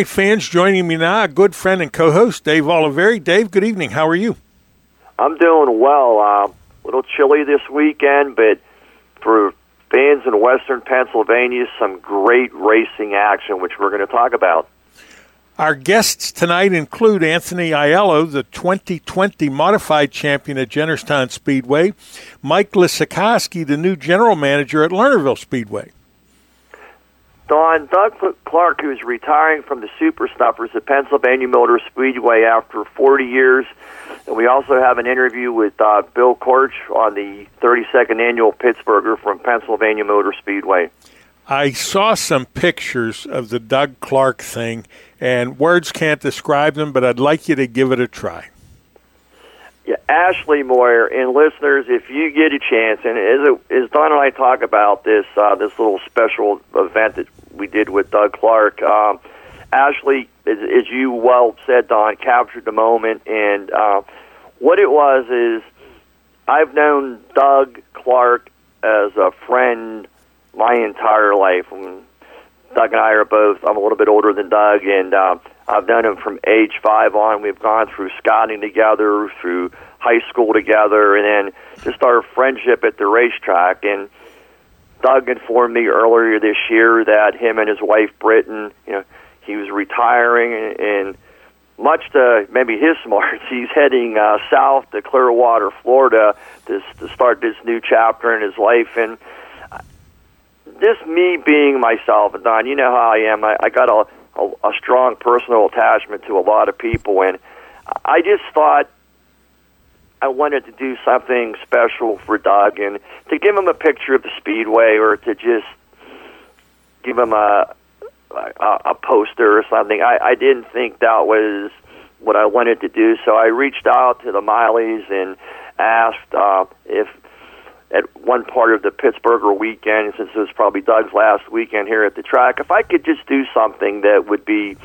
right, fans, joining me now, a good friend and co-host, Dave Oliveri. Dave, good evening. How are you? I'm doing well. Uh, a little chilly this weekend, but for fans in Western Pennsylvania, some great racing action, which we're going to talk about. Our guests tonight include Anthony Aiello, the 2020 modified champion at Jennerstown Speedway, Mike Lisakowski, the new general manager at Lernerville Speedway. Don Doug Clark, who's retiring from the Super Snuffers at Pennsylvania Motor Speedway after 40 years. And we also have an interview with uh, Bill Korch on the 32nd annual Pittsburgher from Pennsylvania Motor Speedway. I saw some pictures of the Doug Clark thing, and words can't describe them, but I'd like you to give it a try. Yeah, Ashley Moyer and listeners, if you get a chance, and as, it, as Don and I talk about this uh, this little special event that we did with Doug Clark, um, Ashley, as, as you well said, Don, captured the moment, and uh, what it was is I've known Doug Clark as a friend my entire life. Doug and I are both. I'm a little bit older than Doug, and uh, I've known him from age five on. We've gone through scouting together, through high school together, and then just our friendship at the racetrack. And Doug informed me earlier this year that him and his wife Britton, you know, he was retiring, and, much to maybe his smarts, he's heading uh, south to Clearwater, Florida, to, to start this new chapter in his life. And just me being myself, Don, you know how I am. I, I got a, a, a strong personal attachment to a lot of people, and I just thought I wanted to do something special for Doug and to give him a picture of the speedway, or to just give him a a, a poster or something. I, I didn't think that was what I wanted to do, so I reached out to the Mileys and asked uh, if at one part of the Pittsburgher weekend, since it was probably Doug's last weekend here at the track, if I could just do something that would be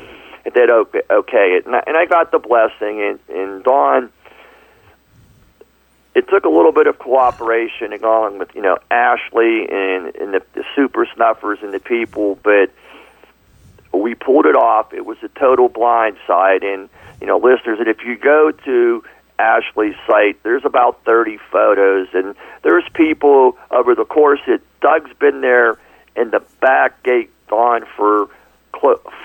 that okay. And, I, got the blessing, and, and Don. It took a little bit of cooperation along with you know Ashley and, and the, the super snuffers and the people, but we pulled it off. It was a total blind side, and you know, listeners, and if you go to Ashley's site, there's about 30 photos, and there's people over the course that Doug's been there in the back gate gone for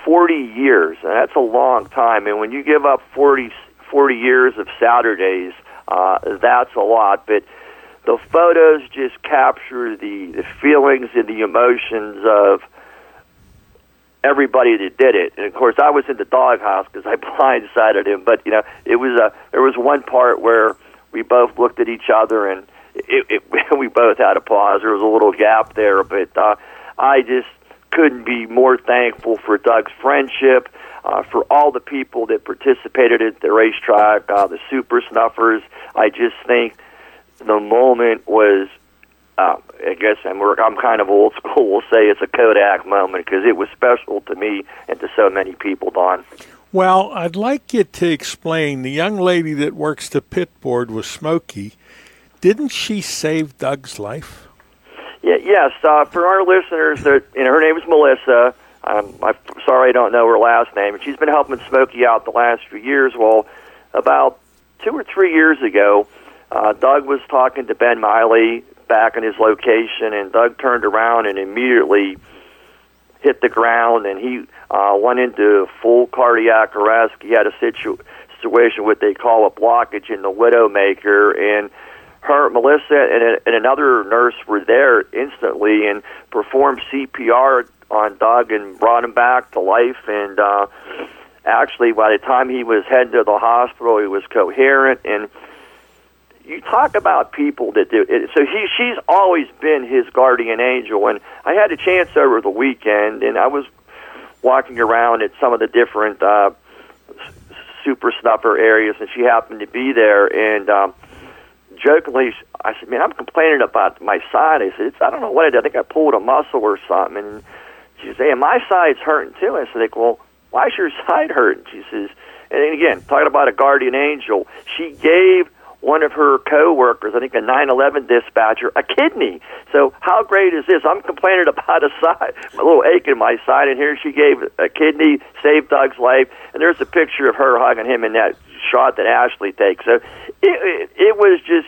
40 years, and that's a long time. And when you give up 40, 40 years of Saturdays, uh, that's a lot. But the photos just capture the, the feelings and the emotions of everybody that did it. And of course, I was in the doghouse because I blindsided him. But you know, it was a there was one part where we both looked at each other and it, it, we both had a pause. There was a little gap there, but uh, I just couldn't be more thankful for Doug's friendship. uh, for all the people that participated at the racetrack, uh, the super snuffers. I just think the moment was. Uh, I guess I'm, I'm kind of old school. We'll say it's a Kodak moment because it was special to me and to so many people, Don. Well, I'd like you to explain the young lady that works the pit board with Smokey. Didn't she save Doug's life? Yeah, yes. Uh, for our listeners, that you know, her name is Melissa. Um, I'm sorry I don't know her last name, and she's been helping Smokey out the last few years. Well, about two or three years ago, uh, Doug was talking to Ben Miley back in his location, and Doug turned around and immediately hit the ground, and he uh, went into full cardiac arrest. He had a situ- situation what they call a blockage in the widowmaker, and her, Melissa, and, and another nurse were there instantly and performed CPR on Doug and brought him back to life. And uh, actually, by the time he was headed to the hospital, he was coherent. And you talk about people that do it. So he, she's always been his guardian angel. And I had a chance over the weekend, and I was walking around at some of the different uh, super snuffer areas, and she happened to be there. And um, jokingly, I said, "Man, I'm complaining about my side." I said, it's, "I don't know what I did. I think I pulled a muscle or something." And she says, "Hey, my side's hurting too." I said, "Well, why's your side hurting?" She says, and again, talking about a guardian angel, she gave one of her coworkers, I think a 911 dispatcher, a kidney. So how great is this? I'm complaining about a side, a little ache in my side, and here she gave a kidney, saved Doug's life, and there's a picture of her hugging him in that shot that Ashley takes. So it, it, it was just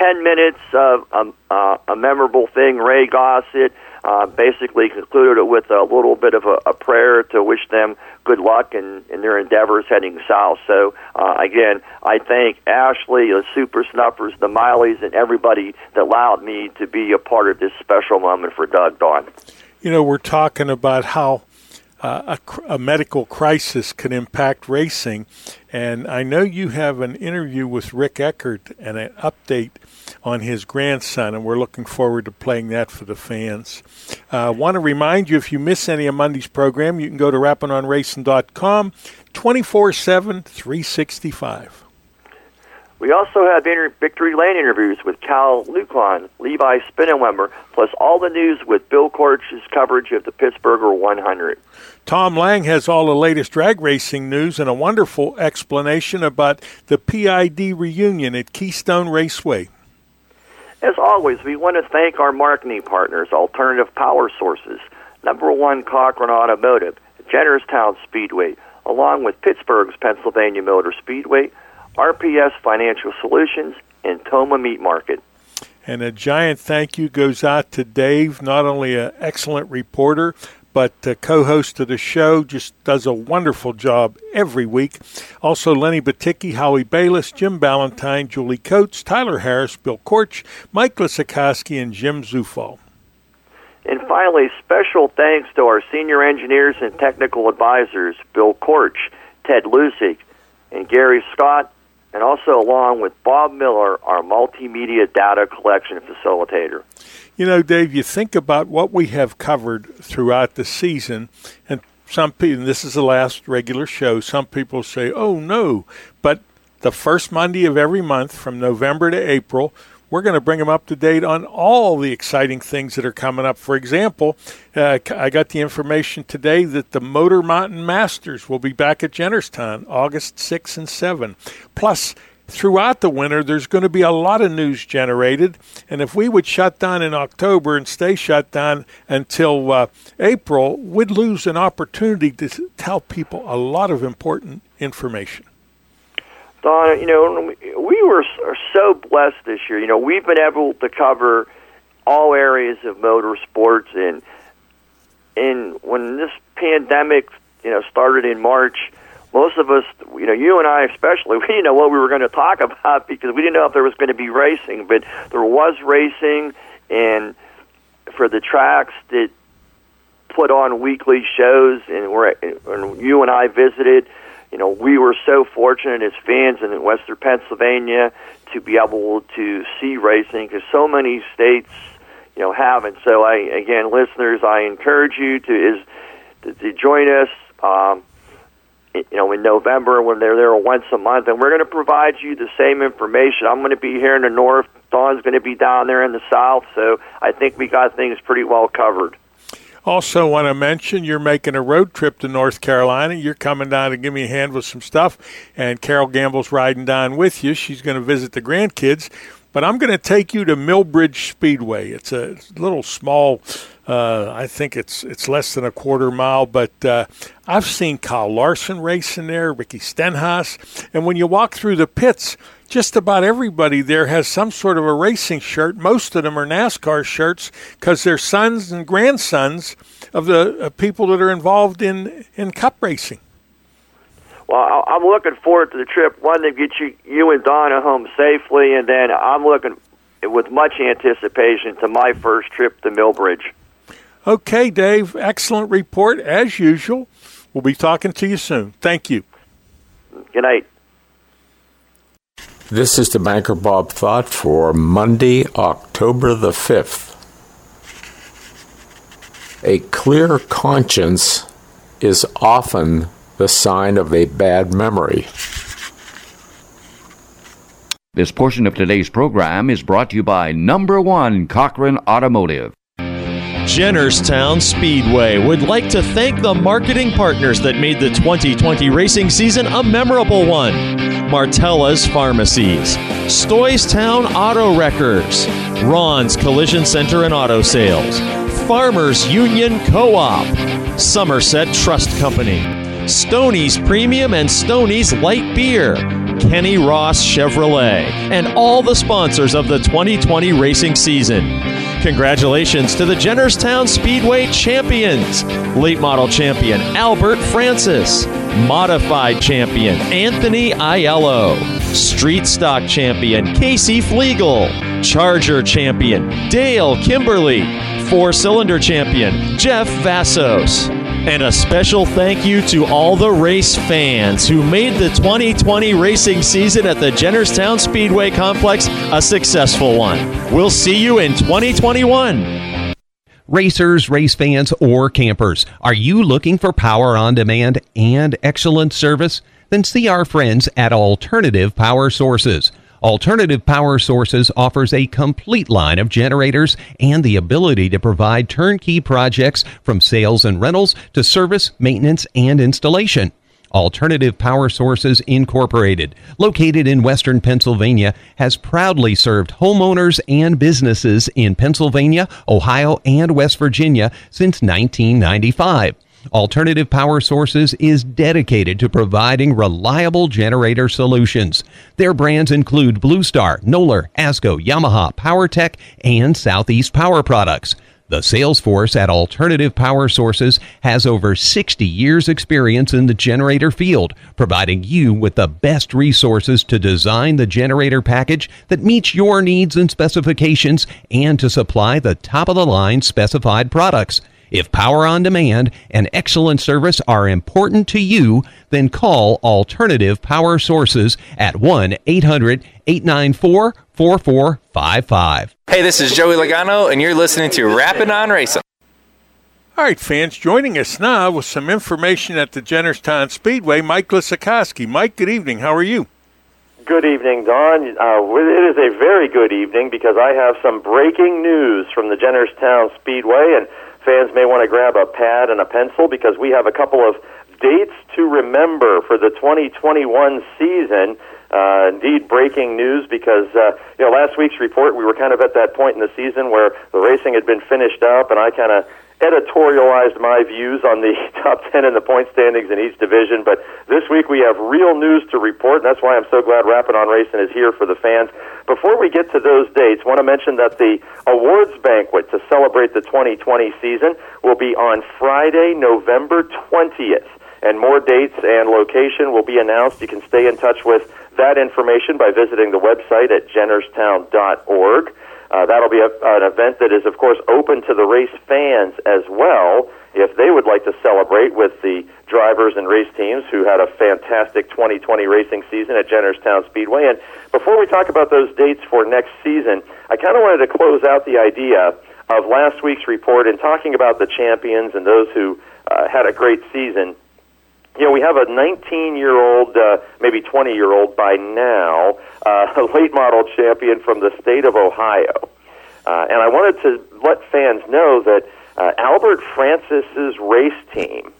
10 minutes of um, uh, a memorable thing. Ray Gossett uh, basically concluded it with a little bit of a, a prayer to wish them good luck in, in their endeavors heading south. So, uh, again, I thank Ashley, the Super Snuffers, the Mileys, and everybody that allowed me to be a part of this special moment for Doug Don. You know, we're talking about how uh, a, a, medical crisis can impact racing. And I know you have an interview with Rick Eckert and an update on his grandson, and we're looking forward to playing that for the fans. I uh, want to remind you if you miss any of Monday's program, you can go to rappingonracing.com 24 7, 365. We also have inter- Victory Lane interviews with Cal Lucon, Levi Spinnenwemmer, plus all the news with Bill Korch's coverage of the Pittsburgher 100. Tom Lang has all the latest drag racing news and a wonderful explanation about the PID reunion at Keystone Raceway. As always, we want to thank our marketing partners, Alternative Power Sources, Number One Cochran Automotive, Jennerstown Speedway, along with Pittsburgh's Pennsylvania Motor Speedway, RPS Financial Solutions, and Toma Meat Market. And a giant thank you goes out to Dave, not only an excellent reporter, but co-host of the show just does a wonderful job every week. Also, Lenny Baticki, Howie Bayless, Jim Ballantyne, Julie Coates, Tyler Harris, Bill Korch, Mike Lisakowski, and Jim Zufall. And finally, special thanks to our senior engineers and technical advisors, Bill Korch, Ted Lusig, and Gary Scott, and also along with Bob Miller, our multimedia data collection facilitator. You know, Dave, you think about what we have covered throughout the season, and some people, and this is the last regular show, some people say, oh no, but the first Monday of every month from November to April, we're going to bring them up to date on all the exciting things that are coming up. For example, uh, I got the information today that the Motor Mountain Masters will be back at Jennerstown August 6 and 7. Plus, throughout the winter, there's going to be a lot of news generated. And if we would shut down in October and stay shut down until uh, April, we'd lose an opportunity to tell people a lot of important information. Donna, you know, we were so blessed this year. You know, we've been able to cover all areas of motorsports, and and when this pandemic, you know, started in March, most of us, you know, you and I especially, we didn't know what we were going to talk about because we didn't know if there was going to be racing, but there was racing, and for the tracks that put on weekly shows, and where and you and I visited you know, we were so fortunate as fans in Western Pennsylvania to be able to see racing because so many states, you know, haven't. So I, again, listeners, I encourage you to is to, to join us. Um, you know, in November when they're there once a month, and we're going to provide you the same information. I'm going to be here in the north. Don's going to be down there in the south, so I think we got things pretty well covered. Also, want to mention you're making a road trip to North Carolina. You're coming down to give me a hand with some stuff, and Carol Gamble's riding down with you. She's going to visit the grandkids. But I'm going to take you to Millbridge Speedway. It's a little small. Uh, I think it's it's less than a quarter mile, but uh, I've seen Kyle Larson racing there, Ricky Stenhouse, and when you walk through the pits, just about everybody there has some sort of a racing shirt. Most of them are NASCAR shirts because they're sons and grandsons of the uh, people that are involved in in Cup racing. Well, I'm looking forward to the trip. One to get you you and Donna home safely, and then I'm looking with much anticipation to my first trip to Millbridge. Okay, Dave. Excellent report as usual. We'll be talking to you soon. Thank you. Good night. This is the Banker Bob Thought for Monday, October the 5th. A clear conscience is often the sign of a bad memory. This portion of today's program is brought to you by Number One Cochran Automotive. Jennerstown Speedway. Would like to thank the marketing partners that made the 2020 racing season a memorable one. Martella's Pharmacies, Stoystown Auto Wreckers, Ron's Collision Center and Auto Sales, Farmers Union Co op, Somerset Trust Company, Stoney's Premium and Stoney's Light Beer, Kenny Ross Chevrolet, and all the sponsors of the 2020 racing season. Congratulations to the Jennerstown Speedway champions late model champion Albert Francis, modified champion Anthony Aiello, street stock champion Casey Flegel, Charger champion Dale Kimberly, four cylinder champion Jeff Vassos. And a special thank you to all the race fans who made the 2020 racing season at the Jennerstown Speedway Complex a successful one. We'll see you in 2021. Racers, race fans, or campers, are you looking for power on demand and excellent service? Then see our friends at Alternative Power Sources. Alternative Power Sources offers a complete line of generators and the ability to provide turnkey projects from sales and rentals to service, maintenance, and installation. Alternative Power Sources Incorporated, located in western Pennsylvania, has proudly served homeowners and businesses in Pennsylvania, Ohio, and West Virginia since 1995. Alternative Power Sources is dedicated to providing reliable generator solutions. Their brands include Blue Star, Noller, ASCO, Yamaha, PowerTech, and Southeast Power Products. The sales force at Alternative Power Sources has over 60 years' experience in the generator field, providing you with the best resources to design the generator package that meets your needs and specifications and to supply the top of the line specified products. If power on demand and excellent service are important to you, then call Alternative Power Sources at 1 800 894 4455. Hey, this is Joey Logano, and you're listening to Rapping on Racing. All right, fans, joining us now with some information at the Jennerstown Speedway, Mike Lisakowski. Mike, good evening. How are you? Good evening, Don. Uh, it is a very good evening because I have some breaking news from the Jennerstown Speedway, and fans may want to grab a pad and a pencil because we have a couple of dates to remember for the 2021 season. Uh, indeed, breaking news because uh, you know last week's report we were kind of at that point in the season where the racing had been finished up, and I kind of editorialized my views on the top 10 in the point standings in each division. But this week we have real news to report, and that's why I'm so glad Rapping on Racing is here for the fans. Before we get to those dates, I want to mention that the awards banquet to celebrate the 2020 season will be on Friday, November 20th. And more dates and location will be announced. You can stay in touch with that information by visiting the website at jennerstown.org. Uh, that'll be a, an event that is, of course, open to the race fans as well if they would like to celebrate with the drivers and race teams who had a fantastic 2020 racing season at Jennerstown Speedway. And before we talk about those dates for next season, I kind of wanted to close out the idea of last week's report and talking about the champions and those who uh, had a great season you know, we have a 19 year old, uh, maybe 20 year old by now, uh, late model champion from the state of Ohio. Uh, and I wanted to let fans know that uh, Albert Francis's race team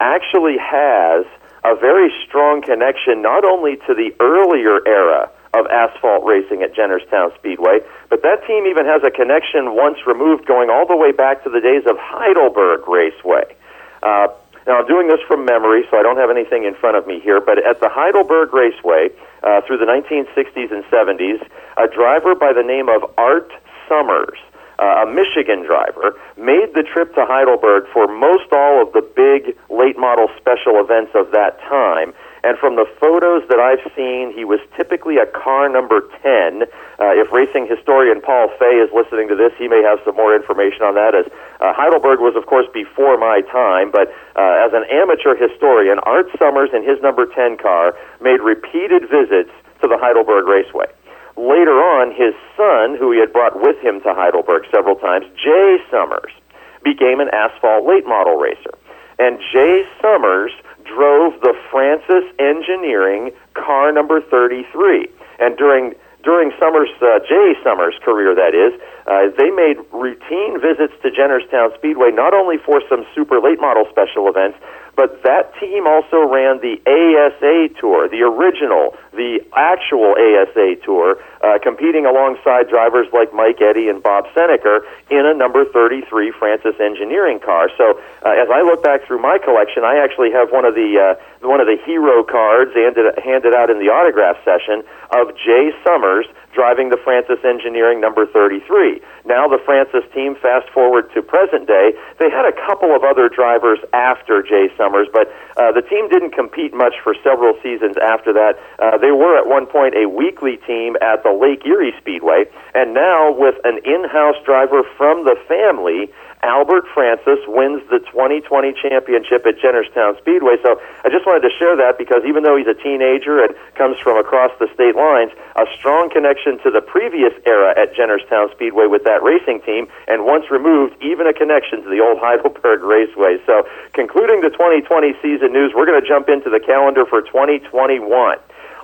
actually has a very strong connection not only to the earlier era of asphalt racing at Jennerstown Speedway, but that team even has a connection once removed going all the way back to the days of Heidelberg Raceway. Uh, now, I'm doing this from memory, so I don't have anything in front of me here, but at the Heidelberg Raceway uh, through the 1960s and 70s, a driver by the name of Art Summers, uh, a Michigan driver, made the trip to Heidelberg for most all of the big late model special events of that time. And from the photos that I've seen, he was typically a car number 10. Uh, if racing historian Paul Fay is listening to this, he may have some more information on that. As uh, Heidelberg was, of course, before my time, but uh, as an amateur historian, Art Summers in his number 10 car made repeated visits to the Heidelberg Raceway. Later on, his son, who he had brought with him to Heidelberg several times, Jay Summers, became an asphalt late model racer. And Jay Summers drove the Francis Engineering car number 33. And during during Summers, uh, Jay Summers' career, that is, uh, they made routine visits to Jennerstown Speedway not only for some super late model special events, but that team also ran the ASA Tour, the original, the actual ASA Tour, uh, competing alongside drivers like Mike Eddy and Bob Senneker in a number 33 Francis Engineering car. So uh, as I look back through my collection, I actually have one of the uh, one of the hero cards handed, handed out in the autograph session of Jay Summers driving the Francis Engineering number 33. Now the Francis team, fast forward to present day, they had a couple of other drivers after Jay Summers, but uh, the team didn't compete much for several seasons after that. Uh, they were at one point a weekly team at the Lake Erie Speedway, and now with an in-house driver from the family, Albert Francis wins the 2020 championship at Jennerstown Speedway. So I just wanted to share that because even though he's a teenager and comes from across the state lines, a strong connection to the previous era at Jennerstown Speedway with that racing team, and once removed, even a connection to the old Heidelberg Raceway. So concluding the 2020 season news, we're going to jump into the calendar for 2021.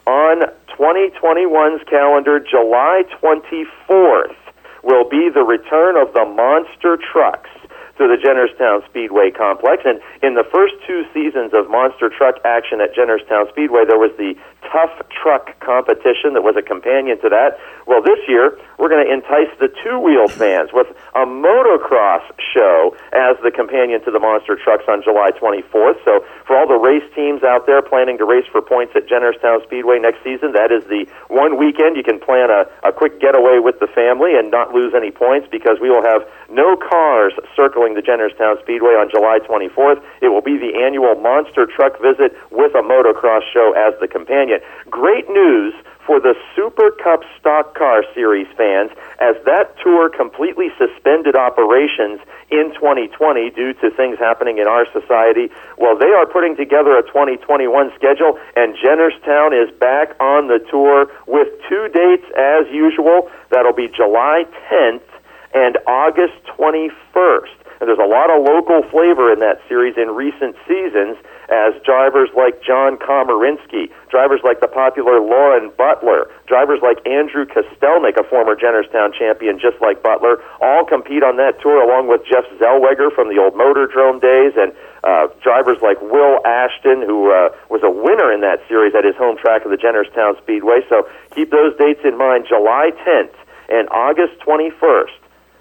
On 2021's calendar, July 24th, will be the return of the monster trucks to the Jennerstown Speedway complex. And in the first two seasons of monster truck action at Jennerstown Speedway, there was the tough truck competition that was a companion to that. Well, this year, we're going to entice the two wheel fans with a motocross show as the companion to the monster trucks on July 24th. So, for all the race teams out there planning to race for points at Jennerstown Speedway next season, that is the one weekend you can plan a, a quick getaway with the family and not lose any points because we will have no cars circling the Jennerstown Speedway on July 24th. It will be the annual monster truck visit with a motocross show as the companion. Great news for the Super Cup Stock Car Series fans as that tour completely suspended operations in 2020 due to things happening in our society. Well, they are putting together a 2021 schedule, and Jennerstown is back on the tour with two dates as usual. That'll be July 10th and August 21st. And there's a lot of local flavor in that series in recent seasons as drivers like John Komarinsky, drivers like the popular Lauren Butler, drivers like Andrew Kostelnik, a former Jennerstown champion just like Butler, all compete on that tour along with Jeff Zellweger from the old Motordrome days and uh, drivers like Will Ashton, who uh, was a winner in that series at his home track of the Jennerstown Speedway. So keep those dates in mind. July 10th and August 21st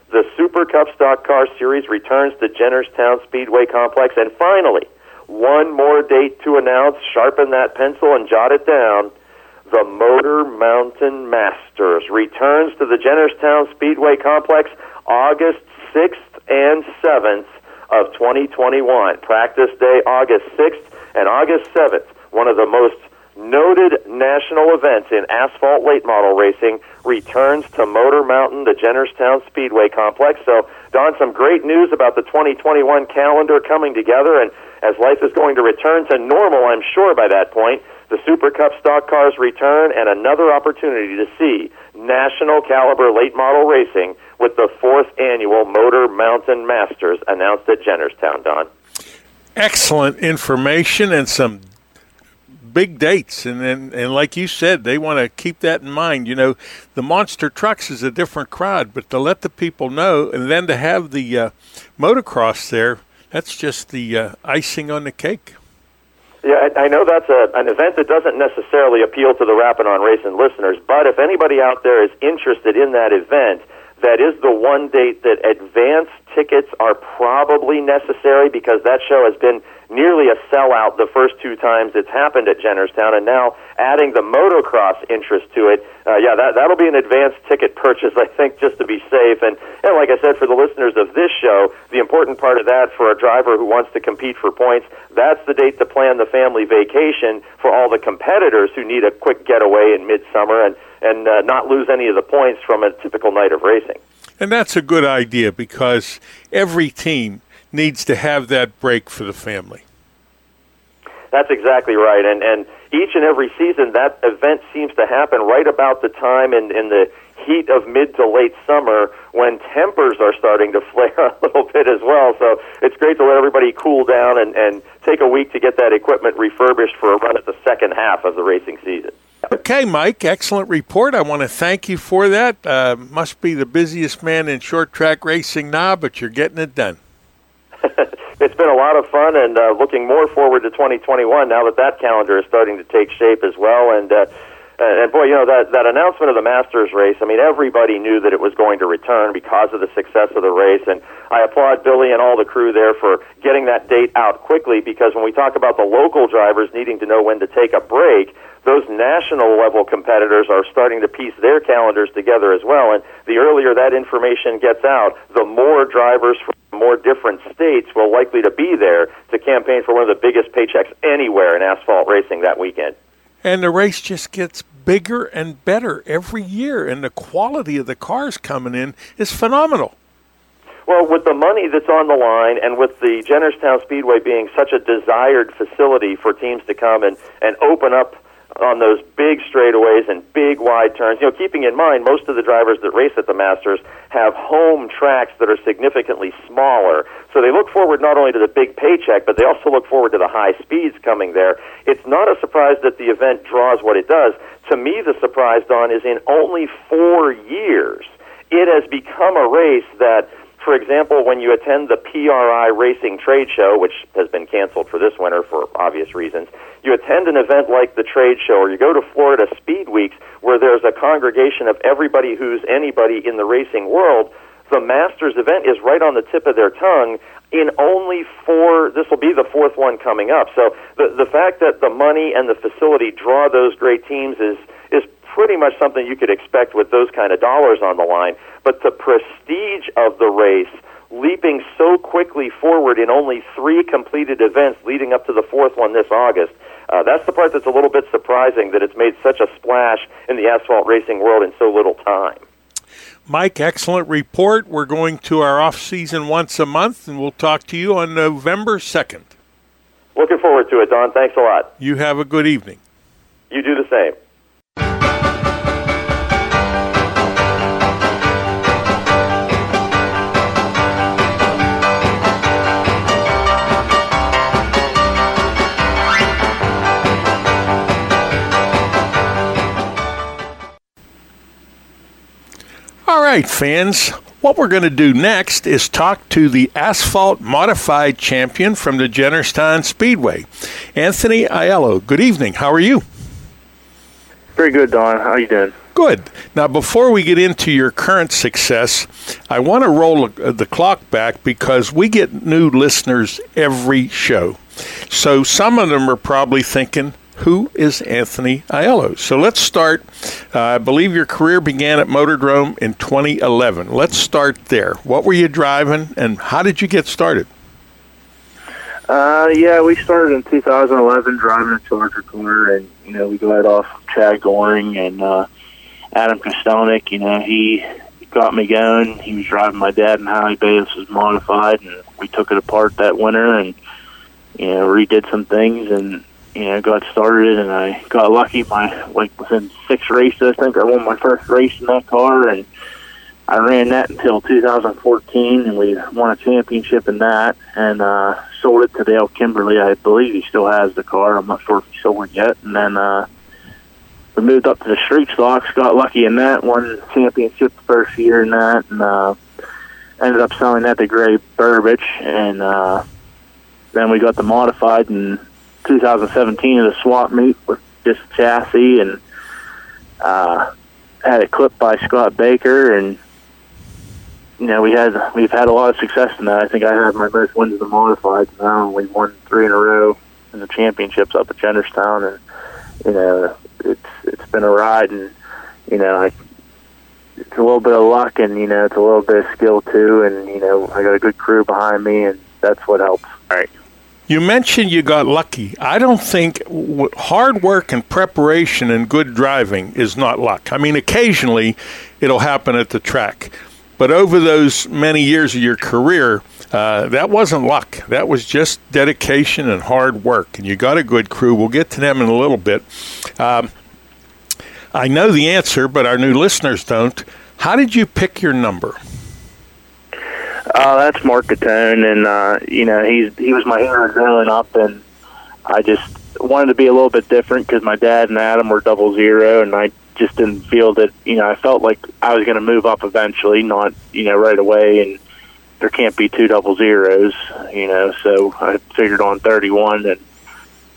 the Super Cup Stock Car Series returns to Jennerstown Speedway Complex. And finally, one more date to announce. Sharpen that pencil and jot it down. The Motor Mountain Masters returns to the Jennerstown Speedway Complex August 6th and 7th of 2021. Practice day August 6th and August 7th. One of the most noted national events in asphalt late model racing returns to Motor Mountain, the Jennerstown Speedway Complex. So, Don, some great news about the 2021 calendar coming together, and as life is going to return to normal, I'm sure by that point, the Super Cup stock cars return and another opportunity to see national caliber late model racing with the fourth annual Motor Mountain Masters announced at Jennerstown, Don. excellent information and some big dates. And, and and like you said they want to keep that in mind. You know the monster trucks is a different crowd but to let the people know and then to have the uh, motocross there that's just the uh, icing on the cake. Yeah, I I know that's a, an event that doesn't necessarily appeal to the Rapping on Racing listeners, but if anybody out there is interested in that event, that is the one date that advance tickets are probably necessary because that show has been nearly a sellout the first two times it's happened at Jennerstown, and now adding the motocross interest to it, uh, yeah, that that'll be an advance ticket purchase, I think, just to be safe. And and like I said, for the listeners of this show, the important part of that for a driver who wants to compete for points, that's the date to plan the family vacation for all the competitors who need a quick getaway in midsummer and and uh, not lose any of the points from a typical night of racing. and that's a good idea because every team needs to have that break for the family That's exactly right. And and each and every season that event seems to happen right about the time in, in the heat of mid to late summer when tempers are starting to flare a little bit as well. So it's great to let everybody cool down and, and take a week to get that equipment refurbished for a run at the second half of the racing season. Okay, Mike, excellent report. I want to thank you for that. Uh, must be the busiest man in short track racing now, but you're getting it done. it's been a lot of fun and uh, looking more forward to 2021 now that that calendar is starting to take shape as well. And uh, and and boy, you know that that announcement of the Masters race. I mean, everybody knew that it was going to return because of the success of the race, and I applaud Billy and all the crew there for getting that date out quickly. Because when we talk about the local drivers needing to know when to take a break, those national level competitors are starting to piece their calendars together as well. And the earlier that information gets out, the more drivers from more different states will likely to be there to campaign for one of the biggest paychecks anywhere in asphalt racing that weekend. And the race just gets bigger and better every year, and the quality of the cars coming in is phenomenal. Well, with the money that's on the line and with the Jennerstown Speedway being such a desired facility for teams to come and, and open up on those big straightaways and big wide turns, you know, keeping in mind most of the drivers that race at the Masters have home tracks that are significantly smaller. So they look forward not only to the big paycheck, but they also look forward to the high speeds coming there. It's not a surprise that the event draws what it does. To me, the surprise, Don, is in only four years, it has become a race that for example, when you attend the PRI Racing Trade Show, which has been canceled for this winter for obvious reasons, you attend an event like the trade show, or you go to Florida Speed Weeks, where there's a congregation of everybody who's anybody in the racing world. The Masters event is right on the tip of their tongue. In only four, this will be the fourth one coming up. So the the fact that the money and the facility draw those great teams is is pretty much something you could expect with those kind of dollars on the line. But the prestige of the race, leaping so quickly forward in only three completed events leading up to the fourth one this August, uh, that's the part that's a little bit surprising that it's made such a splash in the asphalt racing world in so little time. Mike, excellent report. We're going to our off season once a month, and we'll talk to you on November 2nd. Looking forward to it, Don. Thanks a lot. You have a good evening. You do the same. Right, fans. What we're going to do next is talk to the asphalt modified champion from the Jennerstown Speedway, Anthony Aiello. Good evening. How are you? Very good, Don. How you doing? Good. Now, before we get into your current success, I want to roll uh, the clock back because we get new listeners every show. So some of them are probably thinking, who is Anthony Aiello? So let's start. Uh, I believe your career began at Motordrome in 2011. Let's start there. What were you driving, and how did you get started? Uh, yeah, we started in 2011 driving a Charger car, and you know we got off Chad Goring and uh, Adam Kostelnik. You know he got me going. He was driving my dad and Howie Bayless was modified, and we took it apart that winter and you know redid some things and you know got started. And I got lucky. My like within six races, I think I won my first race in that car, and I ran that until 2014, and we won a championship in that, and uh, sold it to Dale Kimberly. I believe he still has the car. I'm not sure if he sold it yet. And then uh, we moved up to the street stocks. Got lucky in that. Won championship the first year in that, and uh, ended up selling that to Gray Burbage. And uh, then we got the modified in 2017 at a swap meet with just chassis and uh, had it clipped by Scott Baker and you know, we had we've had a lot of success in that. I think I had my most wins in the modified now. We won three in a row in the championships up at Jennerstown, and you know, it's it's been a ride, and you know, I, it's a little bit of luck, and you know, it's a little bit of skill too, and you know, I got a good crew behind me, and that's what helps. All right. You mentioned you got lucky. I don't think hard work and preparation and good driving is not luck. I mean, occasionally it'll happen at the track. But over those many years of your career, uh, that wasn't luck. That was just dedication and hard work. And you got a good crew. We'll get to them in a little bit. Um, I know the answer, but our new listeners don't. How did you pick your number? Uh, that's Mark Catone, and uh, you know he's he was my hero growing up, and I just wanted to be a little bit different because my dad and Adam were double zero, and I just didn't feel that you know I felt like I was going to move up eventually, not you know right away, and there can't be two double zeros, you know. So I figured on 31, and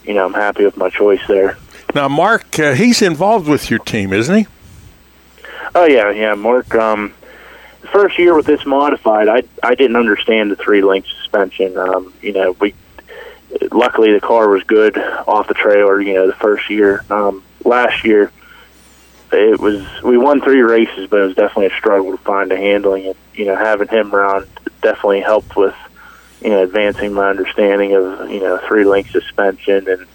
you know I'm happy with my choice there. Now, Mark, uh, he's involved with your team, isn't he? Oh yeah, yeah. Mark, um, first year with this modified, I I didn't understand the three link suspension. Um, you know, we luckily the car was good off the trailer. You know, the first year. Um, last year, it was we won three races, but it was definitely a struggle to find the handling. And you know, having him around definitely helped with you know advancing my understanding of you know three link suspension and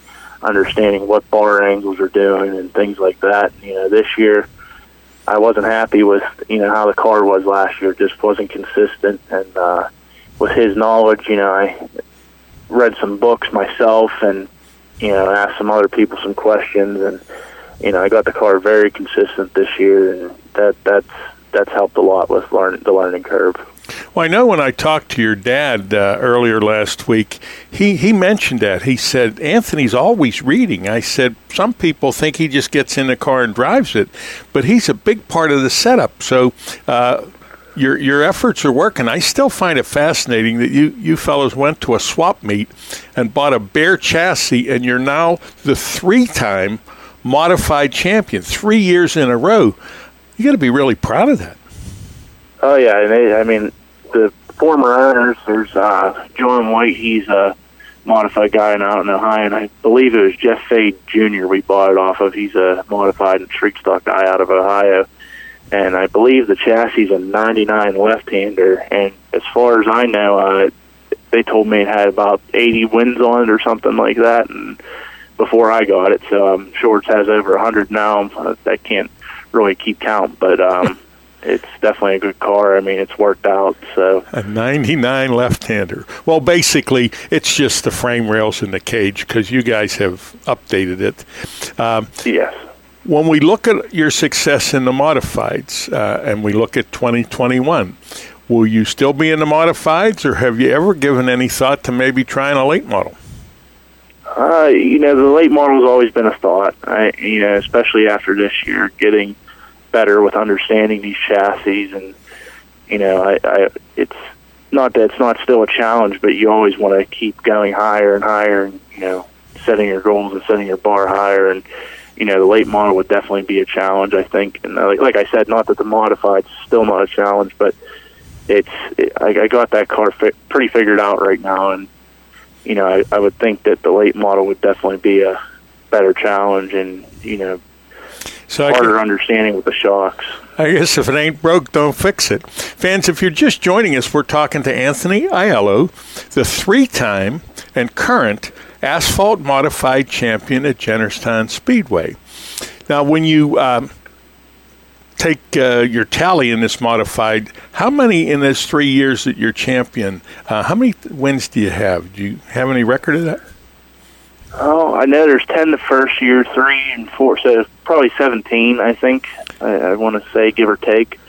understanding what bar angles are doing and things like that. You know, this year I wasn't happy with you know how the car was last year. It just wasn't consistent, and uh, with his knowledge, you know, I read some books myself and you know asked some other people some questions and you know, I got the car very consistent this year, and that that's that's helped a lot with learn the learning curve. Well, I know when I talked to your dad uh, earlier last week, he, he mentioned that. He said, Anthony's always reading. I said, some people think he just gets in the car and drives it, but he's a big part of the setup. So, uh, your your efforts are working. I still find it fascinating that you you fellows went to a swap meet and bought a bare chassis, and you're now the three time modified champion three years in a row. You got to be really proud of that. Oh yeah, and they, I mean the former owners. There's uh, John White. He's a modified guy out in Ohio, and I believe it was Jeff Fade Jr. We bought it off of. He's a modified and street stock guy out of Ohio, and I believe the chassis is a '99 left-hander. And as far as I know, uh, they told me it had about 80 wins on it or something like that, and before I got it. So I'm it has over 100 now. I can't really keep count, but um, it's definitely a good car. I mean, it's worked out. So a 99 left-hander. Well, basically, it's just the frame rails in the cage because you guys have updated it. Um, yes. When we look at your success in the modifieds uh, and we look at 2021, will you still be in the modifieds, or have you ever given any thought to maybe trying a late model? Uh, you know, the late model's always been a thought. I, you know, especially after this year, getting better with understanding these chassis, and you know, I, I it's not that it's not still a challenge, but you always want to keep going higher and higher, and you know, setting your goals and setting your bar higher, and you know, the late model would definitely be a challenge, I think. And uh, like, like I said, not that the modified's still not a challenge, but it's it, I, I got that car fi- pretty figured out right now, and you know, I, I would think that the late model would definitely be a better challenge and, you know, so harder understanding with the shocks. I guess if it ain't broke, don't fix it. Fans, if you're just joining us, we're talking to Anthony Aiello, the three time and current asphalt modified champion at Jennerstown Speedway. Now, when you um, take uh, your tally in this modified, how many in those three years that you're champion, uh, how many wins do you have? Do you have any record of that? Oh, I know there's 10 the first year, three and four, so probably 17, I think. I, I want to say, give or take.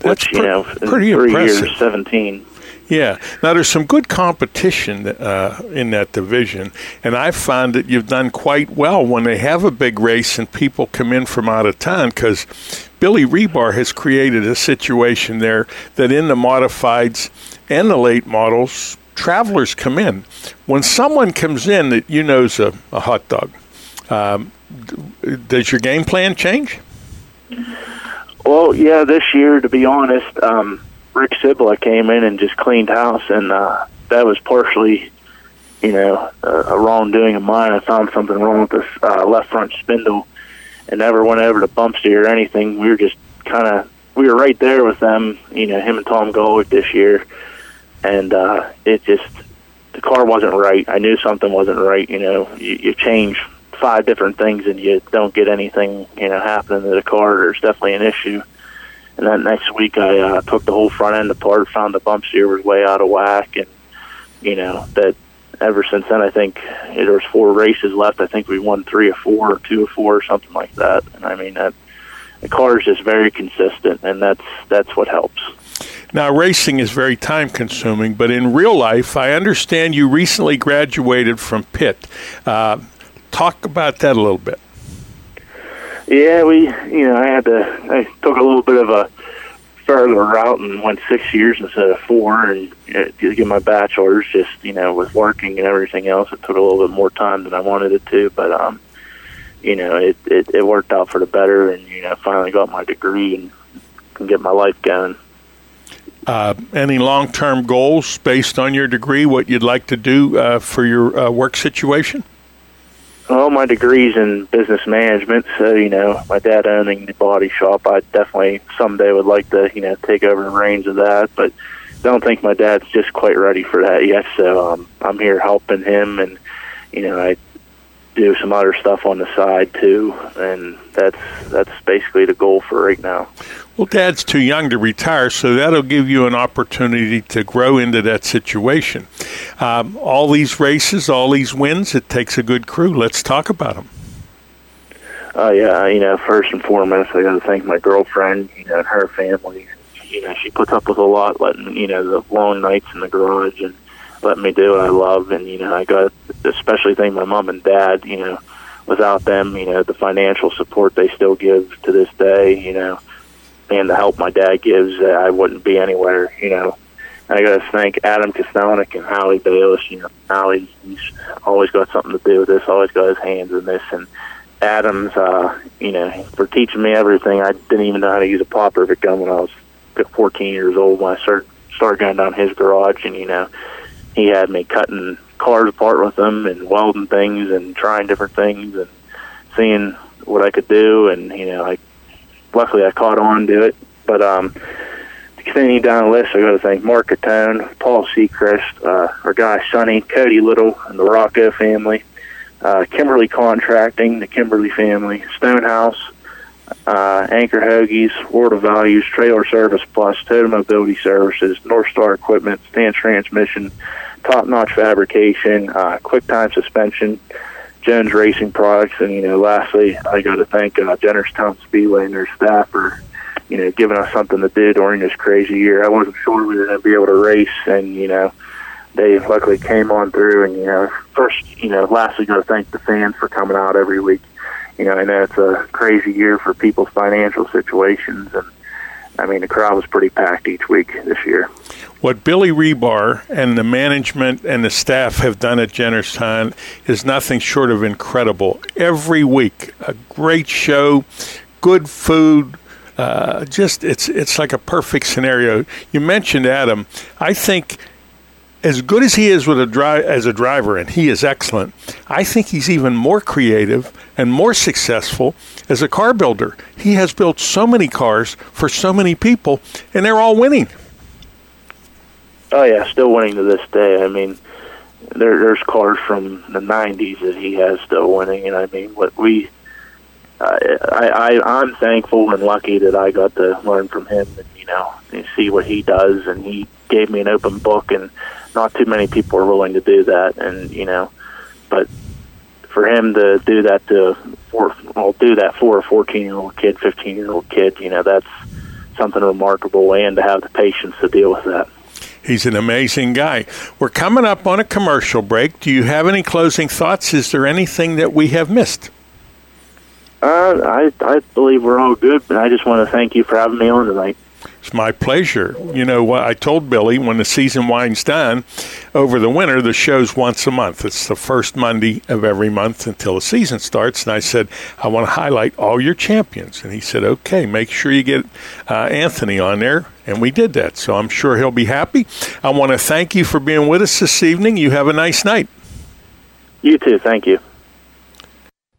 That's which you pre- know, pretty three impressive. years, seventeen. Yeah. Now there's some good competition uh, in that division, and I've found that you've done quite well when they have a big race and people come in from out of town because Billy Rebar has created a situation there that in the modifieds and the late models, travelers come in. When someone comes in that you know's a, a hot dog, um, does your game plan change? Well, yeah, this year, to be honest, um, Rick Sibla came in and just cleaned house, and uh, that was partially, you know, a, a wrongdoing of mine. I found something wrong with this uh, left front spindle, and never went over to bump steer or anything. We were just kind of we were right there with them, you know, him and Tom Golick this year, and uh, it just the car wasn't right. I knew something wasn't right. You know, you, you change five different things and you don't get anything, you know, happening to the car. There's definitely an issue. And then next week, I uh, took the whole front end apart, found the bump steer was way out of whack, and you know that. Ever since then, I think there was four races left. I think we won three or four, or two or four, or something like that. And I mean that the car is just very consistent, and that's that's what helps. Now, racing is very time consuming, but in real life, I understand you recently graduated from Pitt. Uh, talk about that a little bit. Yeah, we, you know, I had to, I took a little bit of a further route and went six years instead of four, and uh, to get my bachelor's. Just, you know, with working and everything else, it took a little bit more time than I wanted it to, but um, you know, it it, it worked out for the better, and you know, finally got my degree and can get my life going. Uh, any long term goals based on your degree, what you'd like to do uh, for your uh, work situation? Well, my degree's in business management, so you know, my dad owning the body shop, I definitely someday would like to, you know, take over the reins of that. But don't think my dad's just quite ready for that yet. So um, I'm here helping him, and you know, I do some other stuff on the side too, and that's that's basically the goal for right now. Well, Dad's too young to retire, so that'll give you an opportunity to grow into that situation. Um, all these races, all these wins, it takes a good crew. Let's talk about them. Oh yeah, you know, first and foremost, I got to thank my girlfriend, you know, and her family. You know, she puts up with a lot, letting you know the long nights in the garage and letting me do what I love. And you know, I got especially thank my mom and dad. You know, without them, you know, the financial support they still give to this day, you know, and the help my dad gives, uh, I wouldn't be anywhere. You know, and I got to thank Adam Kostelnik and Howie Bayless. You know, Howie, he's always got something to do with this. Always got his hands in this, and Adams, uh, you know, for teaching me everything. I didn't even know how to use a pop rivet gun when I was 14 years old when I started started going down his garage, and you know, he had me cutting cars apart with him and welding things and trying different things and seeing what I could do. And you know, I luckily I caught on to it. But um, to continue down the list, I got to thank Mark Catone, Paul Seacrest, uh, our guy Sonny, Cody Little, and the Rocco family uh, Kimberly Contracting, the Kimberly family, Stonehouse, uh, Anchor Hoagies, World of Values, Trailer Service Plus, Total Mobility Services, North Star Equipment, Stand Transmission, Top Notch Fabrication, uh, Quick Time Suspension, Jones Racing Products, and you know, lastly, I got to thank uh, Jennerstown Speedway and their staff for you know giving us something to do during this crazy year. I wasn't sure we were going to be able to race, and you know they luckily came on through. And you know, first, you know, lastly, got to thank the fans for coming out every week. You know, I know it's a crazy year for people's financial situations, and I mean, the crowd was pretty packed each week this year. What Billy Rebar and the management and the staff have done at Jennerstown is nothing short of incredible. Every week, a great show, good food, uh, just it's it's like a perfect scenario. You mentioned Adam. I think as good as he is with a dri- as a driver, and he is excellent. I think he's even more creative and more successful as a car builder. He has built so many cars for so many people, and they're all winning. Oh yeah, still winning to this day. I mean, there, there's cars from the '90s that he has still winning, and I mean, what we, I, I, I'm thankful and lucky that I got to learn from him, and you know, and see what he does, and he gave me an open book, and not too many people are willing to do that, and you know, but for him to do that to, for, well, do that for a 14 year old kid, 15 year old kid, you know, that's something remarkable and to have the patience to deal with that. He's an amazing guy. We're coming up on a commercial break. Do you have any closing thoughts? Is there anything that we have missed? Uh, I I believe we're all good, but I just want to thank you for having me on tonight. It's my pleasure. You know what I told Billy when the season winds down over the winter, the show's once a month. It's the first Monday of every month until the season starts. And I said, I want to highlight all your champions. And he said, okay, make sure you get uh, Anthony on there. And we did that. So I'm sure he'll be happy. I want to thank you for being with us this evening. You have a nice night. You too. Thank you.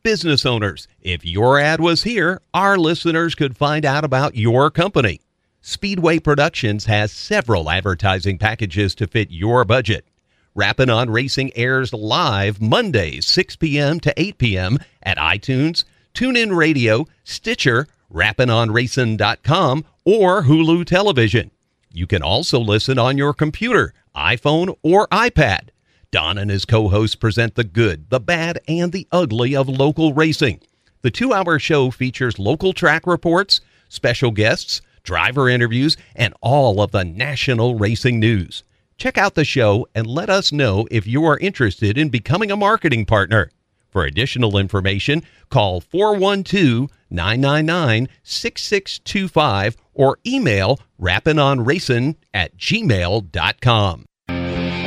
Business owners, if your ad was here, our listeners could find out about your company. Speedway Productions has several advertising packages to fit your budget. Rappin' on Racing airs live Mondays, 6 p.m. to 8 p.m. at iTunes, TuneIn Radio, Stitcher, rappinonracing.com, or Hulu Television. You can also listen on your computer, iPhone, or iPad. Don and his co hosts present the good, the bad, and the ugly of local racing. The two hour show features local track reports, special guests, driver interviews, and all of the national racing news. Check out the show and let us know if you are interested in becoming a marketing partner. For additional information, call 412 999 6625 or email rappinonracing at gmail.com.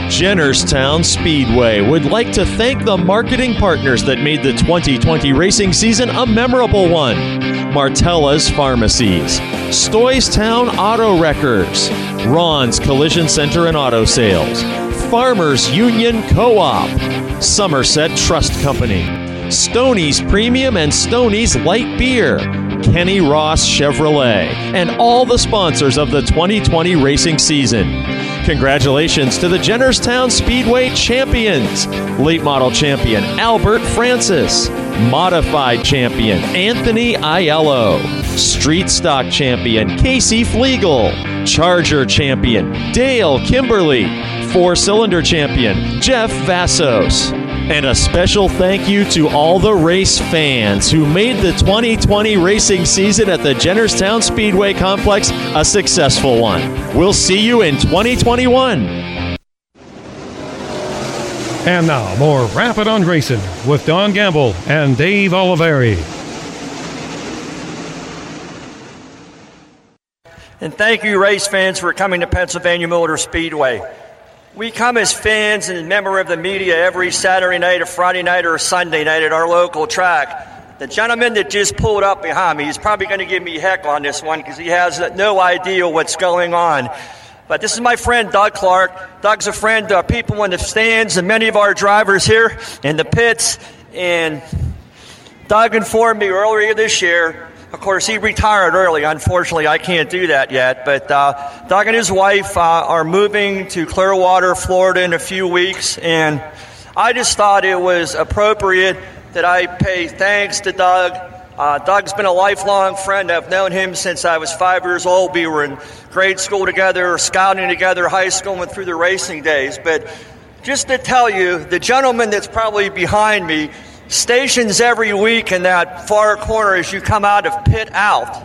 Jennerstown Speedway would like to thank the marketing partners that made the 2020 racing season a memorable one. Martella's Pharmacies, Stoystown Auto Wreckers, Ron's Collision Center and Auto Sales, Farmers Union Co-op, Somerset Trust Company, Stoney's Premium and Stoney's Light Beer, Kenny Ross Chevrolet, and all the sponsors of the 2020 racing season. Congratulations to the Jennerstown Speedway champions late model champion Albert Francis, modified champion Anthony Aiello, street stock champion Casey Flegel, Charger champion Dale Kimberly, four cylinder champion Jeff Vassos. And a special thank you to all the race fans who made the 2020 racing season at the Jennerstown Speedway Complex a successful one. We'll see you in 2021. And now, more Rappin' on Racing with Don Gamble and Dave Oliveri. And thank you, race fans, for coming to Pennsylvania Motor Speedway. We come as fans and member of the media every Saturday night or Friday night or Sunday night at our local track. The gentleman that just pulled up behind me, he's probably going to give me heck on this one because he has no idea what's going on. But this is my friend Doug Clark. Doug's a friend of people in the stands and many of our drivers here in the pits. And Doug informed me earlier this year of course, he retired early. Unfortunately, I can't do that yet. But uh, Doug and his wife uh, are moving to Clearwater, Florida in a few weeks. And I just thought it was appropriate that I pay thanks to Doug. Uh, Doug's been a lifelong friend. I've known him since I was five years old. We were in grade school together, scouting together, high school, and through the racing days. But just to tell you, the gentleman that's probably behind me stations every week in that far corner as you come out of pit out.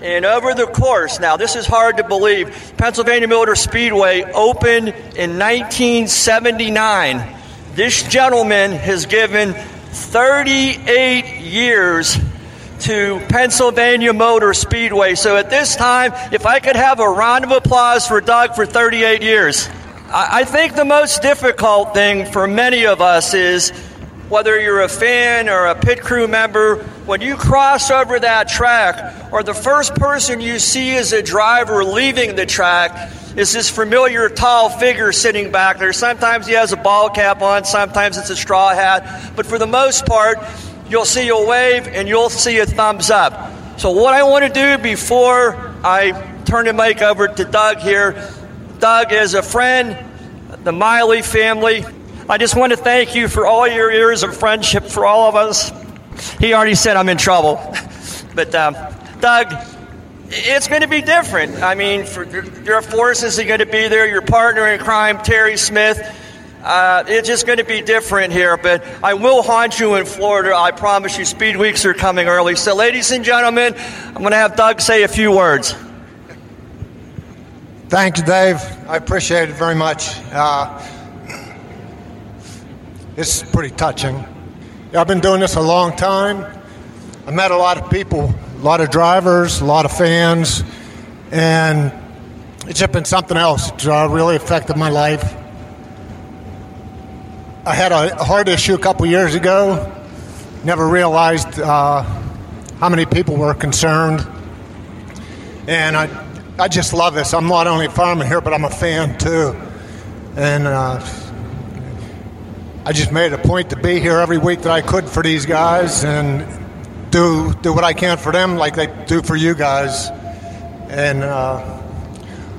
And over the course, now this is hard to believe, Pennsylvania Motor Speedway opened in 1979. This gentleman has given 38 years to Pennsylvania Motor Speedway. So at this time, if I could have a round of applause for Doug for 38 years. I think the most difficult thing for many of us is whether you're a fan or a pit crew member, when you cross over that track, or the first person you see as a driver leaving the track is this familiar tall figure sitting back there. Sometimes he has a ball cap on, sometimes it's a straw hat, but for the most part, you'll see a wave and you'll see a thumbs up. So, what I want to do before I turn the mic over to Doug here, Doug is a friend, the Miley family, I just want to thank you for all your years of friendship for all of us. He already said I'm in trouble. But, um, Doug, it's going to be different. I mean, for, your forces are going to be there, your partner in crime, Terry Smith. Uh, it's just going to be different here, but I will haunt you in Florida. I promise you, Speed Weeks are coming early. So, ladies and gentlemen, I'm going to have Doug say a few words. Thank you, Dave. I appreciate it very much. Uh, it's pretty touching. I've been doing this a long time. I met a lot of people, a lot of drivers, a lot of fans, and it's just been something else. It's uh, really affected my life. I had a heart issue a couple years ago. Never realized uh, how many people were concerned, and I, I just love this. I'm not only a farmer here, but I'm a fan too, and uh, I just made a point to be here every week that I could for these guys and do do what I can for them, like they do for you guys, and. Uh,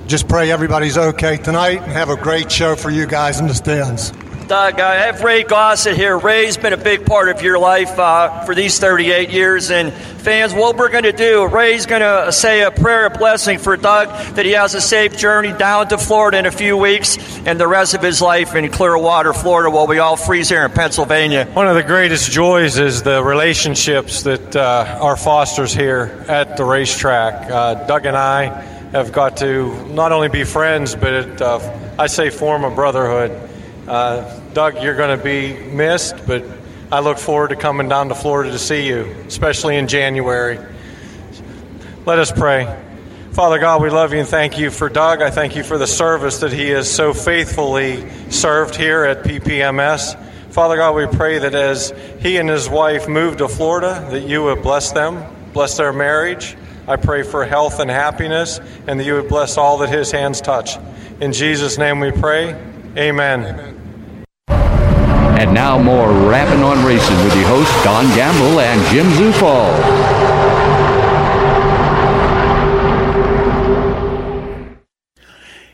just pray everybody's okay tonight and have a great show for you guys in the stands. Doug, I have Ray Gossett here. Ray's been a big part of your life uh, for these 38 years. And fans, what we're going to do, Ray's going to say a prayer of blessing for Doug that he has a safe journey down to Florida in a few weeks and the rest of his life in Clearwater, Florida, while we all freeze here in Pennsylvania. One of the greatest joys is the relationships that uh, our fosters here at the racetrack. Uh, Doug and I have got to not only be friends, but it, uh, I say form a brotherhood. Uh, Doug, you're going to be missed, but I look forward to coming down to Florida to see you, especially in January. Let us pray. Father God, we love you and thank you for Doug. I thank you for the service that he has so faithfully served here at PPMS. Father God, we pray that as he and his wife move to Florida, that you would bless them, bless their marriage. I pray for health and happiness, and that you would bless all that his hands touch. In Jesus' name we pray. Amen. Amen. And now more Rapping on Racing with your hosts Don Gamble and Jim Zufall.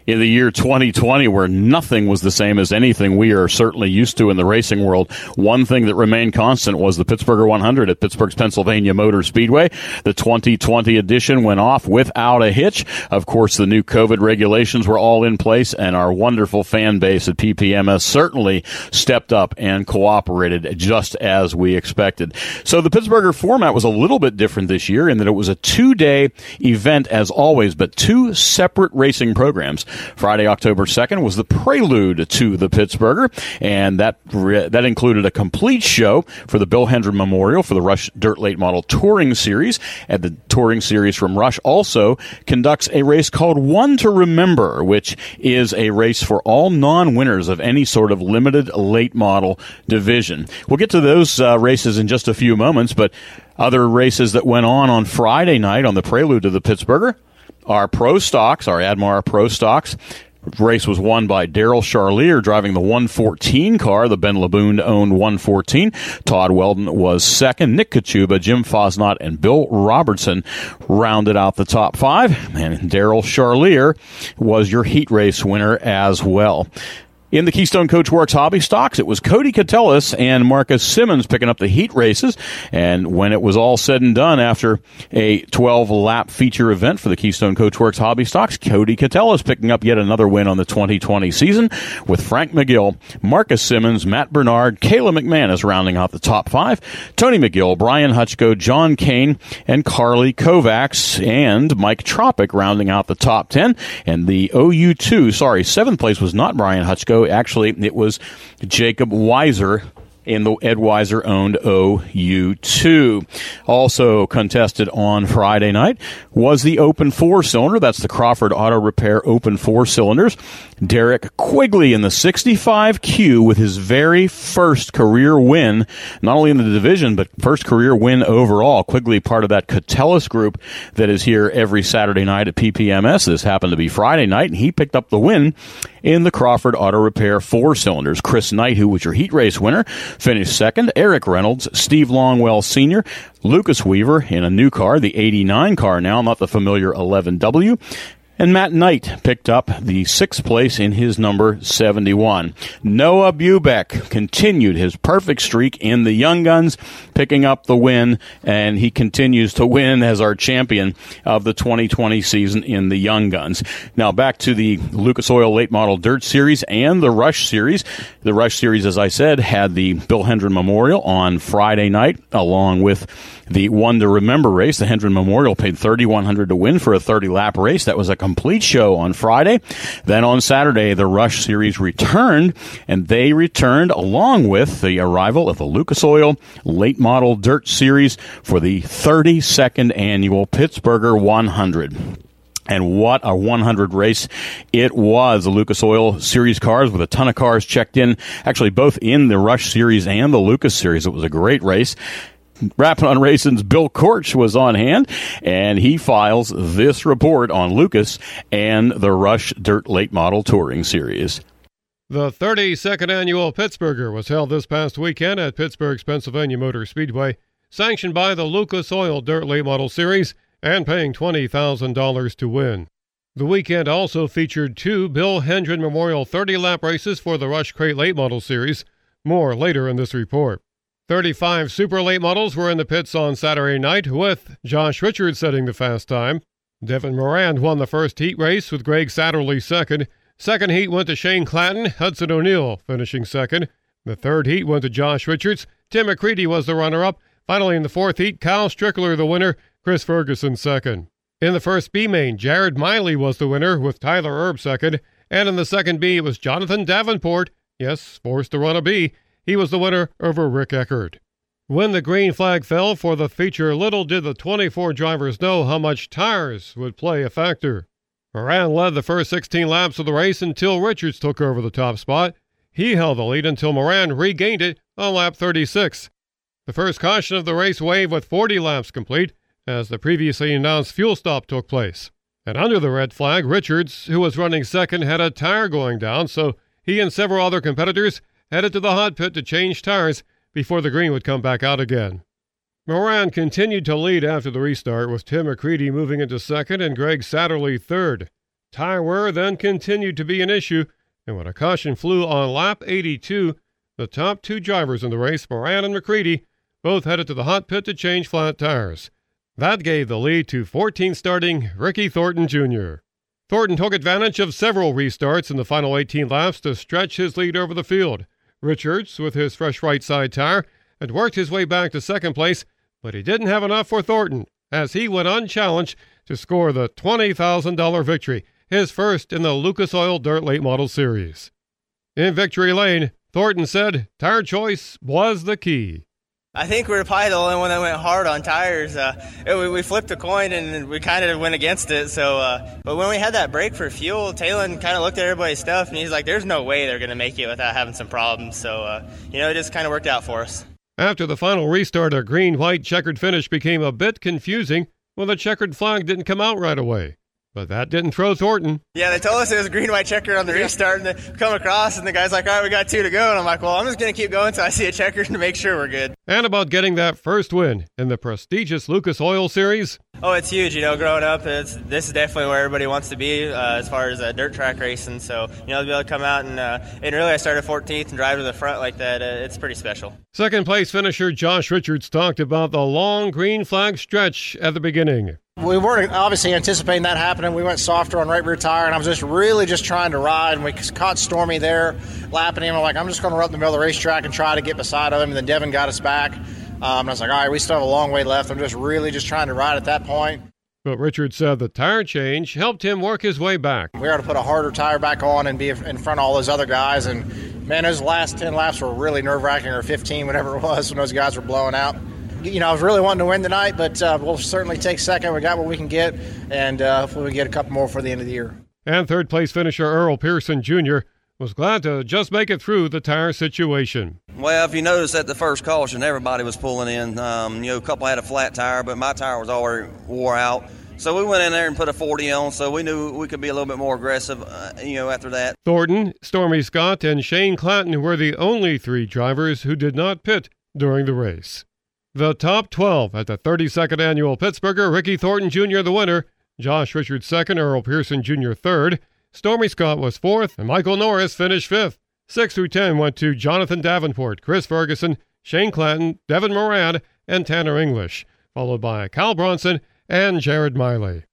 In the year 2020 where nothing was the same as anything we are certainly used to in the racing world. One thing that remained constant was the Pittsburgher 100 at Pittsburgh's Pennsylvania Motor Speedway. The 2020 edition went off without a hitch. Of course, the new COVID regulations were all in place and our wonderful fan base at PPMS certainly stepped up and cooperated just as we expected. So the Pittsburgher format was a little bit different this year in that it was a two day event as always, but two separate racing programs. Friday, October 2nd was the prelude to the Pittsburgher, and that that included a complete show for the Bill Hendren Memorial for the Rush Dirt Late Model Touring Series. And the Touring Series from Rush also conducts a race called One to Remember, which is a race for all non-winners of any sort of limited late model division. We'll get to those uh, races in just a few moments, but other races that went on on Friday night on the prelude to the Pittsburgher our pro stocks, our Admar pro stocks. Race was won by Daryl Charlier driving the 114 car, the Ben Laboon owned 114. Todd Weldon was second. Nick Kachuba, Jim Fosnot, and Bill Robertson rounded out the top five. And Daryl Charlier was your heat race winner as well. In the Keystone Coachworks Hobby Stocks, it was Cody Catellis and Marcus Simmons picking up the heat races. And when it was all said and done after a 12 lap feature event for the Keystone Coachworks Hobby Stocks, Cody Catellis picking up yet another win on the 2020 season with Frank McGill, Marcus Simmons, Matt Bernard, Kayla McManus rounding out the top five, Tony McGill, Brian Hutchko, John Kane, and Carly Kovacs, and Mike Tropic rounding out the top 10. And the OU2, sorry, seventh place was not Brian Hutchko actually, it was Jacob Weiser in the Ed Weiser owned OU2. Also contested on Friday night was the open four cylinder. That's the Crawford Auto Repair open four cylinders. Derek Quigley in the 65Q with his very first career win, not only in the division, but first career win overall. Quigley part of that Catellis group that is here every Saturday night at PPMS. This happened to be Friday night, and he picked up the win in the Crawford Auto Repair four cylinders. Chris Knight, who was your heat race winner, finished second. Eric Reynolds, Steve Longwell Sr., Lucas Weaver in a new car, the 89 car now, not the familiar 11W. And Matt Knight picked up the sixth place in his number 71. Noah Bubeck continued his perfect streak in the Young Guns, picking up the win, and he continues to win as our champion of the 2020 season in the Young Guns. Now back to the Lucas Oil Late Model Dirt Series and the Rush Series. The Rush Series, as I said, had the Bill Hendren Memorial on Friday night, along with the one to remember race. The Hendren Memorial paid 3100 to win for a 30 lap race. That was a complete show on Friday. Then on Saturday, the Rush Series returned, and they returned along with the arrival of the Lucas Oil Late Model Dirt Series for the 32nd annual Pittsburgher 100. And what a 100 race it was. The Lucas Oil Series cars with a ton of cars checked in, actually both in the Rush Series and the Lucas Series. It was a great race. Rapping on Racing's Bill Korch was on hand, and he files this report on Lucas and the Rush Dirt Late Model Touring Series. The 32nd annual Pittsburgher was held this past weekend at Pittsburgh's Pennsylvania Motor Speedway, sanctioned by the Lucas Oil Dirt Late Model Series and paying $20,000 to win. The weekend also featured two Bill Hendren Memorial 30 lap races for the Rush Crate Late Model Series. More later in this report. 35 super late models were in the pits on Saturday night, with Josh Richards setting the fast time. Devin Moran won the first heat race with Greg Satterlee second. Second heat went to Shane Clanton, Hudson O'Neal finishing second. The third heat went to Josh Richards. Tim McCreadie was the runner up. Finally, in the fourth heat, Kyle Strickler the winner, Chris Ferguson second. In the first B main, Jared Miley was the winner with Tyler Erb second. And in the second B, it was Jonathan Davenport, yes, forced to run a B, he was the winner over Rick Eckert. When the green flag fell for the feature, little did the 24 drivers know how much tires would play a factor. Moran led the first 16 laps of the race until Richards took over the top spot. He held the lead until Moran regained it on lap 36. The first caution of the race wave with 40 laps complete as the previously announced fuel stop took place. And under the red flag, Richards, who was running second, had a tire going down, so he and several other competitors headed to the hot pit to change tires before the green would come back out again. Moran continued to lead after the restart, with Tim McCreadie moving into second and Greg Satterlee third. Tire wear then continued to be an issue, and when a caution flew on lap 82, the top two drivers in the race, Moran and McCreadie, both headed to the hot pit to change flat tires. That gave the lead to 14 starting Ricky Thornton Jr. Thornton took advantage of several restarts in the final 18 laps to stretch his lead over the field. Richards, with his fresh right side tire, had worked his way back to second place, but he didn't have enough for Thornton as he went unchallenged to score the $20,000 victory, his first in the Lucas Oil Dirt Late Model Series. In Victory Lane, Thornton said tire choice was the key. I think we were probably the only one that went hard on tires. Uh, it, we, we, flipped a coin and we kind of went against it. So, uh, but when we had that break for fuel, Talon kind of looked at everybody's stuff and he's like, "There's no way they're going to make it without having some problems." So, uh, you know, it just kind of worked out for us. After the final restart, a green-white checkered finish became a bit confusing when the checkered flag didn't come out right away. But that didn't throw Thornton. Yeah, they told us it was a green white checker on the restart, and they come across, and the guy's like, "All right, we got two to go," and I'm like, "Well, I'm just gonna keep going until I see a checker to make sure we're good." And about getting that first win in the prestigious Lucas Oil Series. Oh, it's huge. You know, growing up, it's this is definitely where everybody wants to be uh, as far as uh, dirt track racing. So, you know, to be able to come out and uh, and really, I started 14th and drive to the front like that. Uh, it's pretty special. Second place finisher Josh Richards talked about the long green flag stretch at the beginning. We weren't obviously anticipating that happening. We went softer on right rear tire, and I was just really just trying to ride. And we caught Stormy there, lapping him. I'm like, I'm just going to run up the middle of the racetrack and try to get beside of him. And then Devin got us back. Um, and I was like, all right, we still have a long way left. I'm just really just trying to ride at that point. But Richard said the tire change helped him work his way back. We had to put a harder tire back on and be in front of all those other guys. And man, those last 10 laps were really nerve wracking, or 15, whatever it was, when those guys were blowing out you know, I was really wanting to win tonight, but uh, we'll certainly take second. We got what we can get, and uh, hopefully we get a couple more for the end of the year. And third place finisher Earl Pearson Jr. was glad to just make it through the tire situation. Well, if you notice at the first caution, everybody was pulling in. Um, you know, a couple had a flat tire, but my tire was already wore out. So we went in there and put a 40 on, so we knew we could be a little bit more aggressive, uh, you know, after that. Thornton, Stormy Scott, and Shane Clanton were the only three drivers who did not pit during the race. The top 12 at the 32nd annual Pittsburgher, Ricky Thornton Jr. the winner, Josh Richards second, Earl Pearson Jr. third, Stormy Scott was fourth, and Michael Norris finished fifth. 6 through 10 went to Jonathan Davenport, Chris Ferguson, Shane Clanton, Devin Moran, and Tanner English, followed by Cal Bronson and Jared Miley.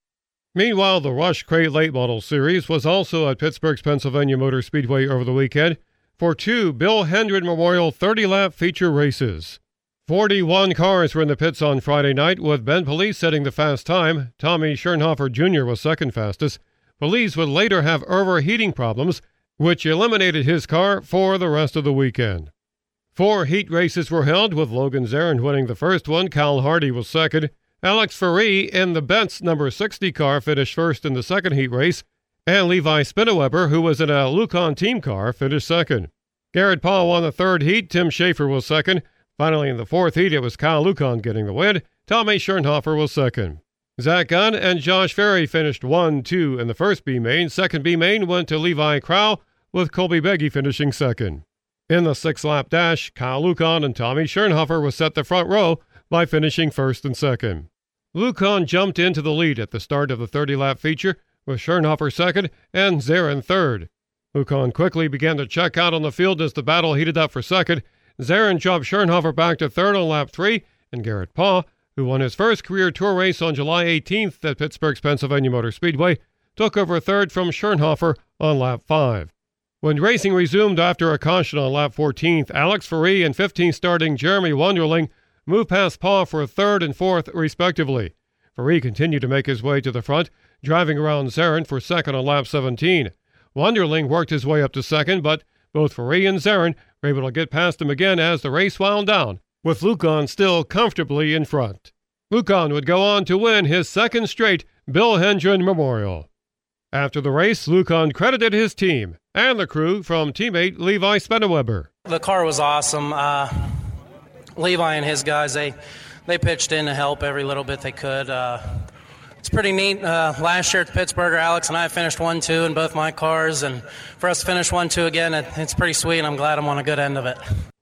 Meanwhile, the Rush Crate Late Model Series was also at Pittsburgh's Pennsylvania Motor Speedway over the weekend for two Bill Hendren Memorial 30 lap feature races. 41 cars were in the pits on Friday night, with Ben Police setting the fast time. Tommy Schernhofer Jr. was second fastest. Police would later have overheating problems, which eliminated his car for the rest of the weekend. Four heat races were held, with Logan Zarin winning the first one. Cal Hardy was second. Alex Ferree in the Benz number 60 car finished first in the second heat race, and Levi Spineweber, who was in a Lucon team car, finished second. Garrett Paul won the third heat. Tim Schaefer was second. Finally, in the fourth heat, it was Kyle Lucon getting the win. Tommy Schernhofer was second. Zach Gunn and Josh Ferry finished 1 2 in the first B main. Second B main went to Levi Crow, with Colby Beggy finishing second. In the six lap dash, Kyle Lucon and Tommy Schernhofer was set the front row by finishing first and second. Lucon jumped into the lead at the start of the 30 lap feature, with Schernhofer second and Zarin third. Lucon quickly began to check out on the field as the battle heated up for second. Zarin jumped Schernhofer back to third on lap three, and Garrett Paw, who won his first career tour race on July 18th at Pittsburgh's Pennsylvania Motor Speedway, took over third from Schernhofer on lap five. When racing resumed after a caution on lap 14th, Alex Ferree and 15th starting Jeremy Wonderling moved past Paw for third and fourth, respectively. Ferree continued to make his way to the front, driving around Zarin for second on lap 17. Wonderling worked his way up to second, but both Ferree and Zarin were able to get past him again as the race wound down, with Lucon still comfortably in front. Lucon would go on to win his second straight Bill Hendren Memorial. After the race, Lucon credited his team and the crew from teammate Levi Spineweber. The car was awesome. Uh, Levi and his guys, they they pitched in to help every little bit they could. Uh, it's pretty neat. Uh, last year at the Pittsburgher, Alex and I finished 1 2 in both my cars, and for us to finish 1 2 again, it, it's pretty sweet, and I'm glad I'm on a good end of it.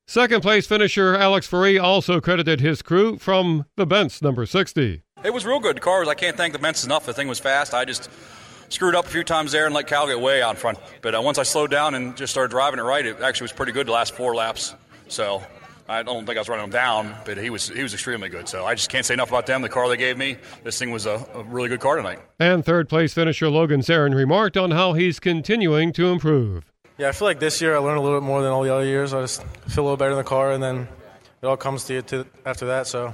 Second place finisher Alex Ferree also credited his crew from the Benz number 60. It was real good The cars. I can't thank the Benz enough. The thing was fast. I just screwed up a few times there and let Cal get way out in front. But uh, once I slowed down and just started driving it right, it actually was pretty good the last four laps. So I don't think I was running him down, but he was he was extremely good. So I just can't say enough about them. The car they gave me, this thing was a, a really good car tonight. And third place finisher Logan Zarin remarked on how he's continuing to improve. Yeah, I feel like this year I learned a little bit more than all the other years. I just feel a little better in the car, and then it all comes to you to, after that. So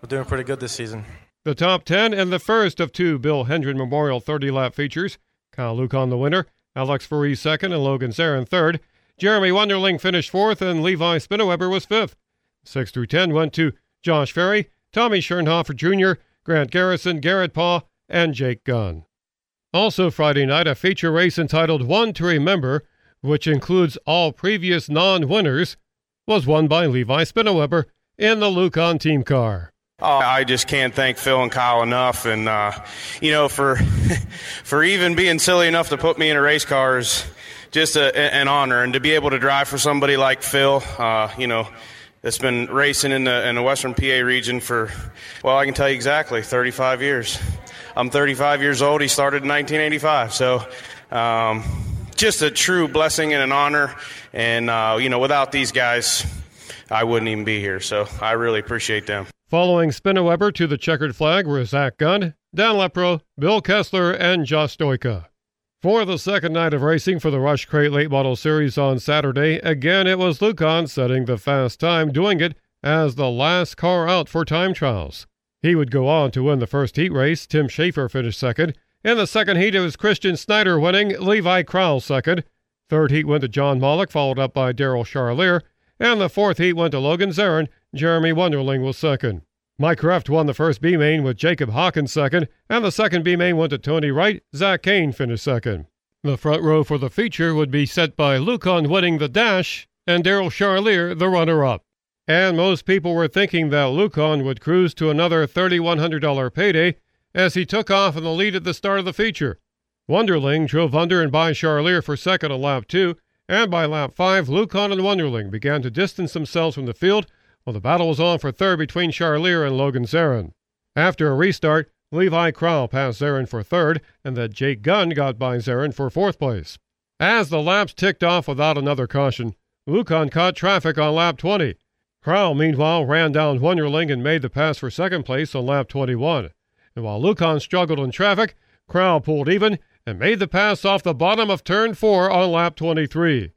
we're doing pretty good this season. The top 10 and the first of two Bill Hendren Memorial 30 lap features. Kyle Lucon the winner, Alex Ferree second, and Logan Zarin third. Jeremy Wonderling finished fourth, and Levi Spineweber was fifth. Six through 10 went to Josh Ferry, Tommy Schernhofer Jr., Grant Garrison, Garrett Paw, and Jake Gunn. Also Friday night, a feature race entitled One to Remember, which includes all previous non winners, was won by Levi Spineweber in the Lucon team car. Oh, I just can't thank Phil and Kyle enough, and uh, you know for for even being silly enough to put me in a race car is just a, an honor, and to be able to drive for somebody like Phil, uh, you know, that's been racing in the in the Western PA region for well, I can tell you exactly 35 years. I'm 35 years old. He started in 1985, so. Um, just a true blessing and an honor, and uh, you know, without these guys, I wouldn't even be here. So I really appreciate them. Following Spineweber to the checkered flag were Zach Gunn, Dan Lepro, Bill Kessler, and Josh Stoika. For the second night of racing for the Rush Crate Late Model Series on Saturday, again it was Lucon setting the fast time, doing it as the last car out for time trials. He would go on to win the first heat race. Tim Schaefer finished second. In the second heat, it was Christian Snyder winning, Levi Crowell second. Third heat went to John Mollick, followed up by Daryl Charlier. And the fourth heat went to Logan Zarin. Jeremy Wonderling was second. Mike won the first B main with Jacob Hawkins second, and the second B main went to Tony Wright. Zach Kane finished second. The front row for the feature would be set by Lucon winning the dash and Daryl Charlier the runner up. And most people were thinking that Lucon would cruise to another $3,100 payday as he took off in the lead at the start of the feature. Wonderling drove under and by Charlier for second on lap two, and by lap five, Lucon and Wonderling began to distance themselves from the field the battle was on for third between Charlier and Logan Zarin. After a restart, Levi Crowell passed Zarin for third, and then Jake Gunn got by Zarin for fourth place. As the laps ticked off without another caution, Lucon caught traffic on lap 20. Crowell, meanwhile, ran down Wonderling and made the pass for second place on lap 21. And while Lucon struggled in traffic, Crowell pulled even and made the pass off the bottom of turn 4 on lap 23.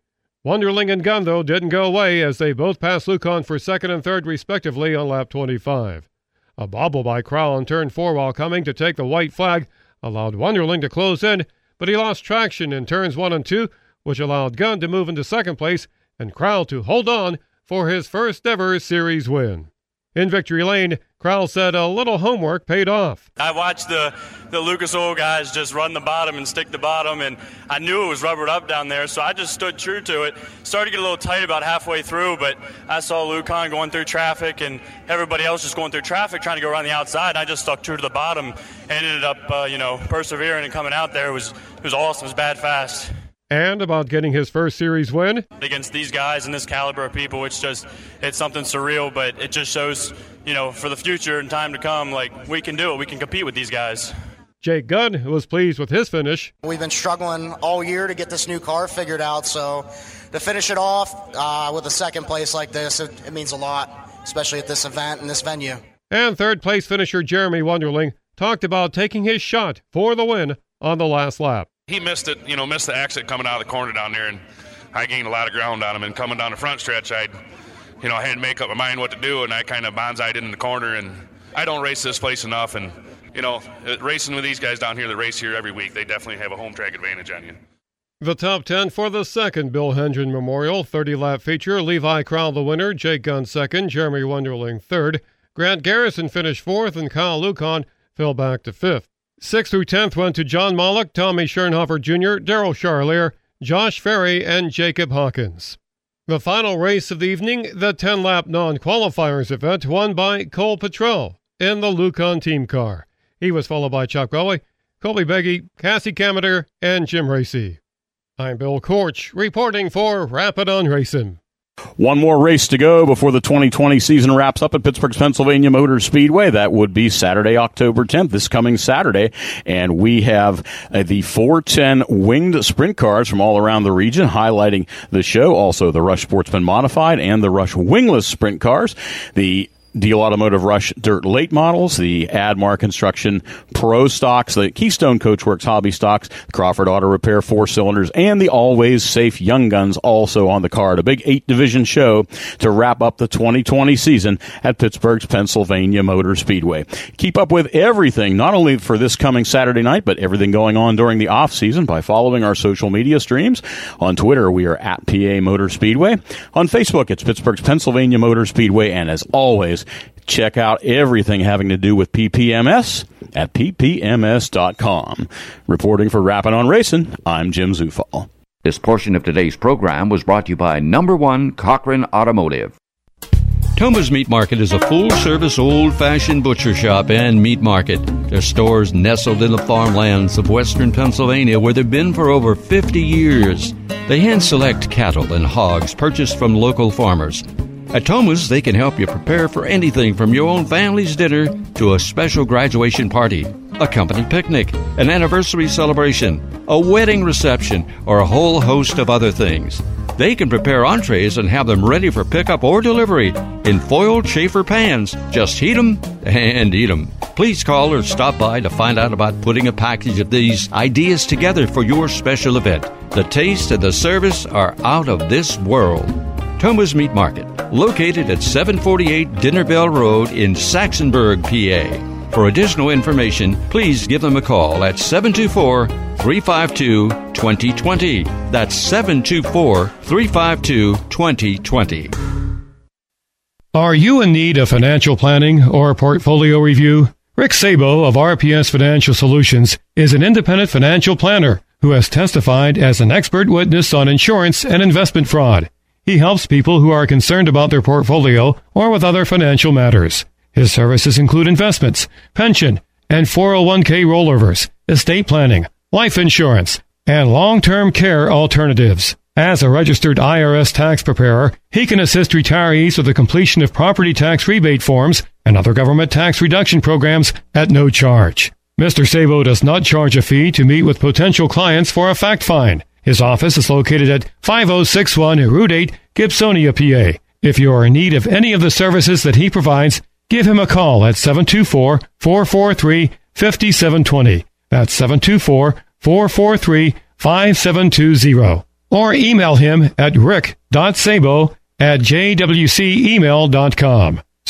Wonderling and Gunn, though, didn't go away as they both passed Lucon for second and third, respectively, on lap 25. A bobble by Crowell on turn 4 while coming to take the white flag allowed Wonderling to close in, but he lost traction in turns one and two, which allowed Gunn to move into second place and Crowell to hold on for his first ever series win. In victory lane, Crowell said a little homework paid off. I watched the, the Lucas Oil guys just run the bottom and stick the bottom, and I knew it was rubbered up down there, so I just stood true to it. Started to get a little tight about halfway through, but I saw Lucon going through traffic and everybody else just going through traffic trying to go around the outside, and I just stuck true to the bottom and ended up, uh, you know, persevering and coming out there. It was, it was awesome. It was bad fast and about getting his first series win against these guys and this caliber of people it's just it's something surreal but it just shows you know for the future and time to come like we can do it we can compete with these guys Jake Gunn was pleased with his finish. We've been struggling all year to get this new car figured out, so to finish it off uh, with a second place like this, it, it means a lot, especially at this event and this venue. And third place finisher Jeremy Wonderling talked about taking his shot for the win on the last lap he missed it, you know, missed the exit coming out of the corner down there, and I gained a lot of ground on him. And coming down the front stretch, I, you know, I had to make up my mind what to do, and I kind of bonsaied in the corner. And I don't race this place enough, and you know, uh, racing with these guys down here that race here every week, they definitely have a home track advantage on you. The top 10 for the second Bill Hendren Memorial 30 lap feature. Levi Crowell the winner, Jake Gunn second, Jeremy Wonderling third. Grant Garrison finished fourth, and Kyle Lucon fell back to fifth. Sixth through tenth went to John Mollick, Tommy Schernhofer Jr., Daryl Charlier, Josh Ferry, and Jacob Hawkins. The final race of the evening, the 10 lap non qualifiers event, won by Cole Petrell in the Lucon team car. He was followed by Chuck Rowley, Colby Beggy, Cassie Camater, and Jim Racy. I'm Bill Korch, reporting for Rappin' on Racing. One more race to go before the 2020 season wraps up at Pittsburgh's Pennsylvania Motor Speedway. That would be Saturday, October 10th, this coming Saturday. And we have uh, the 410 winged sprint cars from all around the region highlighting the show. Also, the Rush Sportsman Modified and the Rush Wingless sprint cars. The Deal Automotive Rush Dirt Late models, the Admar Construction Pro stocks, the Keystone Coachworks Hobby stocks, Crawford Auto Repair four cylinders, and the always safe Young Guns also on the card. A big eight division show to wrap up the 2020 season at Pittsburgh's Pennsylvania Motor Speedway. Keep up with everything, not only for this coming Saturday night, but everything going on during the off season by following our social media streams. On Twitter, we are at PA Motor Speedway. On Facebook, it's Pittsburgh's Pennsylvania Motor Speedway. And as always, Check out everything having to do with PPMS at ppms.com. Reporting for Rapping on Racing, I'm Jim Zufall. This portion of today's program was brought to you by Number One Cochran Automotive. Toma's Meat Market is a full service, old fashioned butcher shop and meat market. Their stores nestled in the farmlands of western Pennsylvania where they've been for over 50 years. They hand select cattle and hogs purchased from local farmers. At Toma's, they can help you prepare for anything from your own family's dinner to a special graduation party, a company picnic, an anniversary celebration, a wedding reception, or a whole host of other things. They can prepare entrees and have them ready for pickup or delivery in foil chafer pans. Just heat them and eat them. Please call or stop by to find out about putting a package of these ideas together for your special event. The taste and the service are out of this world. Toma's Meat Market, located at 748 Dinner Bell Road in Saxonburg, PA. For additional information, please give them a call at 724 352 2020. That's 724 352 2020. Are you in need of financial planning or portfolio review? Rick Sabo of RPS Financial Solutions is an independent financial planner who has testified as an expert witness on insurance and investment fraud. He helps people who are concerned about their portfolio or with other financial matters. His services include investments, pension, and 401k rollovers, estate planning, life insurance, and long-term care alternatives. As a registered IRS tax preparer, he can assist retirees with the completion of property tax rebate forms and other government tax reduction programs at no charge. Mr. Sabo does not charge a fee to meet with potential clients for a fact find. His office is located at 5061 Route 8, Gibsonia, PA. If you are in need of any of the services that he provides, give him a call at 724 443 5720. That's 724 443 5720. Or email him at rick.sabo at jwcemail.com.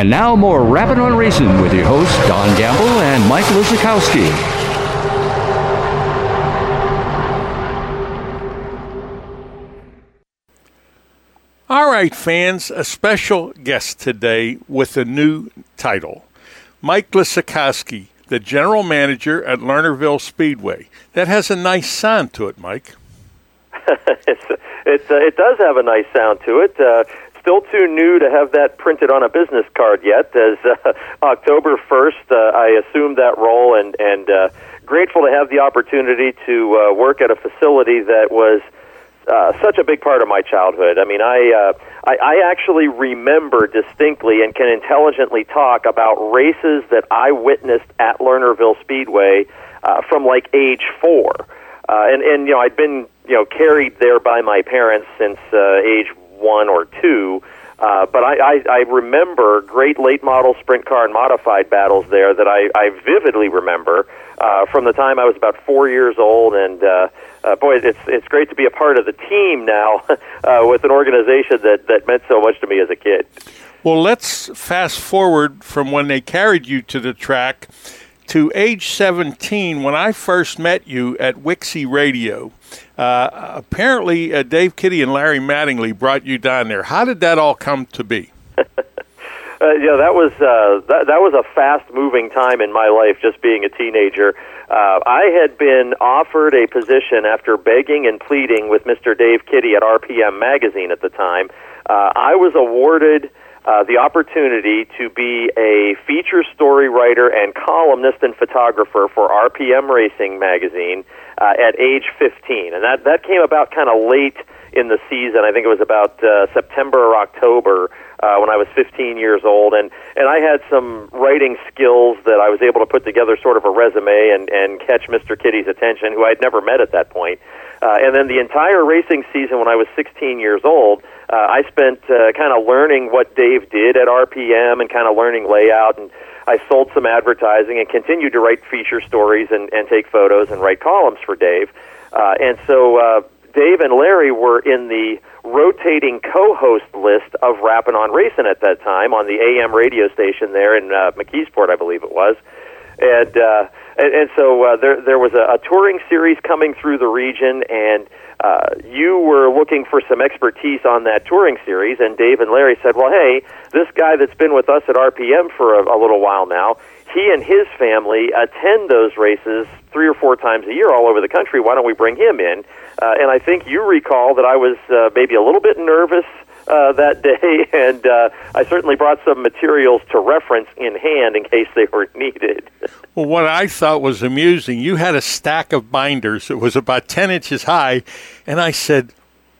And now more Rappin' on Racing with your hosts Don Gamble and Mike Lisakowski. All right, fans, a special guest today with a new title. Mike Lisakowski, the general manager at Lernerville Speedway. That has a nice sound to it, Mike. it's, it's, uh, it does have a nice sound to it. Uh, still too new to have that printed on a business card yet. As uh, October 1st, uh, I assumed that role and, and uh, grateful to have the opportunity to uh, work at a facility that was – uh, such a big part of my childhood. I mean, I, uh, I I actually remember distinctly and can intelligently talk about races that I witnessed at Lernerville Speedway uh, from like age four, uh, and and you know I'd been you know carried there by my parents since uh, age one or two. Uh, but I, I, I remember great late model sprint car and modified battles there that I, I vividly remember uh, from the time I was about four years old. And uh, uh, boy, it's it's great to be a part of the team now uh, with an organization that that meant so much to me as a kid. Well, let's fast forward from when they carried you to the track to age 17 when I first met you at Wixie Radio. Uh, apparently, uh, Dave Kitty and Larry Mattingly brought you down there. How did that all come to be? uh, yeah, that was uh, that, that was a fast moving time in my life, just being a teenager. Uh, I had been offered a position after begging and pleading with Mr. Dave Kitty at RPM Magazine at the time. Uh, I was awarded uh, the opportunity to be a feature story writer and columnist and photographer for RPM Racing Magazine uh, at age 15, and that that came about kind of late in the season. I think it was about uh, September or October uh, when I was 15 years old, and and I had some writing skills that I was able to put together sort of a resume and and catch Mr. Kitty's attention, who I'd never met at that point. Uh, and then the entire racing season, when I was 16 years old, uh, I spent uh, kind of learning what Dave did at RPM and kind of learning layout and I sold some advertising and continued to write feature stories and, and take photos and write columns for Dave. Uh, and so uh, Dave and Larry were in the rotating co-host list of Rappin' on Racing at that time on the AM radio station there in uh, McKeesport, I believe it was. And uh, and, and so uh, there there was a, a touring series coming through the region, and uh, you were looking for some expertise on that touring series. And Dave and Larry said, "Well, hey, this guy that's been with us at RPM for a, a little while now, he and his family attend those races three or four times a year all over the country. Why don't we bring him in?" Uh, and I think you recall that I was uh, maybe a little bit nervous uh, that day, and uh, I certainly brought some materials to reference in hand in case they were needed. well, what I thought was amusing, you had a stack of binders that was about 10 inches high, and I said,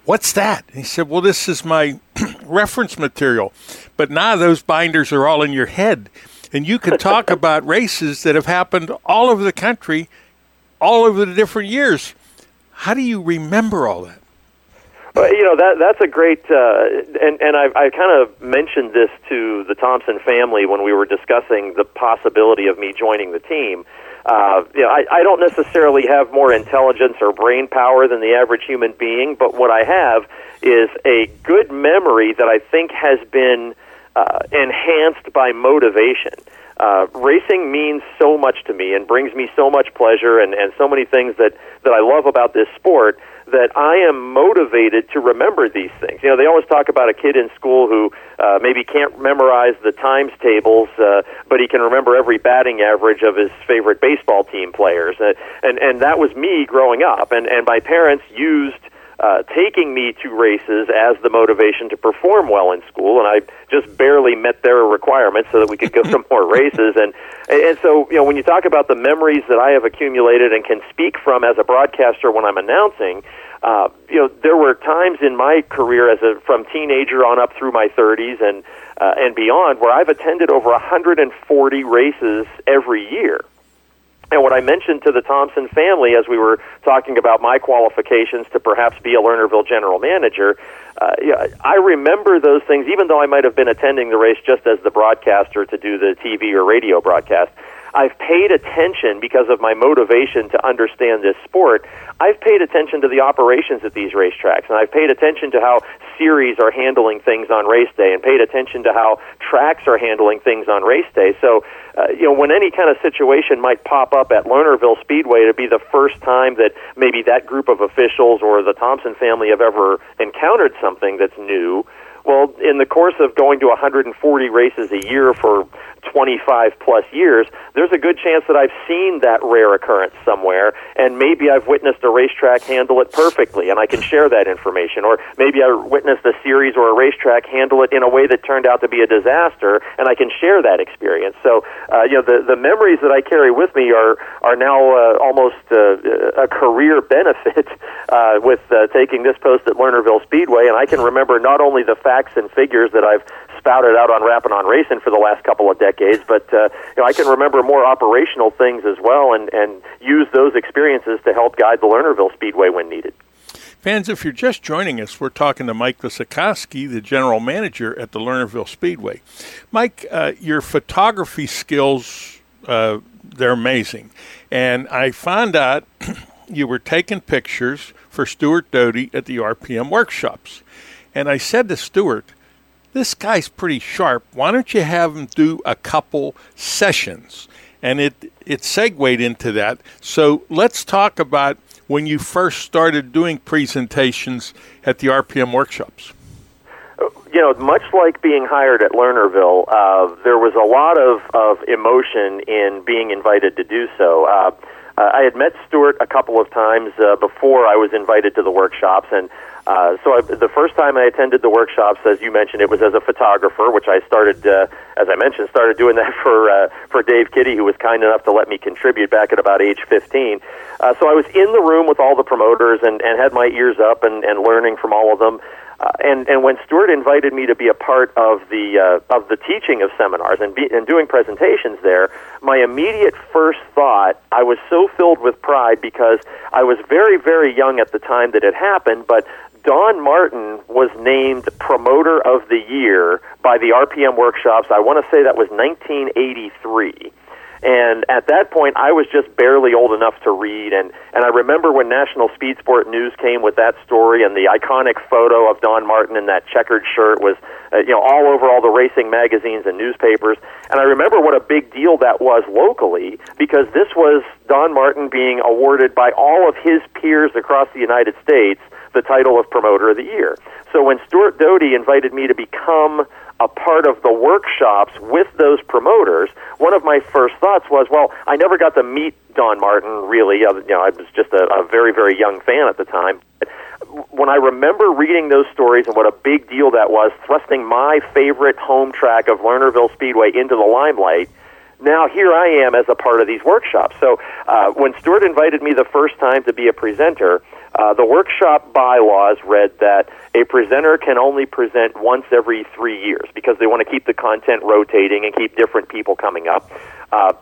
What's that? And he said, Well, this is my reference material. But now those binders are all in your head. And you can talk about races that have happened all over the country, all over the different years. How do you remember all that? Well, you know that that's a great, uh, and and I I kind of mentioned this to the Thompson family when we were discussing the possibility of me joining the team. Uh, you know, I, I don't necessarily have more intelligence or brain power than the average human being, but what I have is a good memory that I think has been uh, enhanced by motivation. Uh, racing means so much to me and brings me so much pleasure and, and so many things that, that I love about this sport that I am motivated to remember these things. You know, they always talk about a kid in school who uh, maybe can't memorize the times tables, uh, but he can remember every batting average of his favorite baseball team players. Uh, and and that was me growing up. And and my parents used uh, taking me to races as the motivation to perform well in school, and I just barely met their requirements so that we could go to more races. And and, so you know when you talk about the memories that I have accumulated and can speak from as a broadcaster when I'm announcing. Uh, you know, there were times in my career as a from teenager on up through my 30s and uh, and beyond where I've attended over 140 races every year. And what I mentioned to the Thompson family as we were talking about my qualifications to perhaps be a Lernerville general manager, uh, yeah, I remember those things, even though I might have been attending the race just as the broadcaster to do the TV or radio broadcast. I've paid attention because of my motivation to understand this sport. I've paid attention to the operations at these racetracks, and I've paid attention to how series are handling things on race day, and paid attention to how tracks are handling things on race day. So, uh, you know, when any kind of situation might pop up at Lernerville Speedway, to be the first time that maybe that group of officials or the Thompson family have ever encountered something that's new. Well, in the course of going to 140 races a year for 25 plus years, there's a good chance that I've seen that rare occurrence somewhere, and maybe I've witnessed a racetrack handle it perfectly, and I can share that information. Or maybe I witnessed a series or a racetrack handle it in a way that turned out to be a disaster, and I can share that experience. So, uh, you know, the the memories that I carry with me are are now uh, almost uh, a career benefit uh, with uh, taking this post at Lernerville Speedway, and I can remember not only the facts and figures that I've spouted out on Rappin' on Racing for the last couple of decades, but uh, you know, I can remember more operational things as well, and and use those experiences to help guide the Lernerville Speedway when needed. Fans, if you're just joining us, we're talking to Mike Lisakowski, the general manager at the Lernerville Speedway. Mike, uh, your photography skills, uh, they're amazing. And I found out you were taking pictures for Stuart Doty at the RPM workshops. And I said to Stuart, this guy's pretty sharp. Why don't you have him do a couple sessions? And it it segued into that. So let's talk about when you first started doing presentations at the RPM workshops. You know, much like being hired at Lernerville, uh, there was a lot of, of emotion in being invited to do so. Uh, uh, I had met Stuart a couple of times uh, before I was invited to the workshops, and uh, so I, the first time I attended the workshops, as you mentioned, it was as a photographer, which I started, uh, as I mentioned, started doing that for uh, for Dave Kitty, who was kind enough to let me contribute back at about age 15. Uh, so I was in the room with all the promoters and, and had my ears up and, and learning from all of them. Uh, and and when Stuart invited me to be a part of the uh, of the teaching of seminars and be, and doing presentations there, my immediate first thought I was so filled with pride because I was very very young at the time that it happened, but Don Martin was named Promoter of the Year by the RPM workshops. I want to say that was 1983. And at that point, I was just barely old enough to read. And, and I remember when National Speed Sport News came with that story and the iconic photo of Don Martin in that checkered shirt was, uh, you know, all over all the racing magazines and newspapers. And I remember what a big deal that was locally because this was Don Martin being awarded by all of his peers across the United States the title of Promoter of the Year. So when Stuart Doty invited me to become a part of the workshops with those promoters, one of my first thoughts was, well, I never got to meet Don Martin really. You know, I was just a, a very, very young fan at the time. When I remember reading those stories and what a big deal that was, thrusting my favorite home track of Lernerville Speedway into the limelight, now here I am as a part of these workshops. So uh, when Stuart invited me the first time to be a presenter, uh, the workshop bylaws read that a presenter can only present once every three years because they want to keep the content rotating and keep different people coming up. Uh,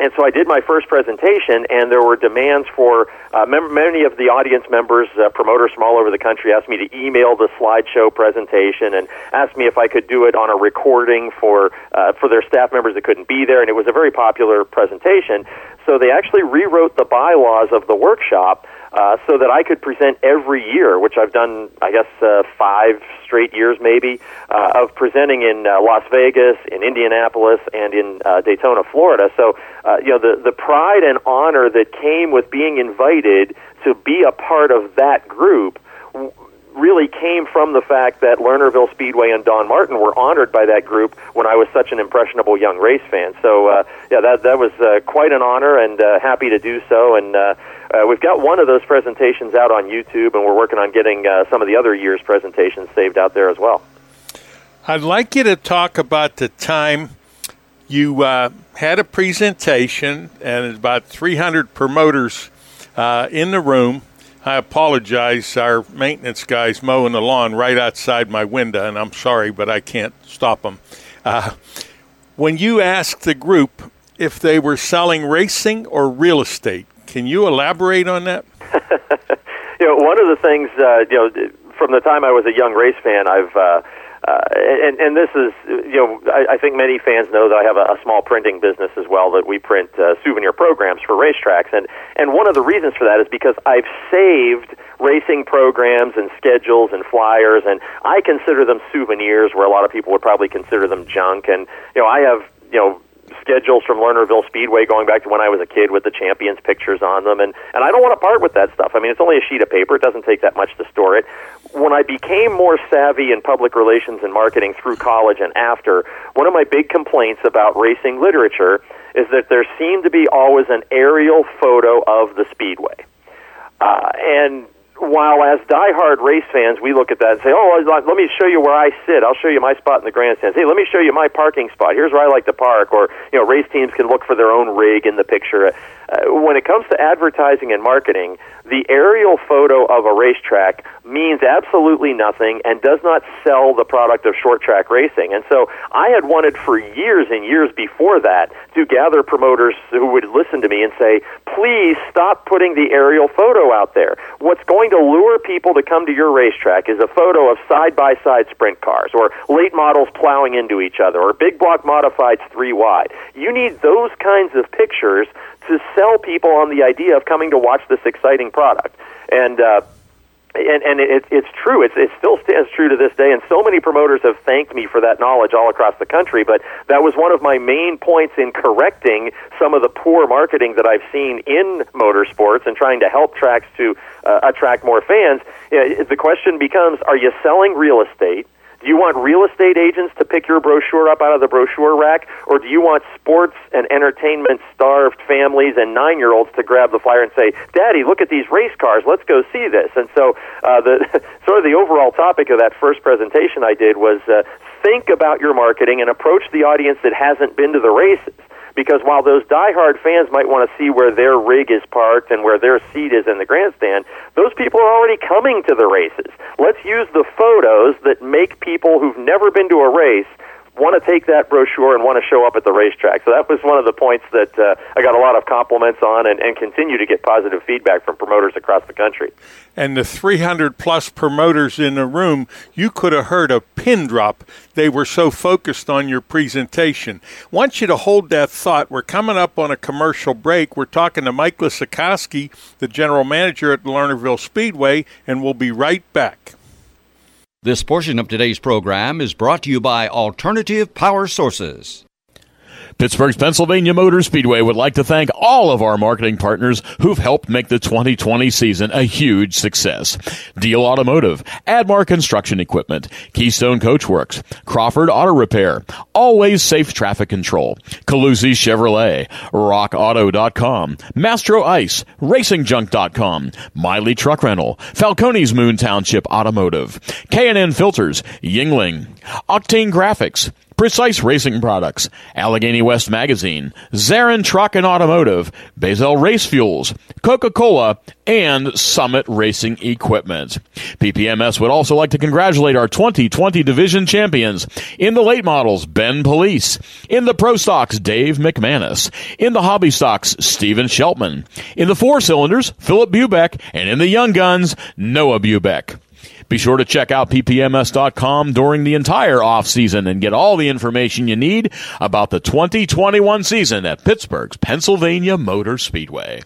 and so I did my first presentation, and there were demands for uh, mem- many of the audience members, uh, promoters from all over the country, asked me to email the slideshow presentation and asked me if I could do it on a recording for uh, for their staff members that couldn't be there. And it was a very popular presentation. So they actually rewrote the bylaws of the workshop uh, so that I could present every year, which I've done, I guess, uh, five straight years maybe, uh, of presenting in uh, Las Vegas, in Indianapolis, and in uh, Daytona, Florida. So, uh, you know, the, the pride and honor that came with being invited to be a part of that group really came from the fact that Lernerville Speedway and Don Martin were honored by that group when I was such an impressionable young race fan. So, uh, yeah, that that was uh, quite an honor, and uh, happy to do so. And uh, uh, we've got one of those presentations out on YouTube, and we're working on getting uh, some of the other years' presentations saved out there as well. I'd like you to talk about the time You uh, had a presentation, and about 300 promoters uh, in the room. I apologize. Our maintenance guy's mowing the lawn right outside my window, and I'm sorry, but I can't stop them. Uh, when you asked the group if they were selling racing or real estate, can you elaborate on that? you know, one of the things, uh, you know, from the time I was a young race fan, I've uh, uh, and and this is you know I, I think many fans know that I have a, a small printing business as well that we print uh, souvenir programs for racetracks and and one of the reasons for that is because I've saved racing programs and schedules and flyers and I consider them souvenirs where a lot of people would probably consider them junk and you know I have you know schedules from Lernerville Speedway going back to when I was a kid with the champions pictures on them and and I don't want to part with that stuff. I mean, it's only a sheet of paper. It doesn't take that much to store it. When I became more savvy in public relations and marketing through college and after, one of my big complaints about racing literature is that there seemed to be always an aerial photo of the speedway. Uh, and while as diehard race fans, we look at that and say, "Oh, let me show you where I sit. I'll show you my spot in the grandstands. Hey, let me show you my parking spot. Here's where I like to park." Or you know, race teams can look for their own rig in the picture. Uh, when it comes to advertising and marketing, the aerial photo of a racetrack means absolutely nothing and does not sell the product of short track racing. And so I had wanted for years and years before that to gather promoters who would listen to me and say, please stop putting the aerial photo out there. What's going to lure people to come to your racetrack is a photo of side by side sprint cars or late models plowing into each other or big block modifieds three wide. You need those kinds of pictures to sell people on the idea of coming to watch this exciting product. And uh, and and it, it's true. It's, it still stands true to this day. And so many promoters have thanked me for that knowledge all across the country. But that was one of my main points in correcting some of the poor marketing that I've seen in motorsports and trying to help tracks to uh, attract more fans. the question becomes: Are you selling real estate? Do you want real estate agents to pick your brochure up out of the brochure rack, or do you want sports and entertainment starved families and nine year olds to grab the flyer and say, "Daddy, look at these race cars. Let's go see this." And so, uh, the sort of the overall topic of that first presentation I did was uh, think about your marketing and approach the audience that hasn't been to the races because while those diehard fans might want to see where their rig is parked and where their seat is in the grandstand, those people are already coming to the races. Let's use the photos that make people who've never been to a race want to take that brochure and want to show up at the racetrack. So that was one of the points that uh, I got a lot of compliments on and, and continue to get positive feedback from promoters across the country. And the 300 plus promoters in the room, you could have heard a pin drop. They were so focused on your presentation. I want you to hold that thought. We're coming up on a commercial break. We're talking to Mike Lisakowski, the general manager at Lernerville Speedway, and we'll be right back. This portion of today's program is brought to you by Alternative Power Sources. Pittsburgh's Pennsylvania Motor Speedway would like to thank all of our marketing partners who've helped make the 2020 season a huge success. Deal Automotive, Admar Construction Equipment, Keystone Coachworks, Crawford Auto Repair, Always Safe Traffic Control, Calusi Chevrolet, RockAuto.com, Mastro Ice, RacingJunk.com, Miley Truck Rental, Falcone's Moon Township Automotive, K&N Filters, Yuengling, Octane Graphics, Precise Racing Products, Allegheny West Magazine, Zarin Truck and Automotive, Bazell Race Fuels, Coca-Cola, and Summit Racing Equipment. PPMS would also like to congratulate our 2020 division champions in the late models, Ben Police, in the Pro Stocks, Dave McManus, in the Hobby Stocks, Stephen Sheltman, in the four cylinders, Philip Bubeck, and in the Young Guns, Noah Bubeck. Be sure to check out ppms.com during the entire off season and get all the information you need about the 2021 season at Pittsburgh's Pennsylvania Motor Speedway.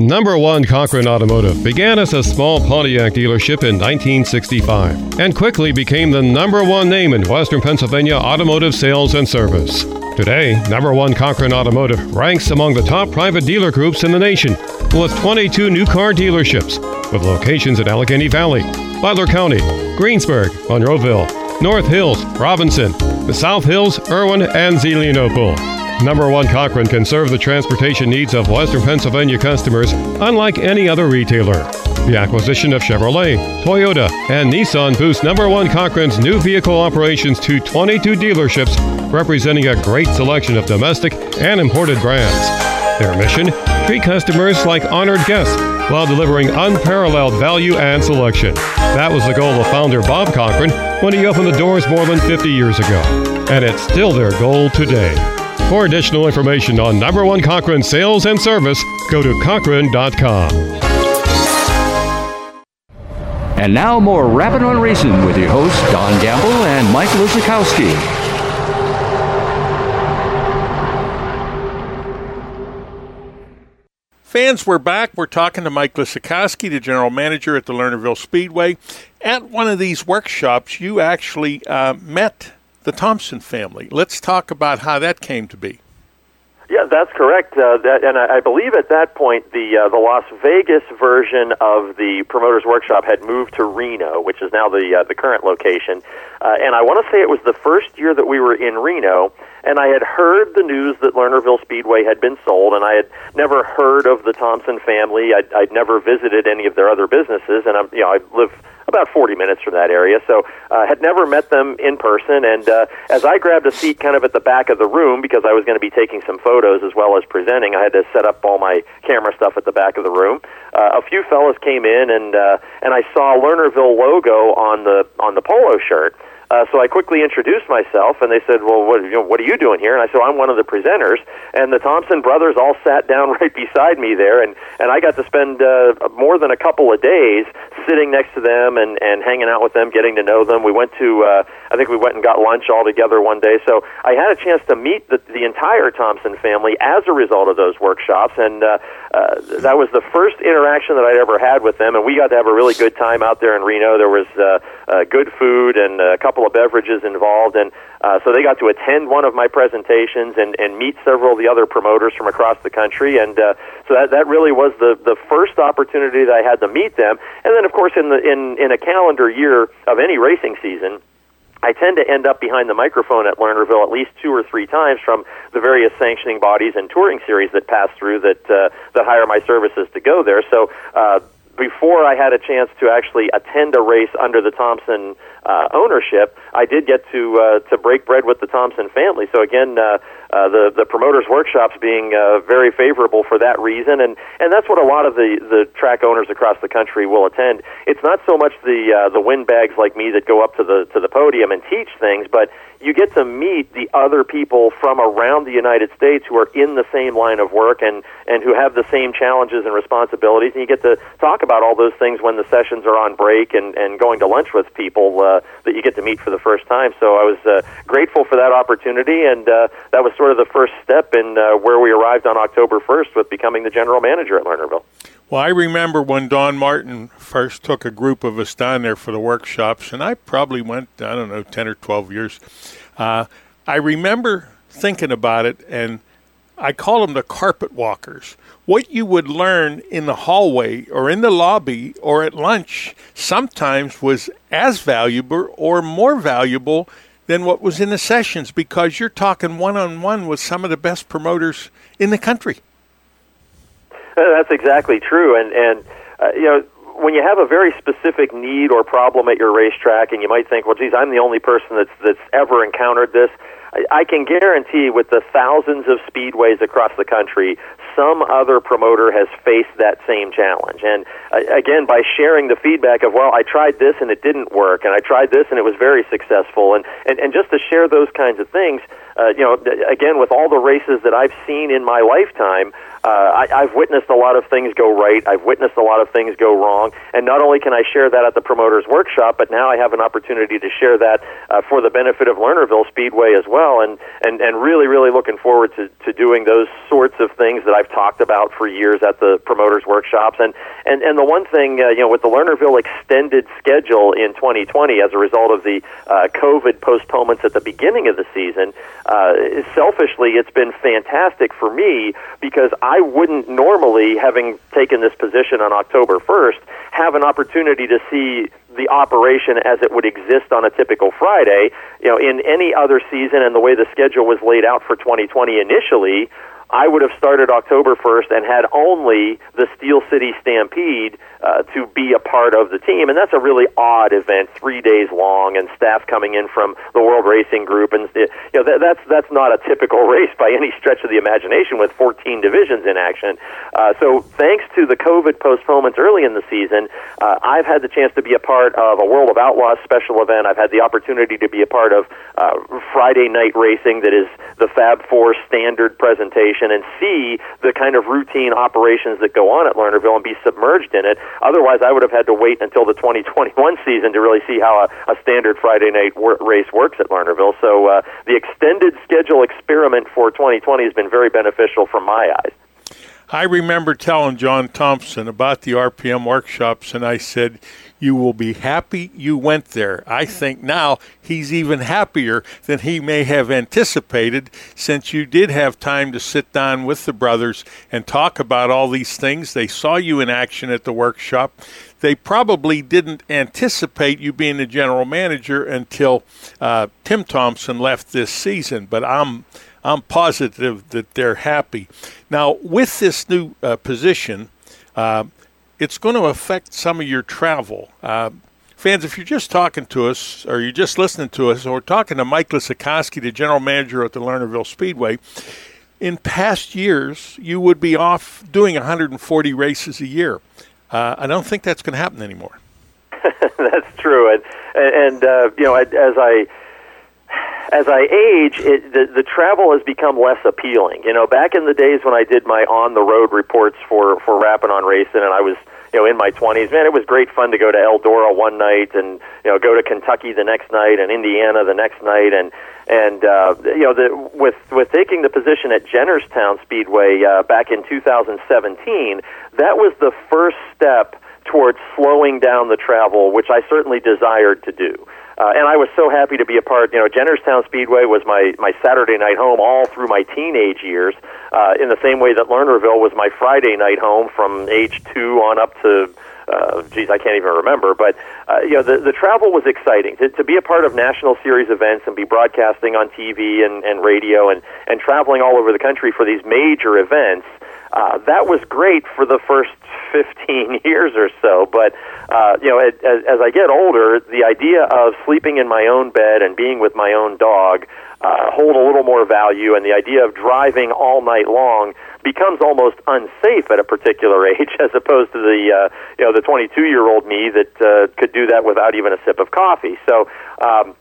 Number one Cochran Automotive began as a small Pontiac dealership in 1965 and quickly became the number one name in Western Pennsylvania automotive sales and service. Today, number one Cochran Automotive ranks among the top private dealer groups in the nation with 22 new car dealerships with locations in Allegheny Valley, Butler County, Greensburg, Monroeville, North Hills, Robinson, the South Hills, Irwin, and Zelienople. Number one Cochran can serve the transportation needs of Western Pennsylvania customers unlike any other retailer. The acquisition of Chevrolet, Toyota, and Nissan boosts number one Cochran's new vehicle operations to 22 dealerships, representing a great selection of domestic and imported brands. Their mission? Treat customers like honored guests while delivering unparalleled value and selection. That was the goal of founder Bob Cochran when he opened the doors more than 50 years ago. And it's still their goal today. For additional information on number one Cochran sales and service, go to Cochran.com. And now more Rappin' on Racing with your hosts Don Gamble and Mike Lisakowski. Fans, we're back. We're talking to Mike Lisakowski, the general manager at the Lernerville Speedway. At one of these workshops, you actually uh, met the Thompson family. Let's talk about how that came to be. Yeah, that's correct. Uh, that, and I, I believe at that point the uh, the Las Vegas version of the Promoters Workshop had moved to Reno, which is now the uh, the current location. Uh, and I want to say it was the first year that we were in Reno, and I had heard the news that Lernerville Speedway had been sold, and I had never heard of the Thompson family. I'd, I'd never visited any of their other businesses, and I'm you know I live about 40 minutes from that area. So uh, had never met them in person. And uh, as I grabbed a seat kind of at the back of the room because I was going to be taking some photos as well as presenting, I had to set up all my camera stuff at the back of the room. Uh, a few fellas came in and uh, and I saw Lernerville logo on the on the polo shirt. Uh, so I quickly introduced myself, and they said, "Well, what, you know, what are you doing here?" And I said, "I'm one of the presenters." And the Thompson brothers all sat down right beside me there, and and I got to spend uh, more than a couple of days sitting next to them and and hanging out with them, getting to know them. We went to, uh, I think we went and got lunch all together one day. So I had a chance to meet the the entire Thompson family as a result of those workshops, and uh, uh, that was the first interaction that I'd ever had with them. And we got to have a really good time out there in Reno. There was uh, uh, good food and a couple of beverages involved, and uh, so they got to attend one of my presentations and, and meet several of the other promoters from across the country, and uh, so that that really was the the first opportunity that I had to meet them. And then, of course, in the in in a calendar year of any racing season. I tend to end up behind the microphone at Lernerville at least two or three times from the various sanctioning bodies and touring series that pass through that uh, that hire my services to go there. So uh, before I had a chance to actually attend a race under the Thompson uh, ownership, I did get to uh, to break bread with the Thompson family. So again, uh, uh, the the promoters workshops being uh, very favorable for that reason, and and that's what a lot of the the track owners across the country will attend. It's not so much the uh, the windbags like me that go up to the to the podium and teach things, but you get to meet the other people from around the United States who are in the same line of work and and who have the same challenges and responsibilities, and you get to talk about all those things when the sessions are on break and and going to lunch with people uh, that you get to meet for the first time. So I was uh, grateful for that opportunity, and uh, that was sort of the first step in uh, where we arrived on October 1st with becoming the general manager at Lernerville. Well, I remember when Don Martin first took a group of us down there for the workshops, and I probably went, I don't know, 10 or 12 years. Uh, I remember thinking about it, and I call them the carpet walkers. What you would learn in the hallway or in the lobby or at lunch sometimes was as valuable or more valuable than what was in the sessions because you're talking one on one with some of the best promoters in the country. That's exactly true, and and uh, you know when you have a very specific need or problem at your racetrack, and you might think, well, geez, I'm the only person that's that's ever encountered this. I, I can guarantee, with the thousands of speedways across the country, some other promoter has faced that same challenge. And uh, again, by sharing the feedback of, well, I tried this and it didn't work, and I tried this and it was very successful, and and, and just to share those kinds of things, uh, you know, again, with all the races that I've seen in my lifetime, uh, I, I've witnessed a lot of things go right. I've witnessed a lot of things go wrong. And not only can I share that at the promoter's workshop, but now I have an opportunity to share that uh, for the benefit of Lernerville Speedway as well. And, and, and really, really looking forward to, to doing those sorts of things that I've talked about for years at the promoter's workshops. And, and, and the one thing, uh, you know, with the Lernerville extended schedule in 2020 as a result of the uh, COVID postponements at the beginning of the season, uh, selfishly, it's been fantastic for me because I wouldn't normally, having taken this position on October 1st, have an opportunity to see the operation as it would exist on a typical Friday. You know, in any other season and the way the schedule was laid out for 2020 initially, I would have started October 1st and had only the Steel City Stampede uh, to be a part of the team. And that's a really odd event, three days long, and staff coming in from the World Racing Group. And you know that, that's that's not a typical race by any stretch of the imagination with 14 divisions in action. Uh, so thanks to the COVID postponements early in the season, uh, I've had the chance to be a part of a World of Outlaws special event. I've had the opportunity to be a part of uh, Friday night racing that is the Fab Four standard presentation and see the kind of routine operations that go on at Lernerville and be submerged in it. Otherwise, I would have had to wait until the 2021 season to really see how a, a standard Friday night wor- race works at Lernerville. So uh, the extended schedule experiment for 2020 has been very beneficial from my eyes. I remember telling John Thompson about the RPM workshops, and I said, You will be happy you went there. I think now he's even happier than he may have anticipated since you did have time to sit down with the brothers and talk about all these things. They saw you in action at the workshop. They probably didn't anticipate you being the general manager until uh, Tim Thompson left this season, but I'm I'm positive that they're happy. Now, with this new uh, position, uh, it's going to affect some of your travel. Uh, fans, if you're just talking to us or you're just listening to us, or talking to Mike Lisakowski, the general manager at the Lernerville Speedway, in past years, you would be off doing 140 races a year. Uh, I don't think that's going to happen anymore. that's true, and and uh, you know, as I as I age, it, the, the travel has become less appealing. You know, back in the days when I did my on the road reports for for Rappin' on Racing, and I was you know in my 20s, man, it was great fun to go to Eldora one night and you know go to Kentucky the next night and Indiana the next night, and and uh, you know the, with with taking the position at Jennerstown Speedway uh, back in 2017, that was the first step towards slowing down the travel, which I certainly desired to do. Uh, and I was so happy to be a part. You know, Jennerstown Speedway was my my Saturday night home all through my teenage years. Uh, in the same way that Lernerville was my Friday night home from age two on up to uh, geez, I can't even remember. But uh, you know, the the travel was exciting to, to be a part of national series events and be broadcasting on TV and, and radio and and traveling all over the country for these major events. Uh, that was great for the first 15 years or so. But uh, you know, as, as I get older, the idea of sleeping in my own bed and being with my own dog uh, hold a little more value, and the idea of driving all night long becomes almost unsafe at a particular age, as opposed to the uh, you know the 22 year old me that uh, could do that without even a sip of coffee. So. Um,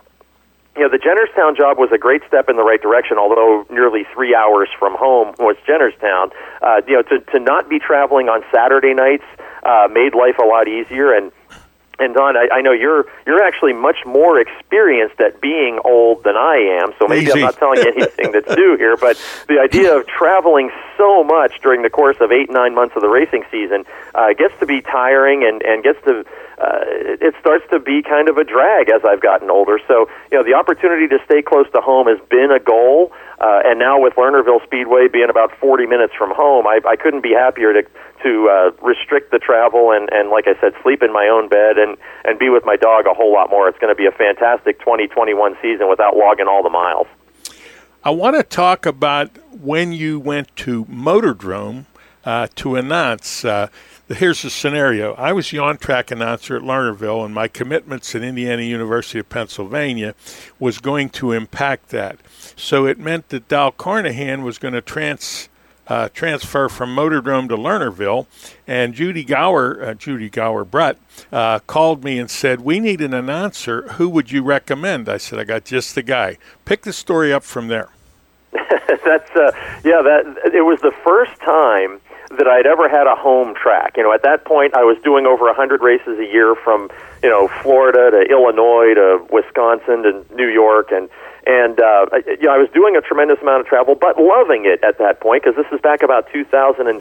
you know, the Jennerstown job was a great step in the right direction, although nearly three hours from home was Jennerstown. Uh, you know, to, to not be traveling on Saturday nights uh, made life a lot easier. And and Don, I, I know you're you're actually much more experienced at being old than I am, so maybe Easy. I'm not telling you anything that's new here. But the idea of traveling so much during the course of eight nine months of the racing season uh, gets to be tiring and and gets to uh, it starts to be kind of a drag as I've gotten older. So you know the opportunity to stay close to home has been a goal. Uh, and now with Lernerville Speedway being about 40 minutes from home, I, I couldn't be happier to to uh, restrict the travel and, and, like I said, sleep in my own bed and, and be with my dog a whole lot more. It's going to be a fantastic 2021 season without logging all the miles. I want to talk about when you went to Motordrome uh, to announce. Uh, here's the scenario. I was the on track announcer at Lernerville, and my commitments at Indiana University of Pennsylvania was going to impact that. So it meant that Dal Carnahan was going to trans uh, transfer from Motordrome to Lernerville, and Judy Gower, uh, Judy Gower Brett, uh, called me and said, "We need an announcer. Who would you recommend?" I said, "I got just the guy." Pick the story up from there. That's uh, yeah. That it was the first time that I'd ever had a home track. You know, at that point, I was doing over a hundred races a year from you know Florida to Illinois to Wisconsin to New York, and and uh, you know, I was doing a tremendous amount of travel, but loving it at that point because this is back about 2006,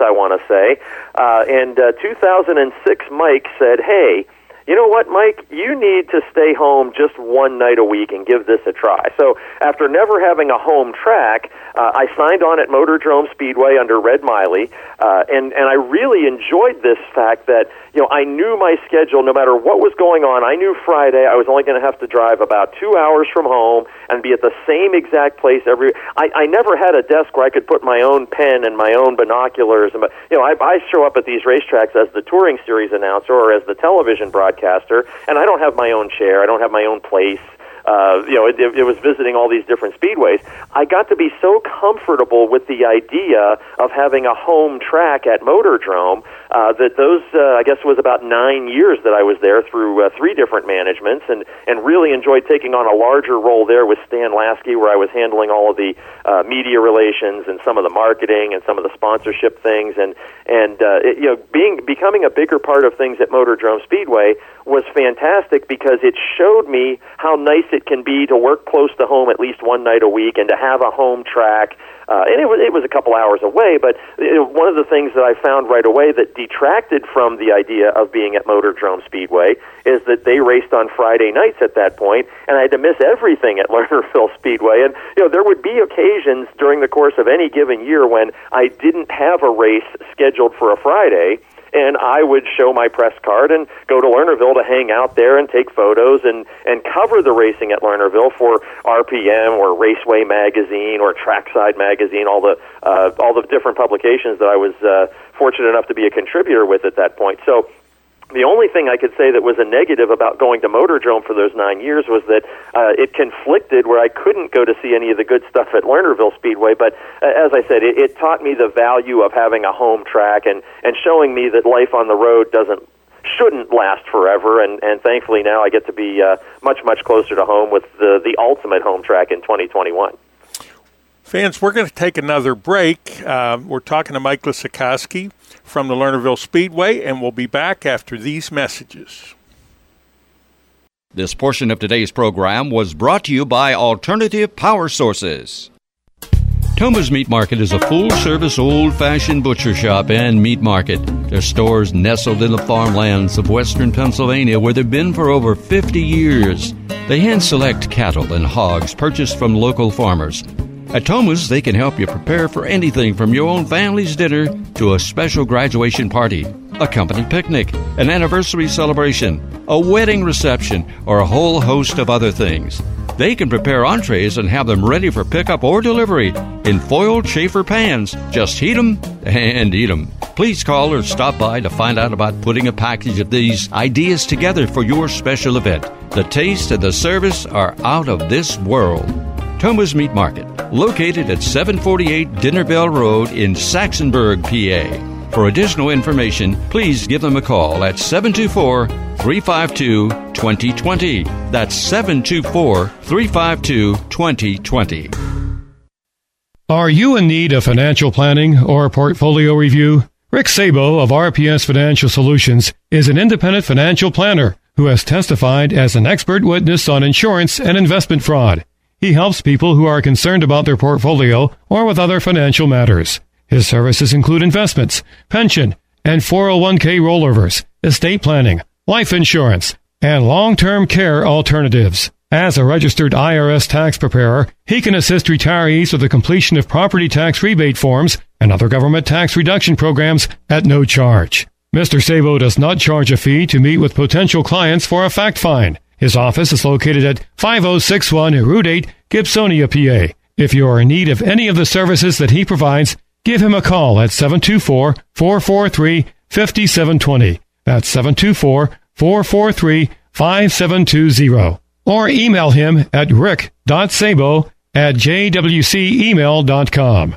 I want to say. Uh, and uh, 2006, Mike said, "Hey." you know what, Mike, you need to stay home just one night a week and give this a try. So after never having a home track, uh, I signed on at Motordrome Speedway under Red Miley, uh, and and I really enjoyed this fact that you know I knew my schedule no matter what was going on. I knew Friday I was only going to have to drive about two hours from home and be at the same exact place every. I, I never had a desk where I could put my own pen and my own binoculars, and but you know I, I show up at these racetracks as the touring series announcer or as the television broadcaster, and I don't have my own chair. I don't have my own place uh, you know, it, it, was visiting all these different speedways. I got to be so comfortable with the idea of having a home track at Motordrome uh, that those, uh, I guess, was about nine years that I was there through uh, three different managements, and and really enjoyed taking on a larger role there with Stan Lasky, where I was handling all of the uh, media relations and some of the marketing and some of the sponsorship things, and and uh, it, you know, being becoming a bigger part of things at Motor Motordrome Speedway was fantastic because it showed me how nice it can be to work close to home at least one night a week and to have a home track. Uh, and it was it was a couple hours away, but it, one of the things that I found right away that detracted from the idea of being at Motordrome Speedway is that they raced on Friday nights at that point, and I had to miss everything at Lernerville Speedway. And you know there would be occasions during the course of any given year when I didn't have a race scheduled for a Friday and I would show my press card and go to Lernerville to hang out there and take photos and and cover the racing at Lernerville for RPM or Raceway Magazine or Trackside Magazine, all the uh, all the different publications that I was uh, fortunate enough to be a contributor with at that point. So the only thing I could say that was a negative about going to Motordrome for those nine years was that uh, it conflicted where I couldn't go to see any of the good stuff at Lernerville Speedway. But uh, as I said, it, it taught me the value of having a home track and and showing me that life on the road doesn't shouldn't last forever. And and thankfully now I get to be uh, much much closer to home with the the ultimate home track in 2021. Fans, we're going to take another break. Uh, we're talking to Mike Lisakowski from the Lernerville Speedway, and we'll be back after these messages. This portion of today's program was brought to you by Alternative Power Sources. Thoma's Meat Market is a full service, old fashioned butcher shop and meat market. Their stores nestled in the farmlands of western Pennsylvania where they've been for over 50 years. They hand select cattle and hogs purchased from local farmers. At Thoma's, they can help you prepare for anything from your own family's dinner to a special graduation party, a company picnic, an anniversary celebration, a wedding reception, or a whole host of other things. They can prepare entrees and have them ready for pickup or delivery in foil chafer pans. Just heat them and eat them. Please call or stop by to find out about putting a package of these ideas together for your special event. The taste and the service are out of this world. Thoma's Meat Market, located at 748 Dinner Bell Road in Saxonburg, PA. For additional information, please give them a call at 724 352 2020. That's 724 352 2020. Are you in need of financial planning or portfolio review? Rick Sabo of RPS Financial Solutions is an independent financial planner who has testified as an expert witness on insurance and investment fraud. He helps people who are concerned about their portfolio or with other financial matters. His services include investments, pension, and 401k rollovers, estate planning, life insurance, and long-term care alternatives. As a registered IRS tax preparer, he can assist retirees with the completion of property tax rebate forms and other government tax reduction programs at no charge. Mr. Sabo does not charge a fee to meet with potential clients for a fact find. His office is located at 5061 Route 8, Gibsonia, PA. If you are in need of any of the services that he provides, give him a call at 724 443 5720. That's 724 443 5720. Or email him at rick.sabo at jwcemail.com.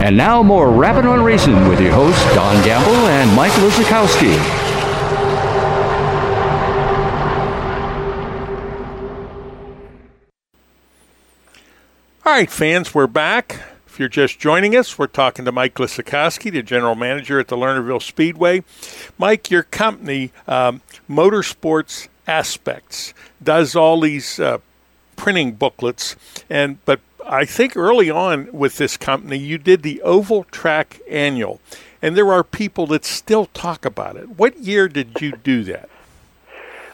And now more Rappin' on Racing with your hosts Don Gamble and Mike Lisakowski. All right, fans, we're back. If you're just joining us, we're talking to Mike Lisakowski, the general manager at the Lernerville Speedway. Mike, your company, um, Motorsports Aspects, does all these uh, printing booklets, and but I think early on with this company, you did the Oval Track Annual, and there are people that still talk about it. What year did you do that?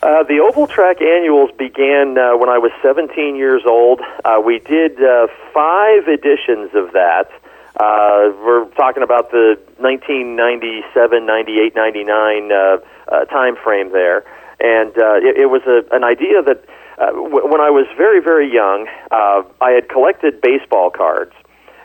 Uh, the Oval Track annuals began uh, when I was 17 years old. Uh, we did uh, five editions of that. Uh, we're talking about the 1997, 98, 99 uh, time frame there, and it, it was a, an idea that uh, w- when I was very, very young, uh, I had collected baseball cards,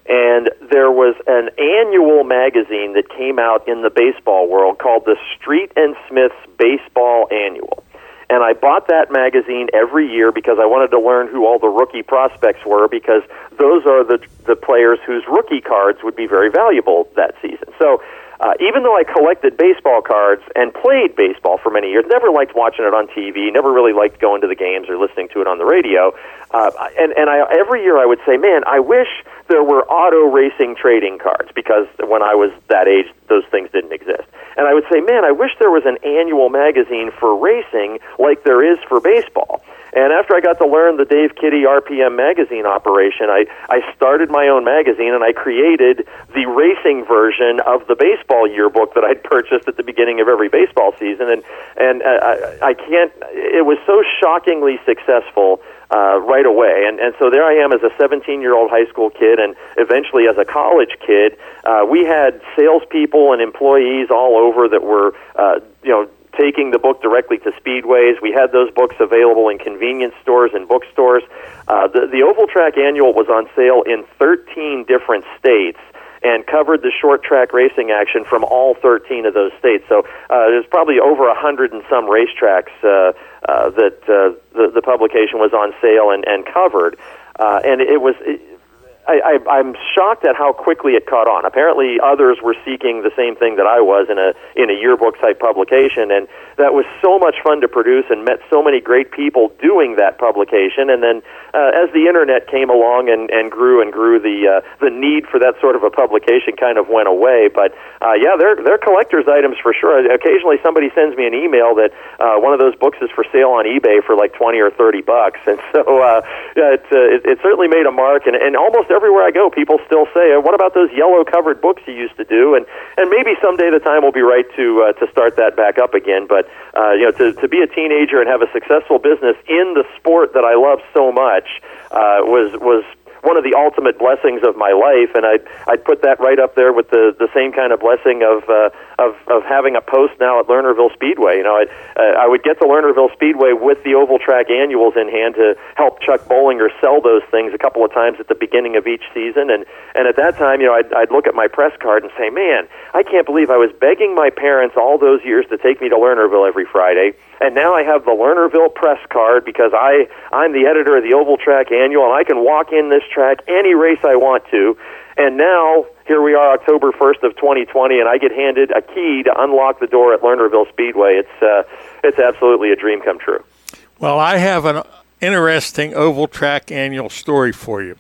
and there was an annual magazine that came out in the baseball world called the Street and Smith's Baseball Annual and I bought that magazine every year because I wanted to learn who all the rookie prospects were because those are the the players whose rookie cards would be very valuable that season. So uh, even though I collected baseball cards and played baseball for many years, never liked watching it on TV, never really liked going to the games or listening to it on the radio. Uh, and and I, every year I would say, man, I wish there were auto racing trading cards because when I was that age, those things didn't exist. And I would say, man, I wish there was an annual magazine for racing like there is for baseball. And after I got to learn the Dave Kitty RPM magazine operation, I, I started my own magazine and I created the racing version of the baseball yearbook that I'd purchased at the beginning of every baseball season. And, and uh, I, I can't, it was so shockingly successful uh, right away. And, and so there I am as a 17 year old high school kid, and eventually as a college kid. Uh, we had salespeople and employees all over that were, uh, you know, taking the book directly to speedways. We had those books available in convenience stores and bookstores. Uh, the, the Oval Track Annual was on sale in 13 different states and covered the short track racing action from all 13 of those states. So uh, there's probably over a hundred and some racetracks uh, uh, that uh, the, the publication was on sale and, and covered. Uh, and it was. It, I, I, I'm shocked at how quickly it caught on. Apparently, others were seeking the same thing that I was in a in a yearbook type publication, and that was so much fun to produce and met so many great people doing that publication. And then, uh, as the internet came along and, and grew and grew, the uh, the need for that sort of a publication kind of went away. But uh, yeah, they're they're collector's items for sure. Occasionally, somebody sends me an email that uh, one of those books is for sale on eBay for like twenty or thirty bucks, and so uh, it, uh, it it certainly made a mark. And and almost everywhere I go, people still say, "What about those yellow covered books you used to do?" And and maybe someday the time will be right to uh, to start that back up again. But uh, you know, to to be a teenager and have a successful business in the sport that I love so much uh, was was one of the ultimate blessings of my life, and I'd I'd put that right up there with the the same kind of blessing of uh, of of having a post now at Lernerville Speedway. You know, I uh, I would get to Lernerville Speedway with the Oval Track annuals in hand to help Chuck Bollinger sell those things a couple of times at the beginning of each season, and and at that time, you know, I'd I'd look at my press card and say, man, I can't believe I was begging my parents all those years to take me to Lernerville every Friday and now I have the Lernerville press card because I I'm the editor of the Oval Track Annual, and I can walk in this track any race I want to. And now here we are, October 1st of 2020, and I get handed a key to unlock the door at Lernerville Speedway. It's uh, it's absolutely a dream come true. Well, I have an interesting Oval Track Annual story for you.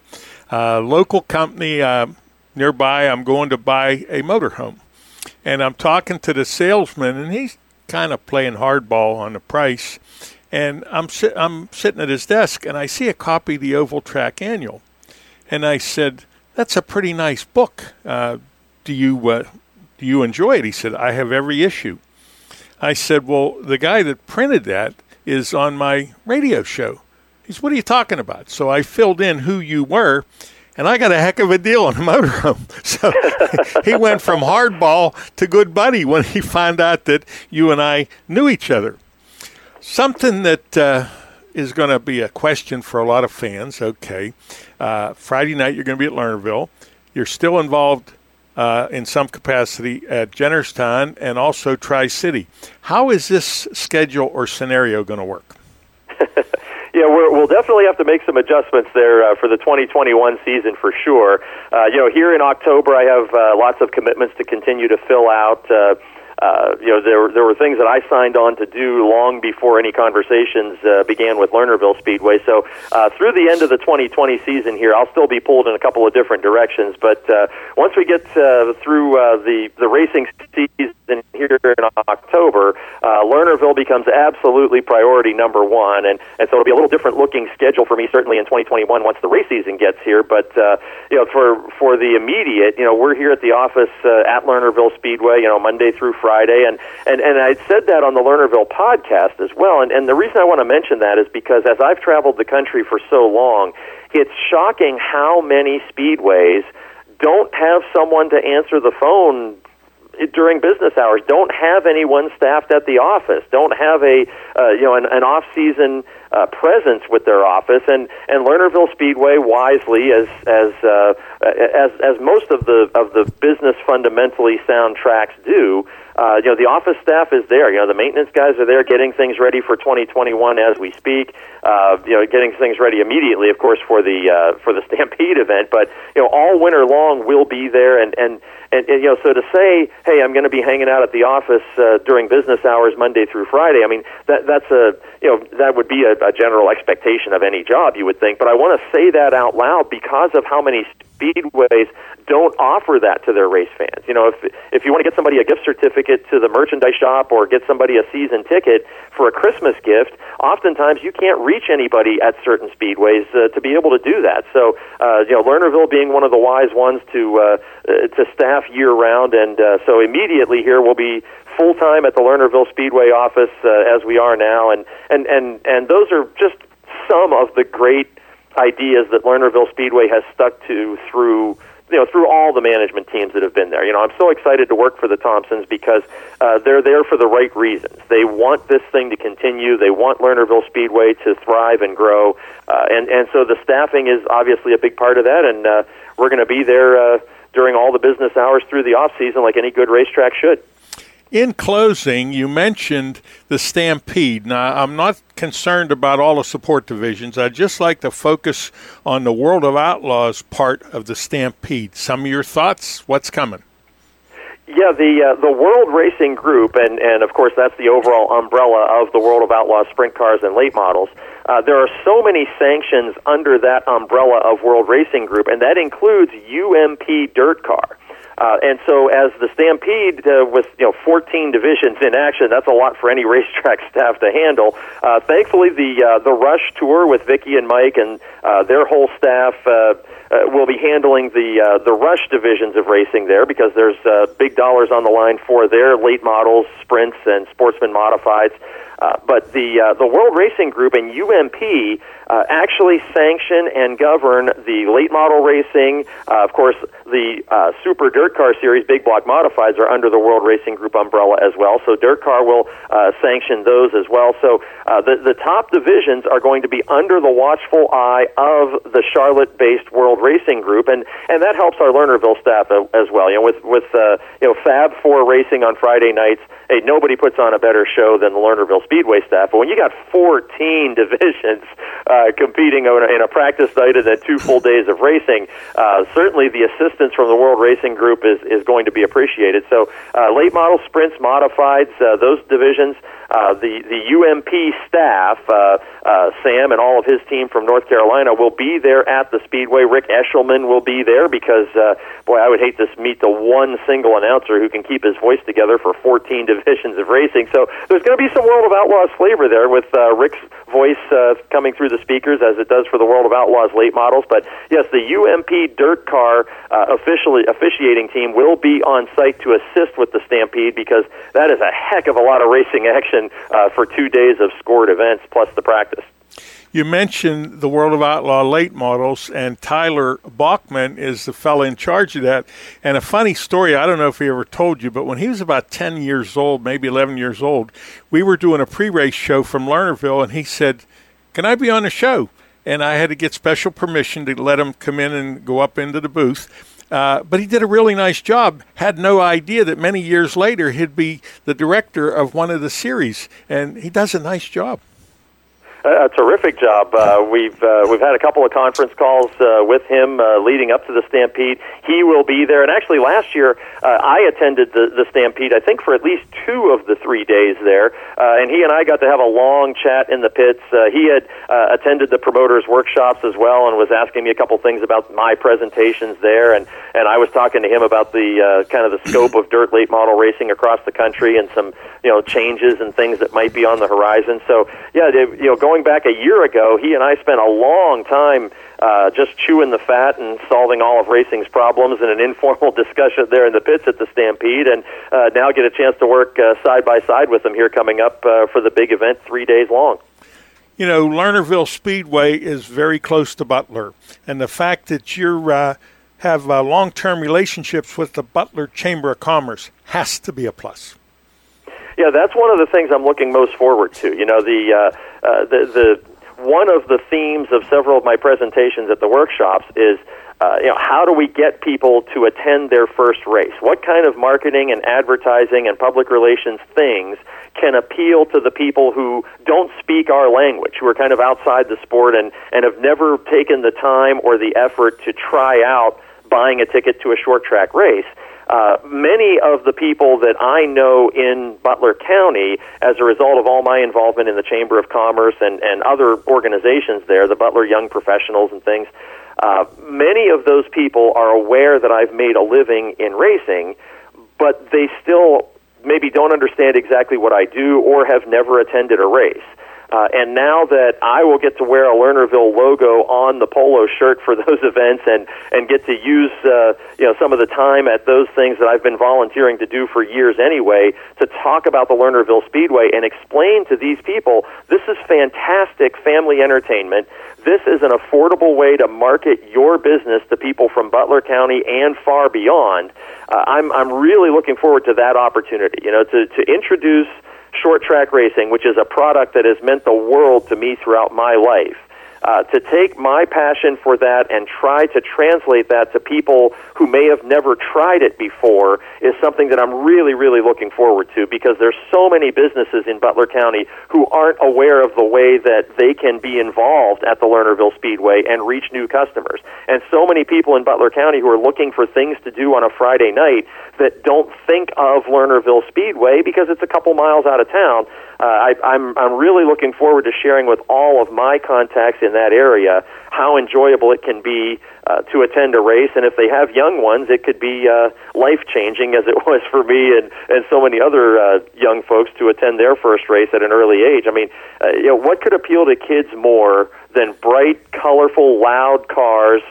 Uh, local company uh, nearby, I'm going to buy a motorhome, and I'm talking to the salesman, and he's kind of playing hardball on the price. And I'm si- I'm sitting at his desk, and I see a copy of the Oval Track Annual, and I said, "That's a pretty nice book. Uh, do you uh, do you enjoy it?" He said, "I have every issue." I said, "Well, the guy that printed that is on my radio show." He said, "What are you talking about?" So I filled in who you were, and I got a heck of a deal on the motorhome. So he went from hardball to good buddy when he found out that you and I knew each other. Something that uh, is going to be a question for a lot of fans. Okay, uh, Friday night you're going to be at Lernerville. You're still involved uh, in some capacity at Jennerstown and also Tri City. How is this schedule or scenario going to work? Yeah, we will definitely have to make some adjustments there uh, for the 2021 season for sure. Uh, you know, here in October, I have uh, lots of commitments to continue to fill out. Uh, uh, you know, there there were things that I signed on to do long before any conversations uh, began with Lernerville Speedway. So uh, through the end of the 2020 season here, I'll still be pulled in a couple of different directions. But uh, once we get uh, through uh, the the racing season here in October, uh, Lernerville becomes absolutely priority number one, and and so it'll be a little different looking schedule for me certainly in 2021 once the race season gets here. But uh, you know, for for the immediate, you know, we're here at the office uh, at Lernerville Speedway, you know, Monday through Friday, and and and I said that on the Lernerville podcast as well. And and the reason I want to mention that is because as I've traveled the country for so long, it's shocking how many speedways don't have someone to answer the phone during business hours. Don't have anyone staffed at the office. Don't have a uh, you know an, an off season uh, presence with their office. And and Lernerville Speedway wisely, as as uh, as as most of the of the business fundamentally sound tracks do. Uh, you know the office staff is there. You know the maintenance guys are there, getting things ready for 2021 as we speak. Uh, you know, getting things ready immediately, of course, for the uh, for the Stampede event. But you know, all winter long we'll be there, and and and, and you know, so to say, hey, I'm going to be hanging out at the office uh, during business hours Monday through Friday. I mean, that that's a you know that would be a, a general expectation of any job, you would think. But I want to say that out loud because of how many speedways don't offer that to their race fans. You know, if if you want to get somebody a gift certificate to the merchandise shop or get somebody a season ticket for a Christmas gift, oftentimes you can't reach anybody at certain speedways uh, to be able to do that. So, uh, you know, Lernerville being one of the wise ones to uh, uh, to staff year round, and uh, so immediately here we'll be full time at the Lernerville Speedway office uh, as we are now, and and and and those are just some of the great ideas that Lernerville Speedway has stuck to through you know through all the management teams that have been there. You know, I'm so excited to work for the Thompsons because uh, they're there for the right reasons. They want this thing to continue. They want Lernerville Speedway to thrive and grow, uh, and and so the staffing is obviously a big part of that. And uh, we're going to be there uh, during all the business hours through the off season, like any good racetrack should. In closing, you mentioned the Stampede. Now, I'm not concerned about all the support divisions. I'd just like to focus on the World of Outlaws part of the Stampede. Some of your thoughts? What's coming? Yeah, the uh, the World Racing Group, and and of course that's the overall umbrella of the World of Outlaws sprint cars and late models. Uh, there are so many sanctions under that umbrella of World Racing Group, and that includes UMP Dirt Car. Uh, and so, as the Stampede uh, with you know 14 divisions in action, that's a lot for any racetrack staff to handle. Uh, thankfully, the uh, the Rush Tour with Vicky and Mike and uh, their whole staff uh, uh, will be handling the uh, the Rush divisions of racing there because there's uh, big dollars on the line for their late models, sprints, and sportsman modifieds. Uh, but the uh, the World Racing Group and UMP uh, actually sanction and govern the late model racing. Uh, of course, the uh, Super Dirt Car Series Big Block Modifieds are under the World Racing Group umbrella as well. So Dirt Car will uh, sanction those as well. So uh, the the top divisions are going to be under the watchful eye of the Charlotte-based World Racing Group, and and that helps our Lernerville staff as well. You know, with with uh, you know Fab Four racing on Friday nights. Hey, nobody puts on a better show than the Lernerville Speedway staff. But when you got 14 divisions uh, competing in a, in a practice night and then two full days of racing, uh, certainly the assistance from the World Racing Group is, is going to be appreciated. So uh, late model sprints, modifieds, uh, those divisions. Uh, the the UMP staff, uh, uh, Sam and all of his team from North Carolina will be there at the Speedway. Rick Eshelman will be there because, uh, boy, I would hate to meet the one single announcer who can keep his voice together for 14 divisions of racing. So there's going to be some World of Outlaws flavor there with uh, Rick's voice uh, coming through the speakers as it does for the World of Outlaws late models. But yes, the UMP Dirt Car uh, officially officiating team will be on site to assist with the Stampede because that is a heck of a lot of racing action uh, for two days of scored events plus the practice. You mentioned the World of Outlaw late models, and Tyler Bachman is the fellow in charge of that. And a funny story, I don't know if he ever told you, but when he was about 10 years old, maybe 11 years old, we were doing a pre race show from Lernerville, and he said, Can I be on the show? And I had to get special permission to let him come in and go up into the booth. Uh, but he did a really nice job. Had no idea that many years later he'd be the director of one of the series, and he does a nice job. A, terrific job. Uh, we've uh, we've had a couple of conference calls uh, with him uh, leading up to the Stampede. He will be there, and actually last year uh, I attended the, the Stampede. I think for at least two of the three days there, uh, and he and I got to have a long chat in the pits. He had attended the promoters' workshops as well, and was asking me a couple things about my presentations there, and and I was talking to him about the kind of the scope of dirt late model racing across the country and some you know changes and things that might be on the horizon. So yeah, they, you know. Going going back a year ago, he and I spent a long time uh, just chewing the fat and solving all of racing's problems in an informal discussion there in the pits at the Stampede, and uh, now get a chance to work uh, side by side with him here coming up uh, for the big event, three days long. You know, Lernerville Speedway is very close to Butler, and the fact that you uh, have uh, long-term relationships with the Butler Chamber of Commerce has to be a plus. Yeah, that's one of the things I'm looking most forward to. You know, the uh, uh, the the one of the themes of several of my presentations at the workshops is. Uh, you know, how do we get people to attend their first race? What kind of marketing and advertising and public relations things can appeal to the people who don't speak our language, who are kind of outside the sport and, and have never taken the time or the effort to try out buying a ticket to a short track race? Uh, many of the people that I know in Butler County, as a result of all my involvement in the Chamber of Commerce and, and other organizations there, the Butler Young Professionals and things, uh, many of those people are aware that I've made a living in racing, but they still maybe don't understand exactly what I do or have never attended a race. Uh, and now that I will get to wear a Lernerville logo on the polo shirt for those events and, and get to use uh, you know some of the time at those things that I've been volunteering to do for years anyway to talk about the Lernerville Speedway and explain to these people this is fantastic family entertainment. This is an affordable way to market your business to people from Butler County and far beyond. Uh, I'm I'm really looking forward to that opportunity. You know to to introduce short track racing, which is a product that has meant the world to me throughout my life, uh, to take my passion for that and try to translate that to people who may have never tried it before is something that I'm really, really looking forward to because there's so many businesses in Butler County who aren't aware of the way that they can be involved at the Lernerville Speedway and reach new customers. And so many people in Butler County who are looking for things to do on a Friday night that don't think of Lernerville Speedway because it's a couple miles out of town uh, I, I'm I'm really looking forward to sharing with all of my contacts in that area how enjoyable it can be uh, to attend a race, and if they have young ones, it could be uh, life changing as it was for me and and so many other uh, young folks to attend their first race at an early age. I mean, uh, you know, what could appeal to kids more than bright, colorful, loud cars?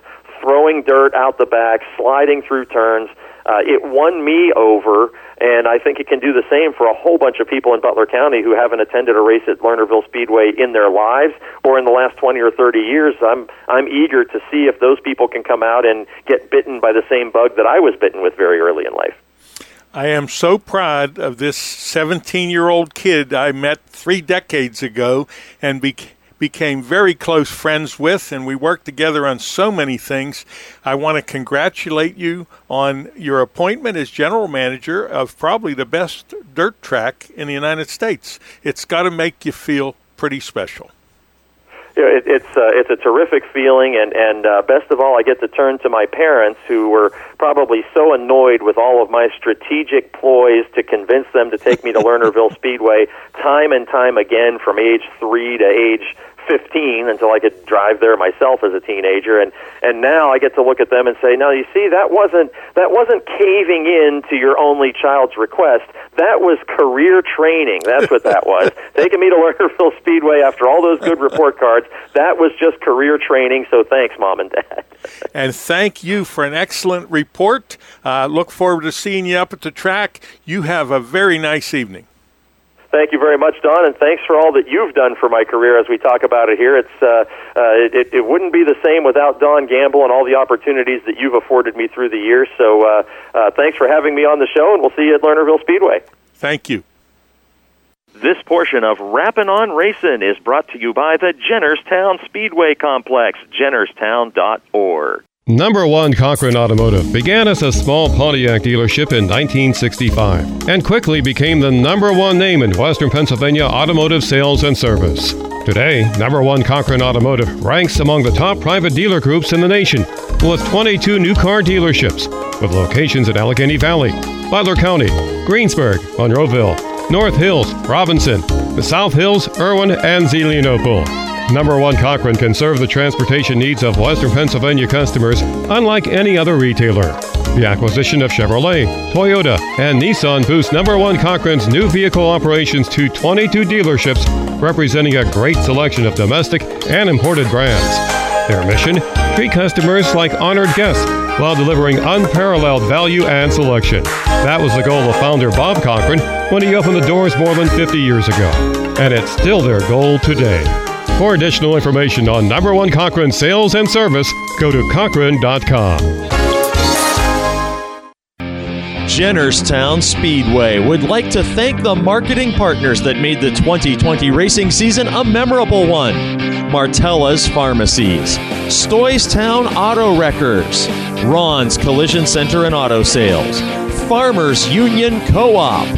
throwing dirt out the back, sliding through turns. Uh, it won me over and I think it can do the same for a whole bunch of people in Butler County who haven't attended a race at Lernerville Speedway in their lives or in the last 20 or 30 years. I'm I'm eager to see if those people can come out and get bitten by the same bug that I was bitten with very early in life. I am so proud of this 17 year old kid I met three decades ago and became became very close friends with, and we worked together on so many things. I want to congratulate you on your appointment as general manager of probably the best dirt track in the United States. It's got to make you feel pretty special. You know, it, it's uh, it's a terrific feeling, and and uh, best of all, I get to turn to my parents, who were probably so annoyed with all of my strategic ploys to convince them to take me to Lernerville Speedway time and time again, from age three to age 15 until I could drive there myself as a teenager and and now I get to look at them and say now you see that wasn't that wasn't caving in to your only child's request. That was career training. That's what that was. Taking me to Lernerville Speedway after all those good report cards. That was just career training so thanks mom and dad. And thank you for an excellent report. Uh, look forward to seeing you up at the track. You have a very nice evening Thank you very much, Don, and thanks for all that you've done for my career as we talk about it here. It's uh, uh, it, it wouldn't be the same without Don Gamble and all the opportunities that you've afforded me through the years. So uh, uh, thanks for having me on the show, and we'll see you at Lernerville Speedway. Thank you. This portion of Rappin' on Racing is brought to you by the Jennerstown Speedway Complex, jennerstown.org. Number one Cochran Automotive began as a small Pontiac dealership in 1965 and quickly became the number one name in Western Pennsylvania automotive sales and service. Today, number one Cochran Automotive ranks among the top private dealer groups in the nation, with 22 new car dealerships, with locations in Allegheny Valley, Butler County, Greensburg, Monroeville, North Hills, Robinson, the South Hills, Irwin, and Zelienople. Number one Cochran can serve the transportation needs of Western Pennsylvania customers unlike any other retailer. The acquisition of Chevrolet, Toyota, and Nissan boosts number one Cochran's new vehicle operations to 22 dealerships, representing a great selection of domestic and imported brands. Their mission? Treat customers like honored guests while delivering unparalleled value and selection. That was the goal of founder Bob Cochran when he opened the doors more than 50 years ago. And it's still their goal today. For additional information on number one Cochran sales and service, go to Cochran.com. Jennerstown Speedway would like to thank the marketing partners that made the 2020 racing season a memorable one Martella's Pharmacies, Stoystown Auto Wreckers, Ron's Collision Center and Auto Sales, Farmers Union Co op,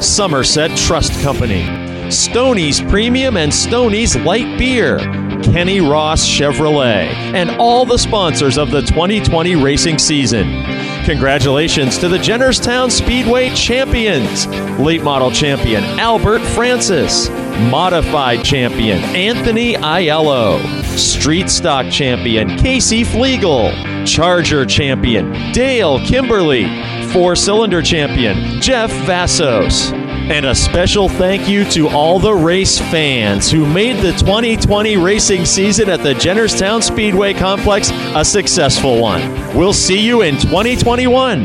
Somerset Trust Company, Stoney's Premium and Stoney's Light Beer, Kenny Ross Chevrolet, and all the sponsors of the 2020 racing season. Congratulations to the Jennerstown Speedway champions late model champion Albert Francis, modified champion Anthony Aiello, street stock champion Casey Flegel, charger champion Dale Kimberly, four cylinder champion Jeff Vassos. And a special thank you to all the race fans who made the 2020 racing season at the Jennerstown Speedway Complex a successful one. We'll see you in 2021.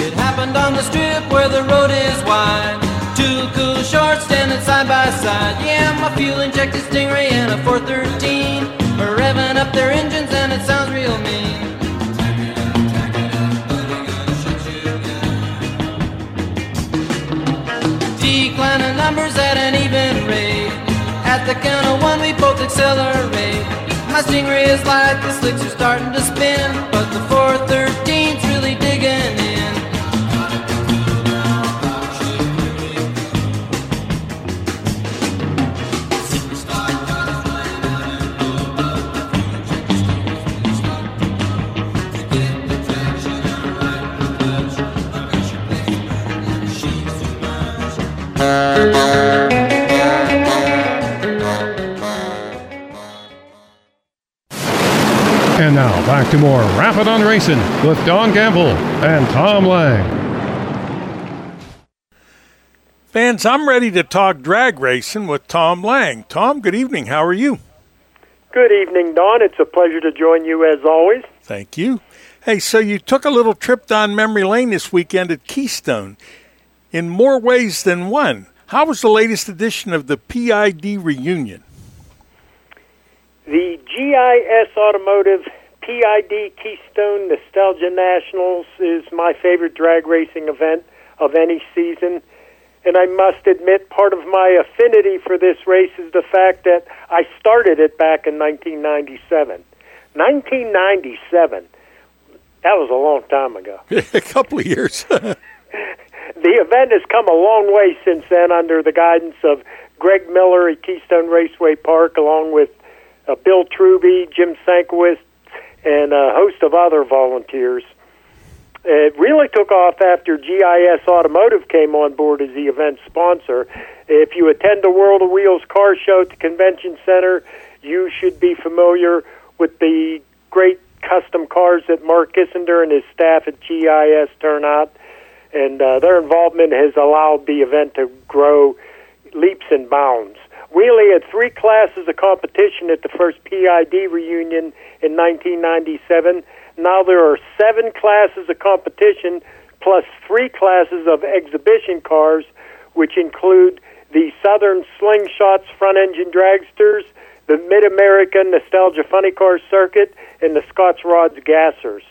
It happened on the strip where the road is wide. Two cool shorts standing side by side. Yeah, my fuel injected Stingray and a 413 are revving up their engines and it sounds At an even rate. At the count of one, we both accelerate. My Stingray is light, the slicks are starting to spin, but the 413's And now back to more Rappin' on Racing with Don Gamble and Tom Lang. Fans, I'm ready to talk drag racing with Tom Lang. Tom, good evening. How are you? Good evening, Don. It's a pleasure to join you as always. Thank you. Hey, so you took a little trip down memory lane this weekend at Keystone in more ways than one. How was the latest edition of the PID reunion? The GIS Automotive PID Keystone Nostalgia Nationals is my favorite drag racing event of any season. And I must admit, part of my affinity for this race is the fact that I started it back in 1997. 1997. That was a long time ago. a couple of years. the event has come a long way since then under the guidance of Greg Miller at Keystone Raceway Park, along with uh, Bill Truby, Jim Sankwist, and a host of other volunteers. It really took off after GIS Automotive came on board as the event sponsor. If you attend the World of Wheels car show at the convention center, you should be familiar with the great custom cars that Mark Kissinger and his staff at GIS turn out. And uh, their involvement has allowed the event to grow leaps and bounds. Wheelie had three classes of competition at the first PID reunion in 1997. Now there are seven classes of competition plus three classes of exhibition cars, which include the Southern Slingshots front engine dragsters, the Mid American Nostalgia Funny Car Circuit, and the Scotch Rods Gassers.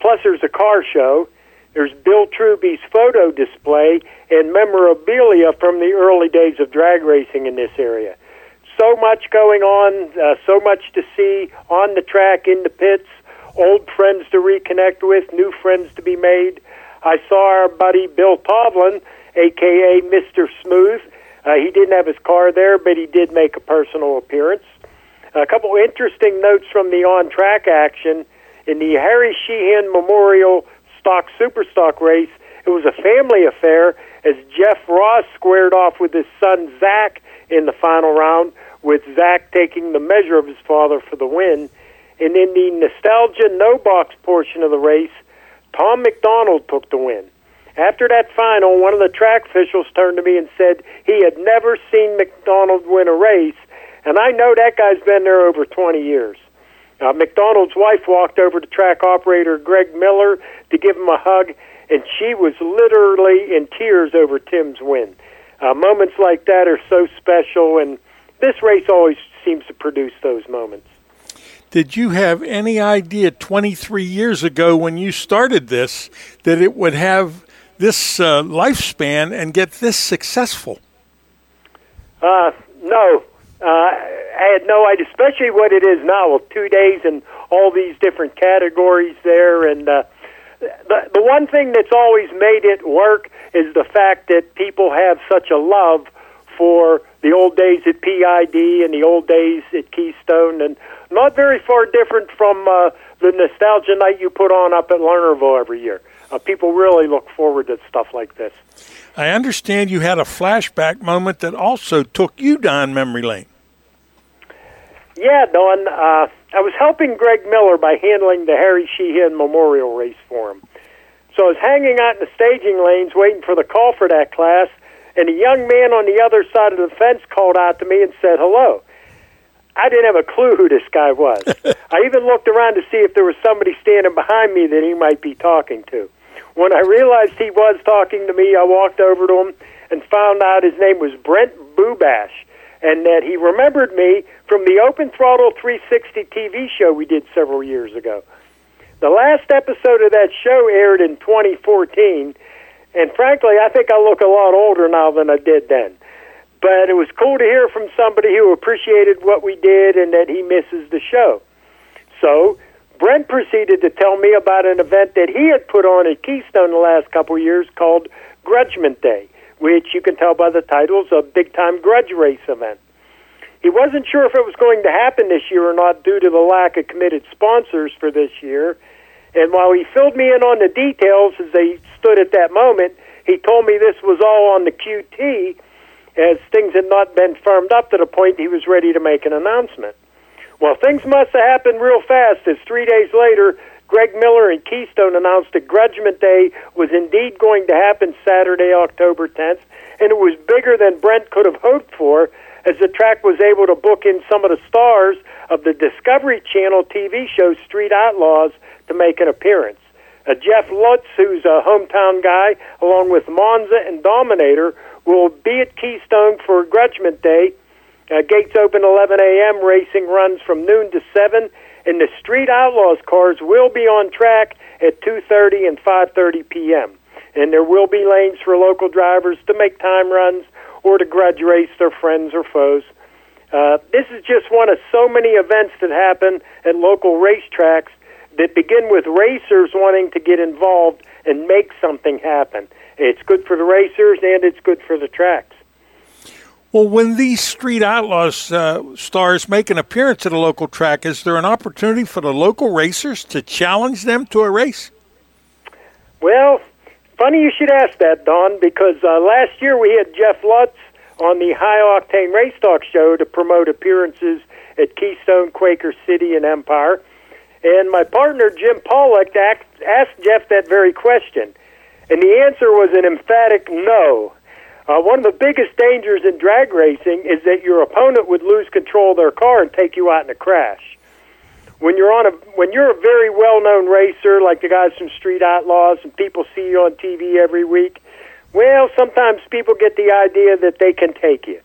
Plus, there's a car show. There's Bill Truby's photo display and memorabilia from the early days of drag racing in this area. So much going on, uh, so much to see on the track, in the pits, old friends to reconnect with, new friends to be made. I saw our buddy Bill Tovlin, aka Mr. Smooth. Uh, he didn't have his car there, but he did make a personal appearance. A couple interesting notes from the on track action in the Harry Sheehan Memorial Stock Superstock race. It was a family affair as Jeff Ross squared off with his son Zach in the final round, with Zach taking the measure of his father for the win. And in the nostalgia no box portion of the race, Tom McDonald took the win. After that final, one of the track officials turned to me and said he had never seen McDonald win a race, and I know that guy's been there over 20 years. Uh, McDonald's wife walked over to track operator Greg Miller to give him a hug, and she was literally in tears over Tim's win. Uh, moments like that are so special, and this race always seems to produce those moments. Did you have any idea 23 years ago when you started this that it would have this uh, lifespan and get this successful? Uh, no. Uh, I had no idea, especially what it is now with two days and all these different categories there. And uh, the, the one thing that's always made it work is the fact that people have such a love for the old days at PID and the old days at Keystone, and not very far different from uh, the nostalgia night you put on up at Lernerville every year. Uh, people really look forward to stuff like this. I understand you had a flashback moment that also took you down memory lane. Yeah, Don. Uh, I was helping Greg Miller by handling the Harry Sheehan Memorial Race for him. So I was hanging out in the staging lanes waiting for the call for that class, and a young man on the other side of the fence called out to me and said hello. I didn't have a clue who this guy was. I even looked around to see if there was somebody standing behind me that he might be talking to. When I realized he was talking to me, I walked over to him and found out his name was Brent Bubash and that he remembered me from the Open Throttle 360 TV show we did several years ago. The last episode of that show aired in 2014, and frankly, I think I look a lot older now than I did then. But it was cool to hear from somebody who appreciated what we did and that he misses the show. So, Brent proceeded to tell me about an event that he had put on at Keystone the last couple of years called Grudgment Day, which you can tell by the title is a big time grudge race event. He wasn't sure if it was going to happen this year or not due to the lack of committed sponsors for this year. And while he filled me in on the details as they stood at that moment, he told me this was all on the QT as things had not been firmed up to the point he was ready to make an announcement. Well, things must have happened real fast as three days later, Greg Miller and Keystone announced that Grudgment Day was indeed going to happen Saturday, October 10th, and it was bigger than Brent could have hoped for as the track was able to book in some of the stars of the Discovery Channel TV show Street Outlaws to make an appearance. Uh, Jeff Lutz, who's a hometown guy, along with Monza and Dominator, will be at Keystone for Grudgment Day. Uh, gates open 11 a.m. Racing runs from noon to 7, and the Street Outlaws cars will be on track at 2:30 and 5:30 p.m. And there will be lanes for local drivers to make time runs or to grudge race their friends or foes. Uh, this is just one of so many events that happen at local racetracks that begin with racers wanting to get involved and make something happen. It's good for the racers and it's good for the tracks. Well, when these Street Outlaws uh, stars make an appearance at a local track, is there an opportunity for the local racers to challenge them to a race? Well, funny you should ask that, Don, because uh, last year we had Jeff Lutz on the High Octane Race Talk show to promote appearances at Keystone, Quaker City, and Empire. And my partner, Jim Pollock, asked Jeff that very question. And the answer was an emphatic no. Uh, one of the biggest dangers in drag racing is that your opponent would lose control of their car and take you out in a crash. When you're on a when you're a very well-known racer like the guys from Street Outlaws and people see you on TV every week, well, sometimes people get the idea that they can take you.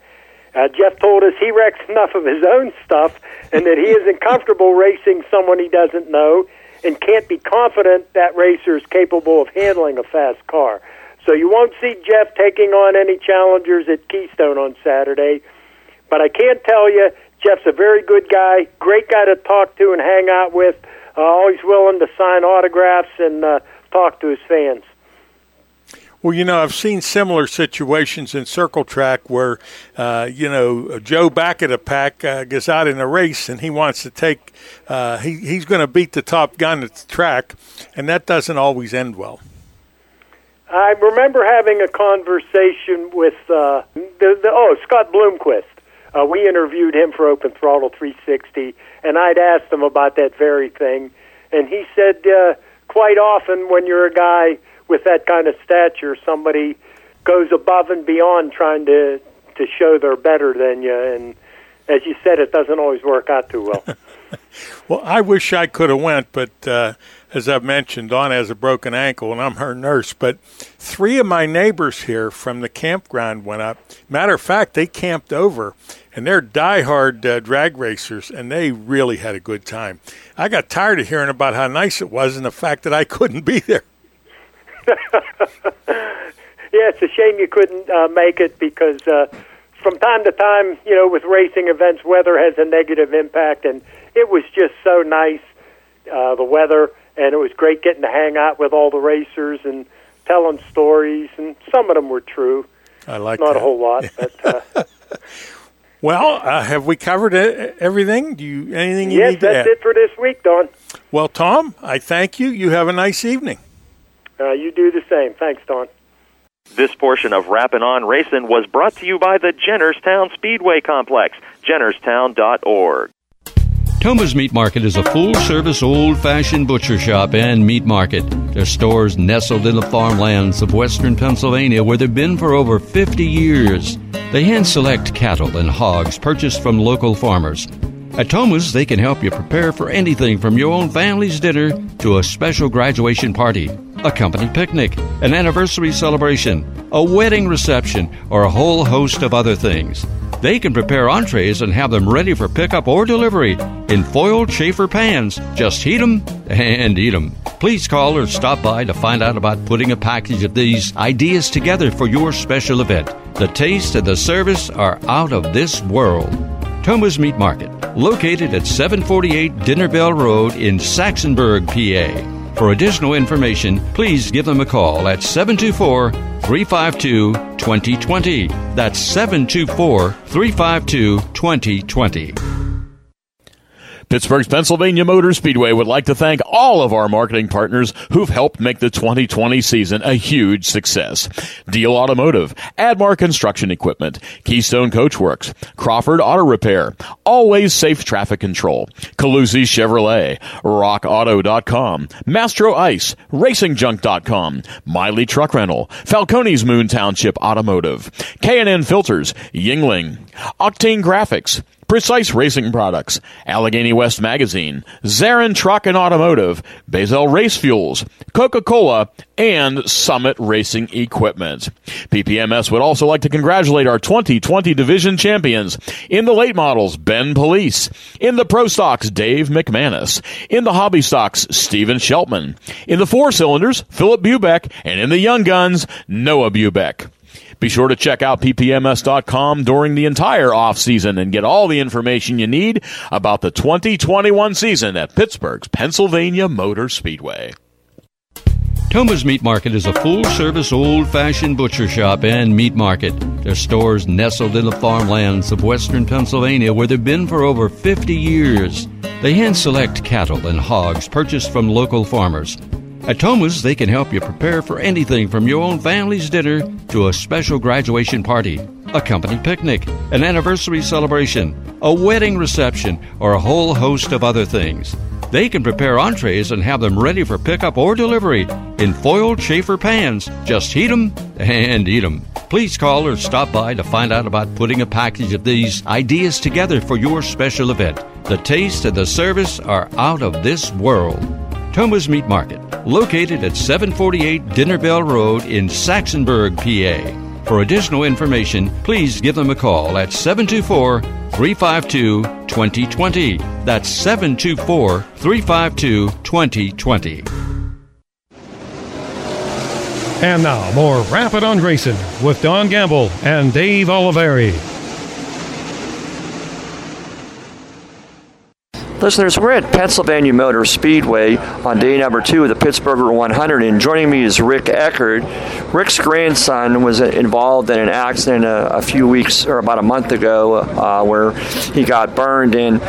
Uh, Jeff told us he wrecks enough of his own stuff and that he isn't comfortable racing someone he doesn't know and can't be confident that racer is capable of handling a fast car. So you won't see Jeff taking on any challengers at Keystone on Saturday. But I can't tell you, Jeff's a very good guy, great guy to talk to and hang out with, uh, always willing to sign autographs and uh, talk to his fans. Well, you know, I've seen similar situations in circle track where, uh, you know, Joe back at a pack uh, gets out in a race and he wants to take, uh, he, he's going to beat the top gun at the track, and that doesn't always end well. I remember having a conversation with uh, the, the oh Scott Bloomquist. Uh, we interviewed him for Open Throttle 360, and I'd asked him about that very thing, and he said uh, quite often when you're a guy with that kind of stature, somebody goes above and beyond trying to to show they're better than you, and as you said, it doesn't always work out too well. well, I wish I could have went, but uh, as I've mentioned, Dawn has a broken ankle, and I'm her nurse. But three of my neighbors here from the campground went up. Matter of fact, they camped over, and they're diehard uh, drag racers, and they really had a good time. I got tired of hearing about how nice it was and the fact that I couldn't be there. yeah, it's a shame you couldn't uh, make it because uh, from time to time, you know, with racing events, weather has a negative impact, and it was just so nice, uh, the weather, and it was great getting to hang out with all the racers and telling stories, and some of them were true. I like not that. a whole lot, but. Uh, Well, uh, have we covered everything? Do you anything you yes, need to that's it for this week, Don. Well, Tom, I thank you. You have a nice evening. Uh, you do the same. Thanks, Don. This portion of Rappin' On Racing was brought to you by the Jennerstown Speedway Complex, jennerstown.org. Thoma's Meat Market is a full service, old fashioned butcher shop and meat market. Their stores nestled in the farmlands of western Pennsylvania where they've been for over 50 years. They hand select cattle and hogs purchased from local farmers. At Thoma's, they can help you prepare for anything from your own family's dinner to a special graduation party, a company picnic, an anniversary celebration, a wedding reception, or a whole host of other things. They can prepare entrees and have them ready for pickup or delivery in foiled chafer pans. Just heat them and eat them. Please call or stop by to find out about putting a package of these ideas together for your special event. The taste and the service are out of this world. Thoma's Meat Market, located at 748 Dinner Bell Road in Saxonburg, PA. For additional information, please give them a call at 724 352 2020. That's 724 352 2020. Pittsburgh's Pennsylvania Motor Speedway would like to thank all of our marketing partners who've helped make the 2020 season a huge success. Deal Automotive, Admar Construction Equipment, Keystone Coachworks, Crawford Auto Repair, Always Safe Traffic Control, Calusi Chevrolet, RockAuto.com, Mastro Ice, RacingJunk.com, Miley Truck Rental, Falcone's Moon Township Automotive, K&N Filters, Yuengling, Octane Graphics, Precise Racing Products, Allegheny West Magazine, Zarin Truck and Automotive, Bazell Race Fuels, Coca-Cola, and Summit Racing Equipment. PPMS would also like to congratulate our 2020 division champions in the late models, Ben Police, in the Pro Stocks, Dave McManus, in the Hobby Stocks, Steven Sheltman, in the four cylinders, Philip Bubeck, and in the Young Guns, Noah Bubeck. Be sure to check out ppms.com during the entire off season and get all the information you need about the 2021 season at Pittsburgh's Pennsylvania Motor Speedway. Thoma's Meat Market is a full service, old fashioned butcher shop and meat market. Their stores nestled in the farmlands of western Pennsylvania where they've been for over 50 years. They hand select cattle and hogs purchased from local farmers. At Thoma's, they can help you prepare for anything from your own family's dinner to a special graduation party, a company picnic, an anniversary celebration, a wedding reception, or a whole host of other things. They can prepare entrees and have them ready for pickup or delivery in foiled chafer pans. Just heat them and eat them. Please call or stop by to find out about putting a package of these ideas together for your special event. The taste and the service are out of this world. Thoma's Meat Market, located at 748 Dinner Bell Road in Saxonburg, PA. For additional information, please give them a call at 724 352 2020. That's 724 352 2020. And now, more Rappin' on Racing with Don Gamble and Dave Oliveri. Listeners, we're at Pennsylvania Motor Speedway on day number two of the Pittsburgher 100, and joining me is Rick Eckert. Rick's grandson was involved in an accident a, a few weeks or about a month ago uh, where he got burned, and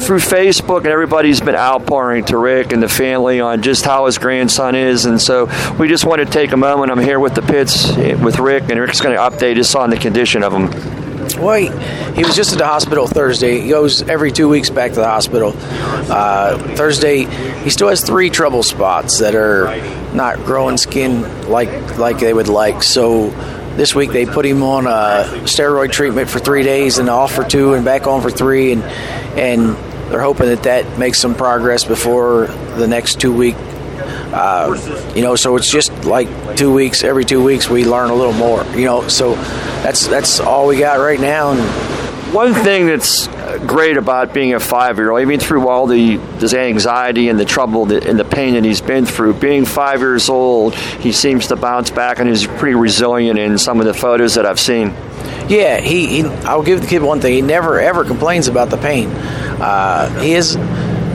through Facebook, and everybody's been outpouring to Rick and the family on just how his grandson is. And so we just want to take a moment. I'm here with the pits with Rick, and Rick's going to update us on the condition of him. Well, he, he, was just at the hospital Thursday. He goes every two weeks back to the hospital. Uh, Thursday, he still has three trouble spots that are not growing skin like like they would like. So this week they put him on a steroid treatment for three days and off for two and back on for three and and they're hoping that that makes some progress before the next two week. Uh, you know, so it's just like two weeks. Every two weeks, we learn a little more. You know, so that's that's all we got right now. And one thing that's great about being a five-year-old, even through all the this anxiety and the trouble that, and the pain that he's been through, being five years old, he seems to bounce back and he's pretty resilient in some of the photos that I've seen. Yeah, he, he I'll give the kid one thing. He never ever complains about the pain. Uh, he is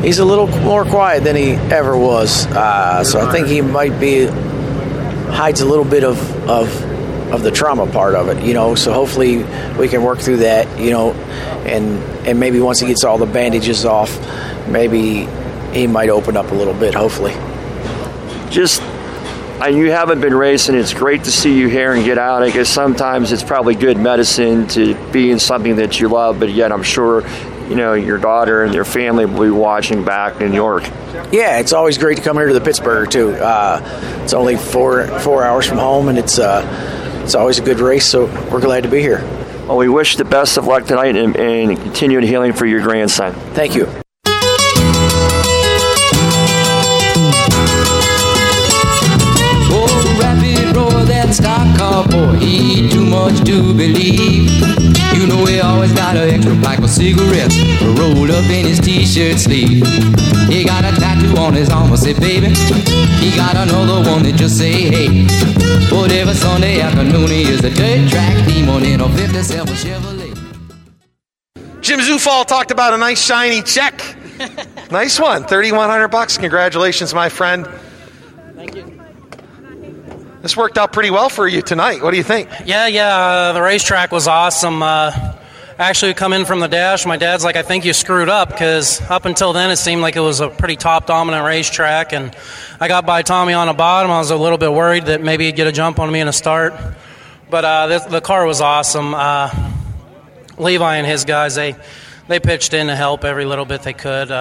he's a little more quiet than he ever was. Uh, so I think he might be hides a little bit of of of the trauma part of it, you know. So hopefully we can work through that, you know, and and maybe once he gets all the bandages off, maybe he might open up a little bit. Hopefully. Just and you haven't been racing. It's great to see you here and get out. I guess sometimes it's probably good medicine to be in something that you love, but yet I'm sure you know your daughter and your family will be watching back in New York. Yeah, it's always great to come here to the Pittsburgher too. Uh, it's only four four hours from home, and it's uh, it's always a good race. So we're glad to be here. Well, we wish the best of luck tonight and, and continued healing for your grandson. Thank you. Boy, he ain't too much to believe. You know he always got an extra pack of cigarettes rolled up in his t-shirt sleeve. He got a tattoo on his arm, I say, baby. He got another one that just say, hey. But every Sunday afternoon he is a dirt track demon in a 57 Chevrolet. Jim Zufall talked about a nice shiny check. nice one, 3100 bucks. Congratulations, my friend. This worked out pretty well for you tonight. What do you think? Yeah, yeah. Uh, the racetrack was awesome. Uh, actually, come in from the dash. My dad's like, I think you screwed up because up until then it seemed like it was a pretty top dominant racetrack. And I got by Tommy on the bottom. I was a little bit worried that maybe he'd get a jump on me in a start. But uh, the, the, car was awesome. Uh, Levi and his guys, they, they pitched in to help every little bit they could.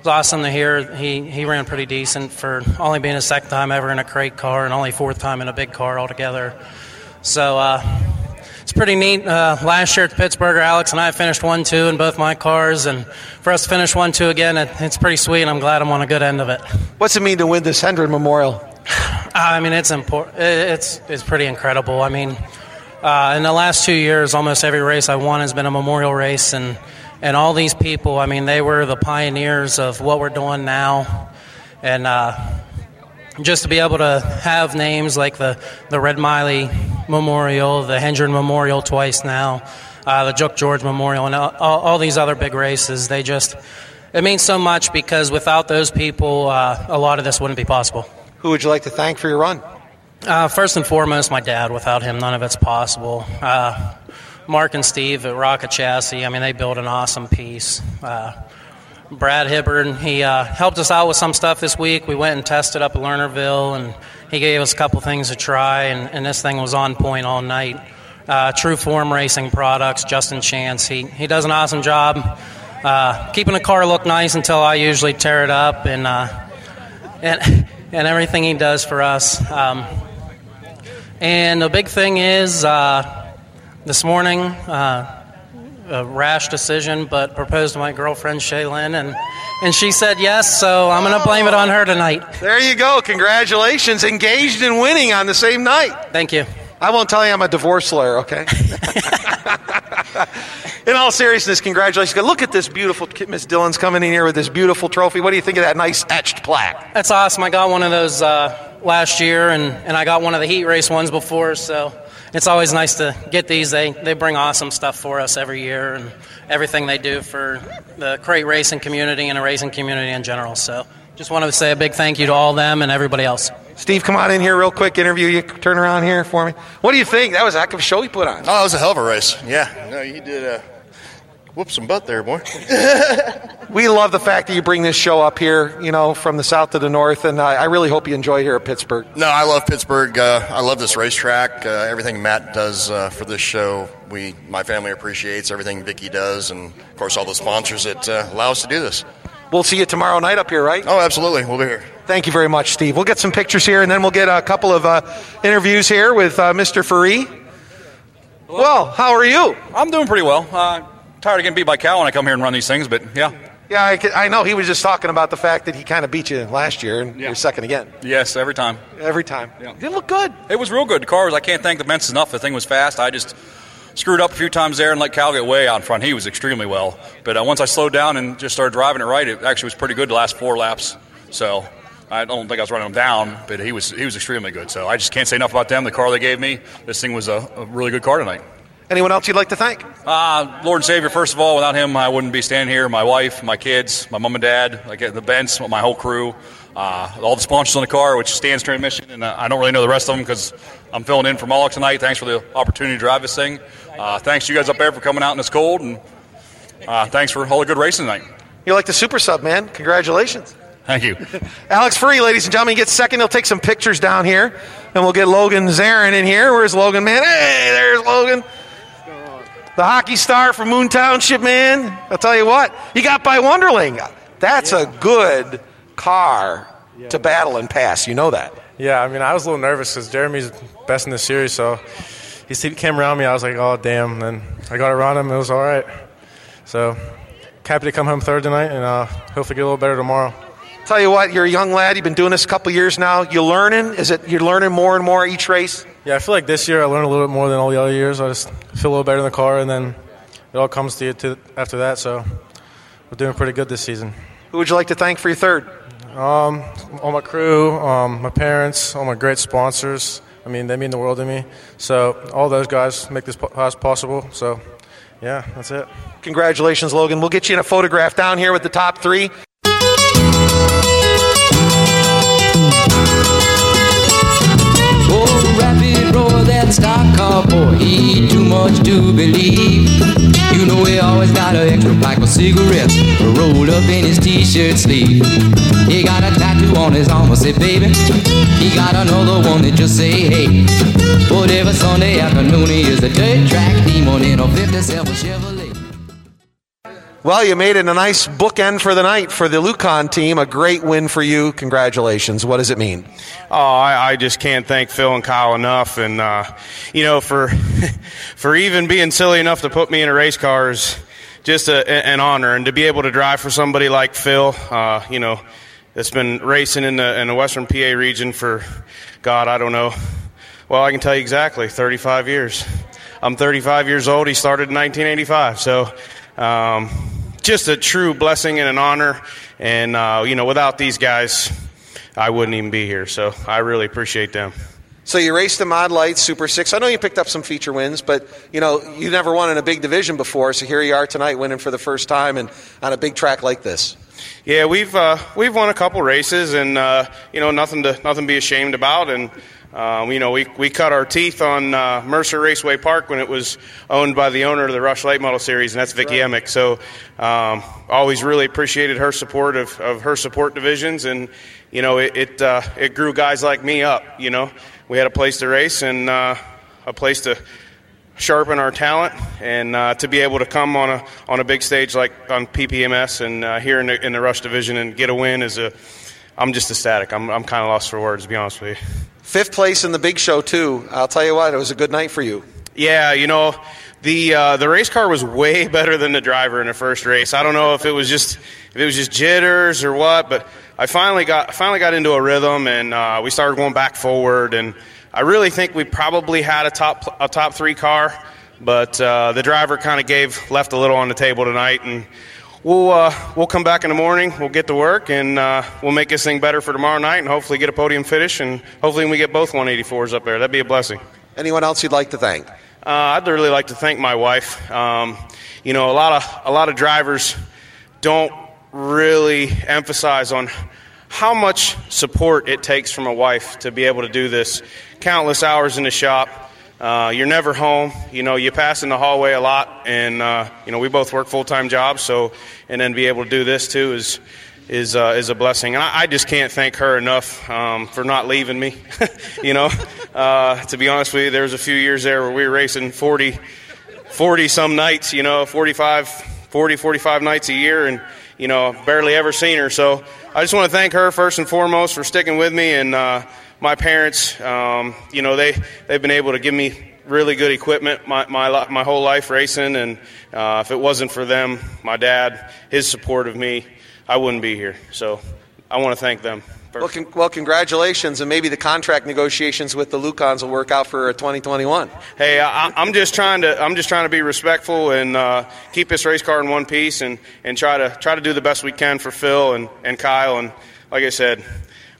Was awesome to hear. He he ran pretty decent for only being his second time ever in a crate car and only fourth time in a big car altogether. So uh, it's pretty neat. Uh, last year at Pittsburgh, Alex and I finished one two in both my cars, and for us to finish one two again, it, it's pretty sweet. and I'm glad I'm on a good end of it. What's it mean to win this Hendren Memorial? I mean, it's important. It's it's pretty incredible. I mean, uh, in the last two years, almost every race I won has been a memorial race, and and all these people, I mean, they were the pioneers of what we're doing now. And uh, just to be able to have names like the, the Red Miley Memorial, the Hendren Memorial twice now, uh, the Jook George Memorial, and all, all, these other big races, they just, it means so much because without those people, uh, a lot of this wouldn't be possible. Who would you like to thank for your run? Uh, first and foremost, my dad. Without him, none of it's possible. Uh, Mark and Steve at Rocket Chassis, I mean, they built an awesome piece. Uh, Brad Hibbard, he uh, helped us out with some stuff this week. We went and tested up at Lernerville, and he gave us a couple things to try, and, and this thing was on point all night. Uh, True Form Racing Products, Justin Chance, he, he does an awesome job uh, keeping the car look nice until I usually tear it up, and, uh, and, and everything he does for us. Um, and the big thing is, uh, this morning, uh, a rash decision, but proposed to my girlfriend Shaylin, and and she said yes. So I'm going to blame it on her tonight. There you go. Congratulations, engaged in winning on the same night. Thank you. I won't tell you I'm a divorce lawyer. Okay. in all seriousness, congratulations. Look at this beautiful Miss Dillon's coming in here with this beautiful trophy. What do you think of that nice etched plaque? That's awesome. I got one of those uh, last year, and, and I got one of the heat race ones before, so it's always nice to get these. They they bring awesome stuff for us every year, and everything they do for the crate racing community and the racing community in general. So, just want to say a big thank you to all them and everybody else. Steve, come on in here real quick. Interview you. Turn around here for me. What do you think? That was a heck of a show he put on. Oh, it was a hell of a race. Yeah, no, he did. Uh, whoop some butt there, boy. We love the fact that you bring this show up here, you know, from the south to the north, and I, I really hope you enjoy here at Pittsburgh. No, I love Pittsburgh. Uh, I love this racetrack. Uh, everything Matt does uh, for this show, we, my family appreciates. Everything Vicky does, and of course all the sponsors that uh, allow us to do this. We'll see you tomorrow night up here, right? Oh, absolutely. We'll be here. Thank you very much, Steve. We'll get some pictures here, and then we'll get a couple of uh, interviews here with uh, Mr. Ferree. Well, how are you? I'm doing pretty well. Uh, tired of getting beat by Cal when I come here and run these things, but yeah. Yeah, I, I know he was just talking about the fact that he kind of beat you last year, and you're second again. Yes, every time. Every time. You look good. It was real good. The car was, I can't thank the Benz enough. The thing was fast. I just screwed up a few times there and let Cal get way out in front. He was extremely well. But uh, once I slowed down and just started driving it right, it actually was pretty good the last four laps. So I don't think I was running him down, but he was he was extremely good. So I just can't say enough about them. The car they gave me, this thing was a, a really good car tonight. Anyone else you'd like to thank? Uh, Lord and Savior, first of all, without him, I wouldn't be standing here. My wife, my kids, my mom and dad, like the Benz, my whole crew, uh, all the sponsors on the car, which stands Transmission, and uh, I don't really know the rest of them because I'm filling in for Moloch tonight. Thanks for the opportunity to drive this thing. Uh, thanks to you guys up there for coming out in this cold, and uh, thanks for all the good racing tonight. You're like the super sub, man. Congratulations. Thank you. Alex Ferree, ladies and gentlemen, gets second. He'll take some pictures down here, and we'll get Logan Zarin in here. Where's Logan, man? Hey, there's Logan. The hockey star from Moon Township, man. I'll tell you what, you got by Wonderling. That's a good car to battle and pass. You know that. Yeah, I mean, I was a little nervous because Jeremy's best in the series, so he came around me. I was like, oh, damn. And I got around him. It was all right. So, happy to come home third tonight, and uh, hopefully get a little better tomorrow. Tell you what, you're a young lad. You've been doing this a couple years now. You're learning? Is it you're learning more and more each race? Yeah, I feel like this year I learned a little bit more than all the other years. I just feel a little better in the car, and then it all comes to you to, after that. So, we're doing pretty good this season. Who would you like to thank for your third? Um, all my crew, um, my parents, all my great sponsors. I mean, they mean the world to me. So all those guys make this po- possible. So, yeah, that's it. Congratulations, Logan. We'll get you in a photograph down here with the top three. Stock car boy, too much to believe. You know he always got an extra pack of cigarettes rolled up in his t-shirt sleeve. He got a tattoo on his arm, I say, baby. He got another one that just say, hey. But every Sunday afternoon he is a dirt track demon in a 57 Chevrolet. Well, you made it a nice bookend for the night for the Lucon team. A great win for you. Congratulations. What does it mean? Oh, I, I just can't thank Phil and Kyle enough, and uh, you know for for even being silly enough to put me in a race car is just a, an honor, and to be able to drive for somebody like Phil, uh, you know, that's been racing in the in the Western PA region for God, I don't know. Well, I can tell you exactly, 35 years. I'm 35 years old. He started in 1985, so. Um, just a true blessing and an honor, and uh, you know, without these guys, I wouldn't even be here. So I really appreciate them. So you raced the Mod Lights Super Six. I know you picked up some feature wins, but you know you never won in a big division before. So here you are tonight, winning for the first time, and on a big track like this. Yeah, we've uh, we've won a couple races, and uh, you know nothing to nothing to be ashamed about. And um, you know we we cut our teeth on uh, Mercer Raceway Park when it was owned by the owner of the Rush Late Model Series, and that's Vicky Emick. So um, always really appreciated her support of, of her support divisions, and you know it it, uh, it grew guys like me up. You know we had a place to race and uh, a place to sharpen our talent and uh, to be able to come on a on a big stage like on PPMS and uh, here in the, in the Rush division and get a win is a I'm just ecstatic. I'm I'm kind of lost for words to be honest with you. Fifth place in the big show too. I'll tell you what, it was a good night for you. Yeah, you know the uh, the race car was way better than the driver in the first race. I don't know if it was just if it was just jitters or what, but I finally got finally got into a rhythm and uh, we started going back forward and I really think we probably had a top a top three car, but uh, the driver kind of gave left a little on the table tonight, and we'll uh, we'll come back in the morning. We'll get to work, and uh, we'll make this thing better for tomorrow night, and hopefully get a podium finish, and hopefully we get both 184s up there. That'd be a blessing. Anyone else you'd like to thank? Uh, I'd really like to thank my wife. Um, you know, a lot of a lot of drivers don't really emphasize on how much support it takes from a wife to be able to do this. Countless hours in the shop. Uh, you're never home. You know, you pass in the hallway a lot, and uh, you know we both work full time jobs. So, and then be able to do this too is is uh, is a blessing. And I, I, just can't thank her enough um, for not leaving me. you know, uh, to be honest with you, there was a few years there where we were racing 40, 40 some nights. You know, 45, 40, 45 nights a year, and you know, barely ever seen her. So I just want to thank her first and foremost for sticking with me, and uh, my parents. Um, you know, they they've been able to give me really good equipment my, my, my whole life racing, and uh, if it wasn't for them, my dad, his support of me, I wouldn't be here. So I want to thank them. Well, con- well, congratulations, and maybe the contract negotiations with the Lucons will work out for 2021. Hey, I, am just trying to I'm just trying to be respectful and uh, keep this race car in one piece, and, and try to try to do the best we can for Phil and, and Kyle. And like I said,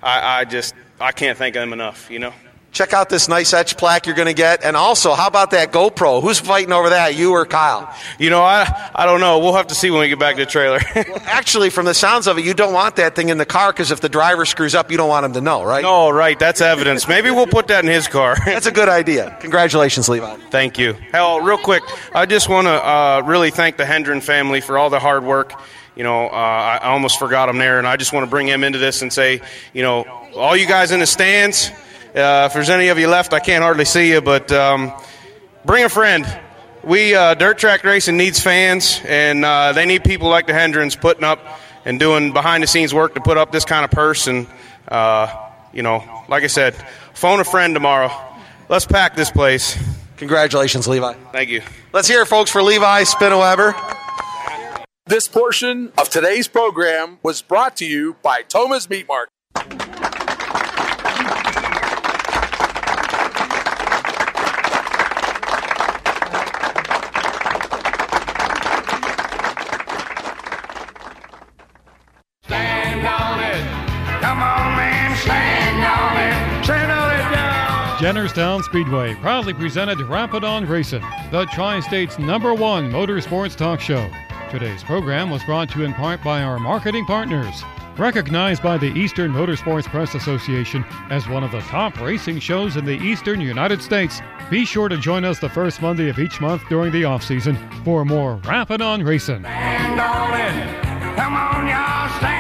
I, I just I can't thank them enough. You know. Check out this nice etch plaque you're going to get. And also, how about that GoPro? Who's fighting over that, you or Kyle? You know, I, I don't know. We'll have to see when we get back to the trailer. well, actually, from the sounds of it, you don't want that thing in the car because if the driver screws up, you don't want him to know, right? No, right. That's evidence. Maybe we'll put that in his car. That's a good idea. Congratulations, Levi. Thank you. Hell, real quick, I just want to uh, really thank the Hendren family for all the hard work. You know, uh, I almost forgot him there, and I just want to bring him into this and say, you know, all you guys in the stands, uh, if there's any of you left, I can't hardly see you, but um, bring a friend. We uh, dirt track racing needs fans, and uh, they need people like the Hendrens putting up and doing behind the scenes work to put up this kind of purse. And uh, you know, like I said, phone a friend tomorrow. Let's pack this place. Congratulations, Levi. Thank you. Let's hear it, folks, for Levi Spinneweber. This portion of today's program was brought to you by Thoma's Meat Market. Jennerstown Speedway proudly presented Rappin' on Racing, the Tri State's number one motorsports talk show. Today's program was brought to you in part by our marketing partners. Recognized by the Eastern Motorsports Press Association as one of the top racing shows in the eastern United States, be sure to join us the first Monday of each month during the off season for more Rappin' on Racing. Stand. Come on, y'all.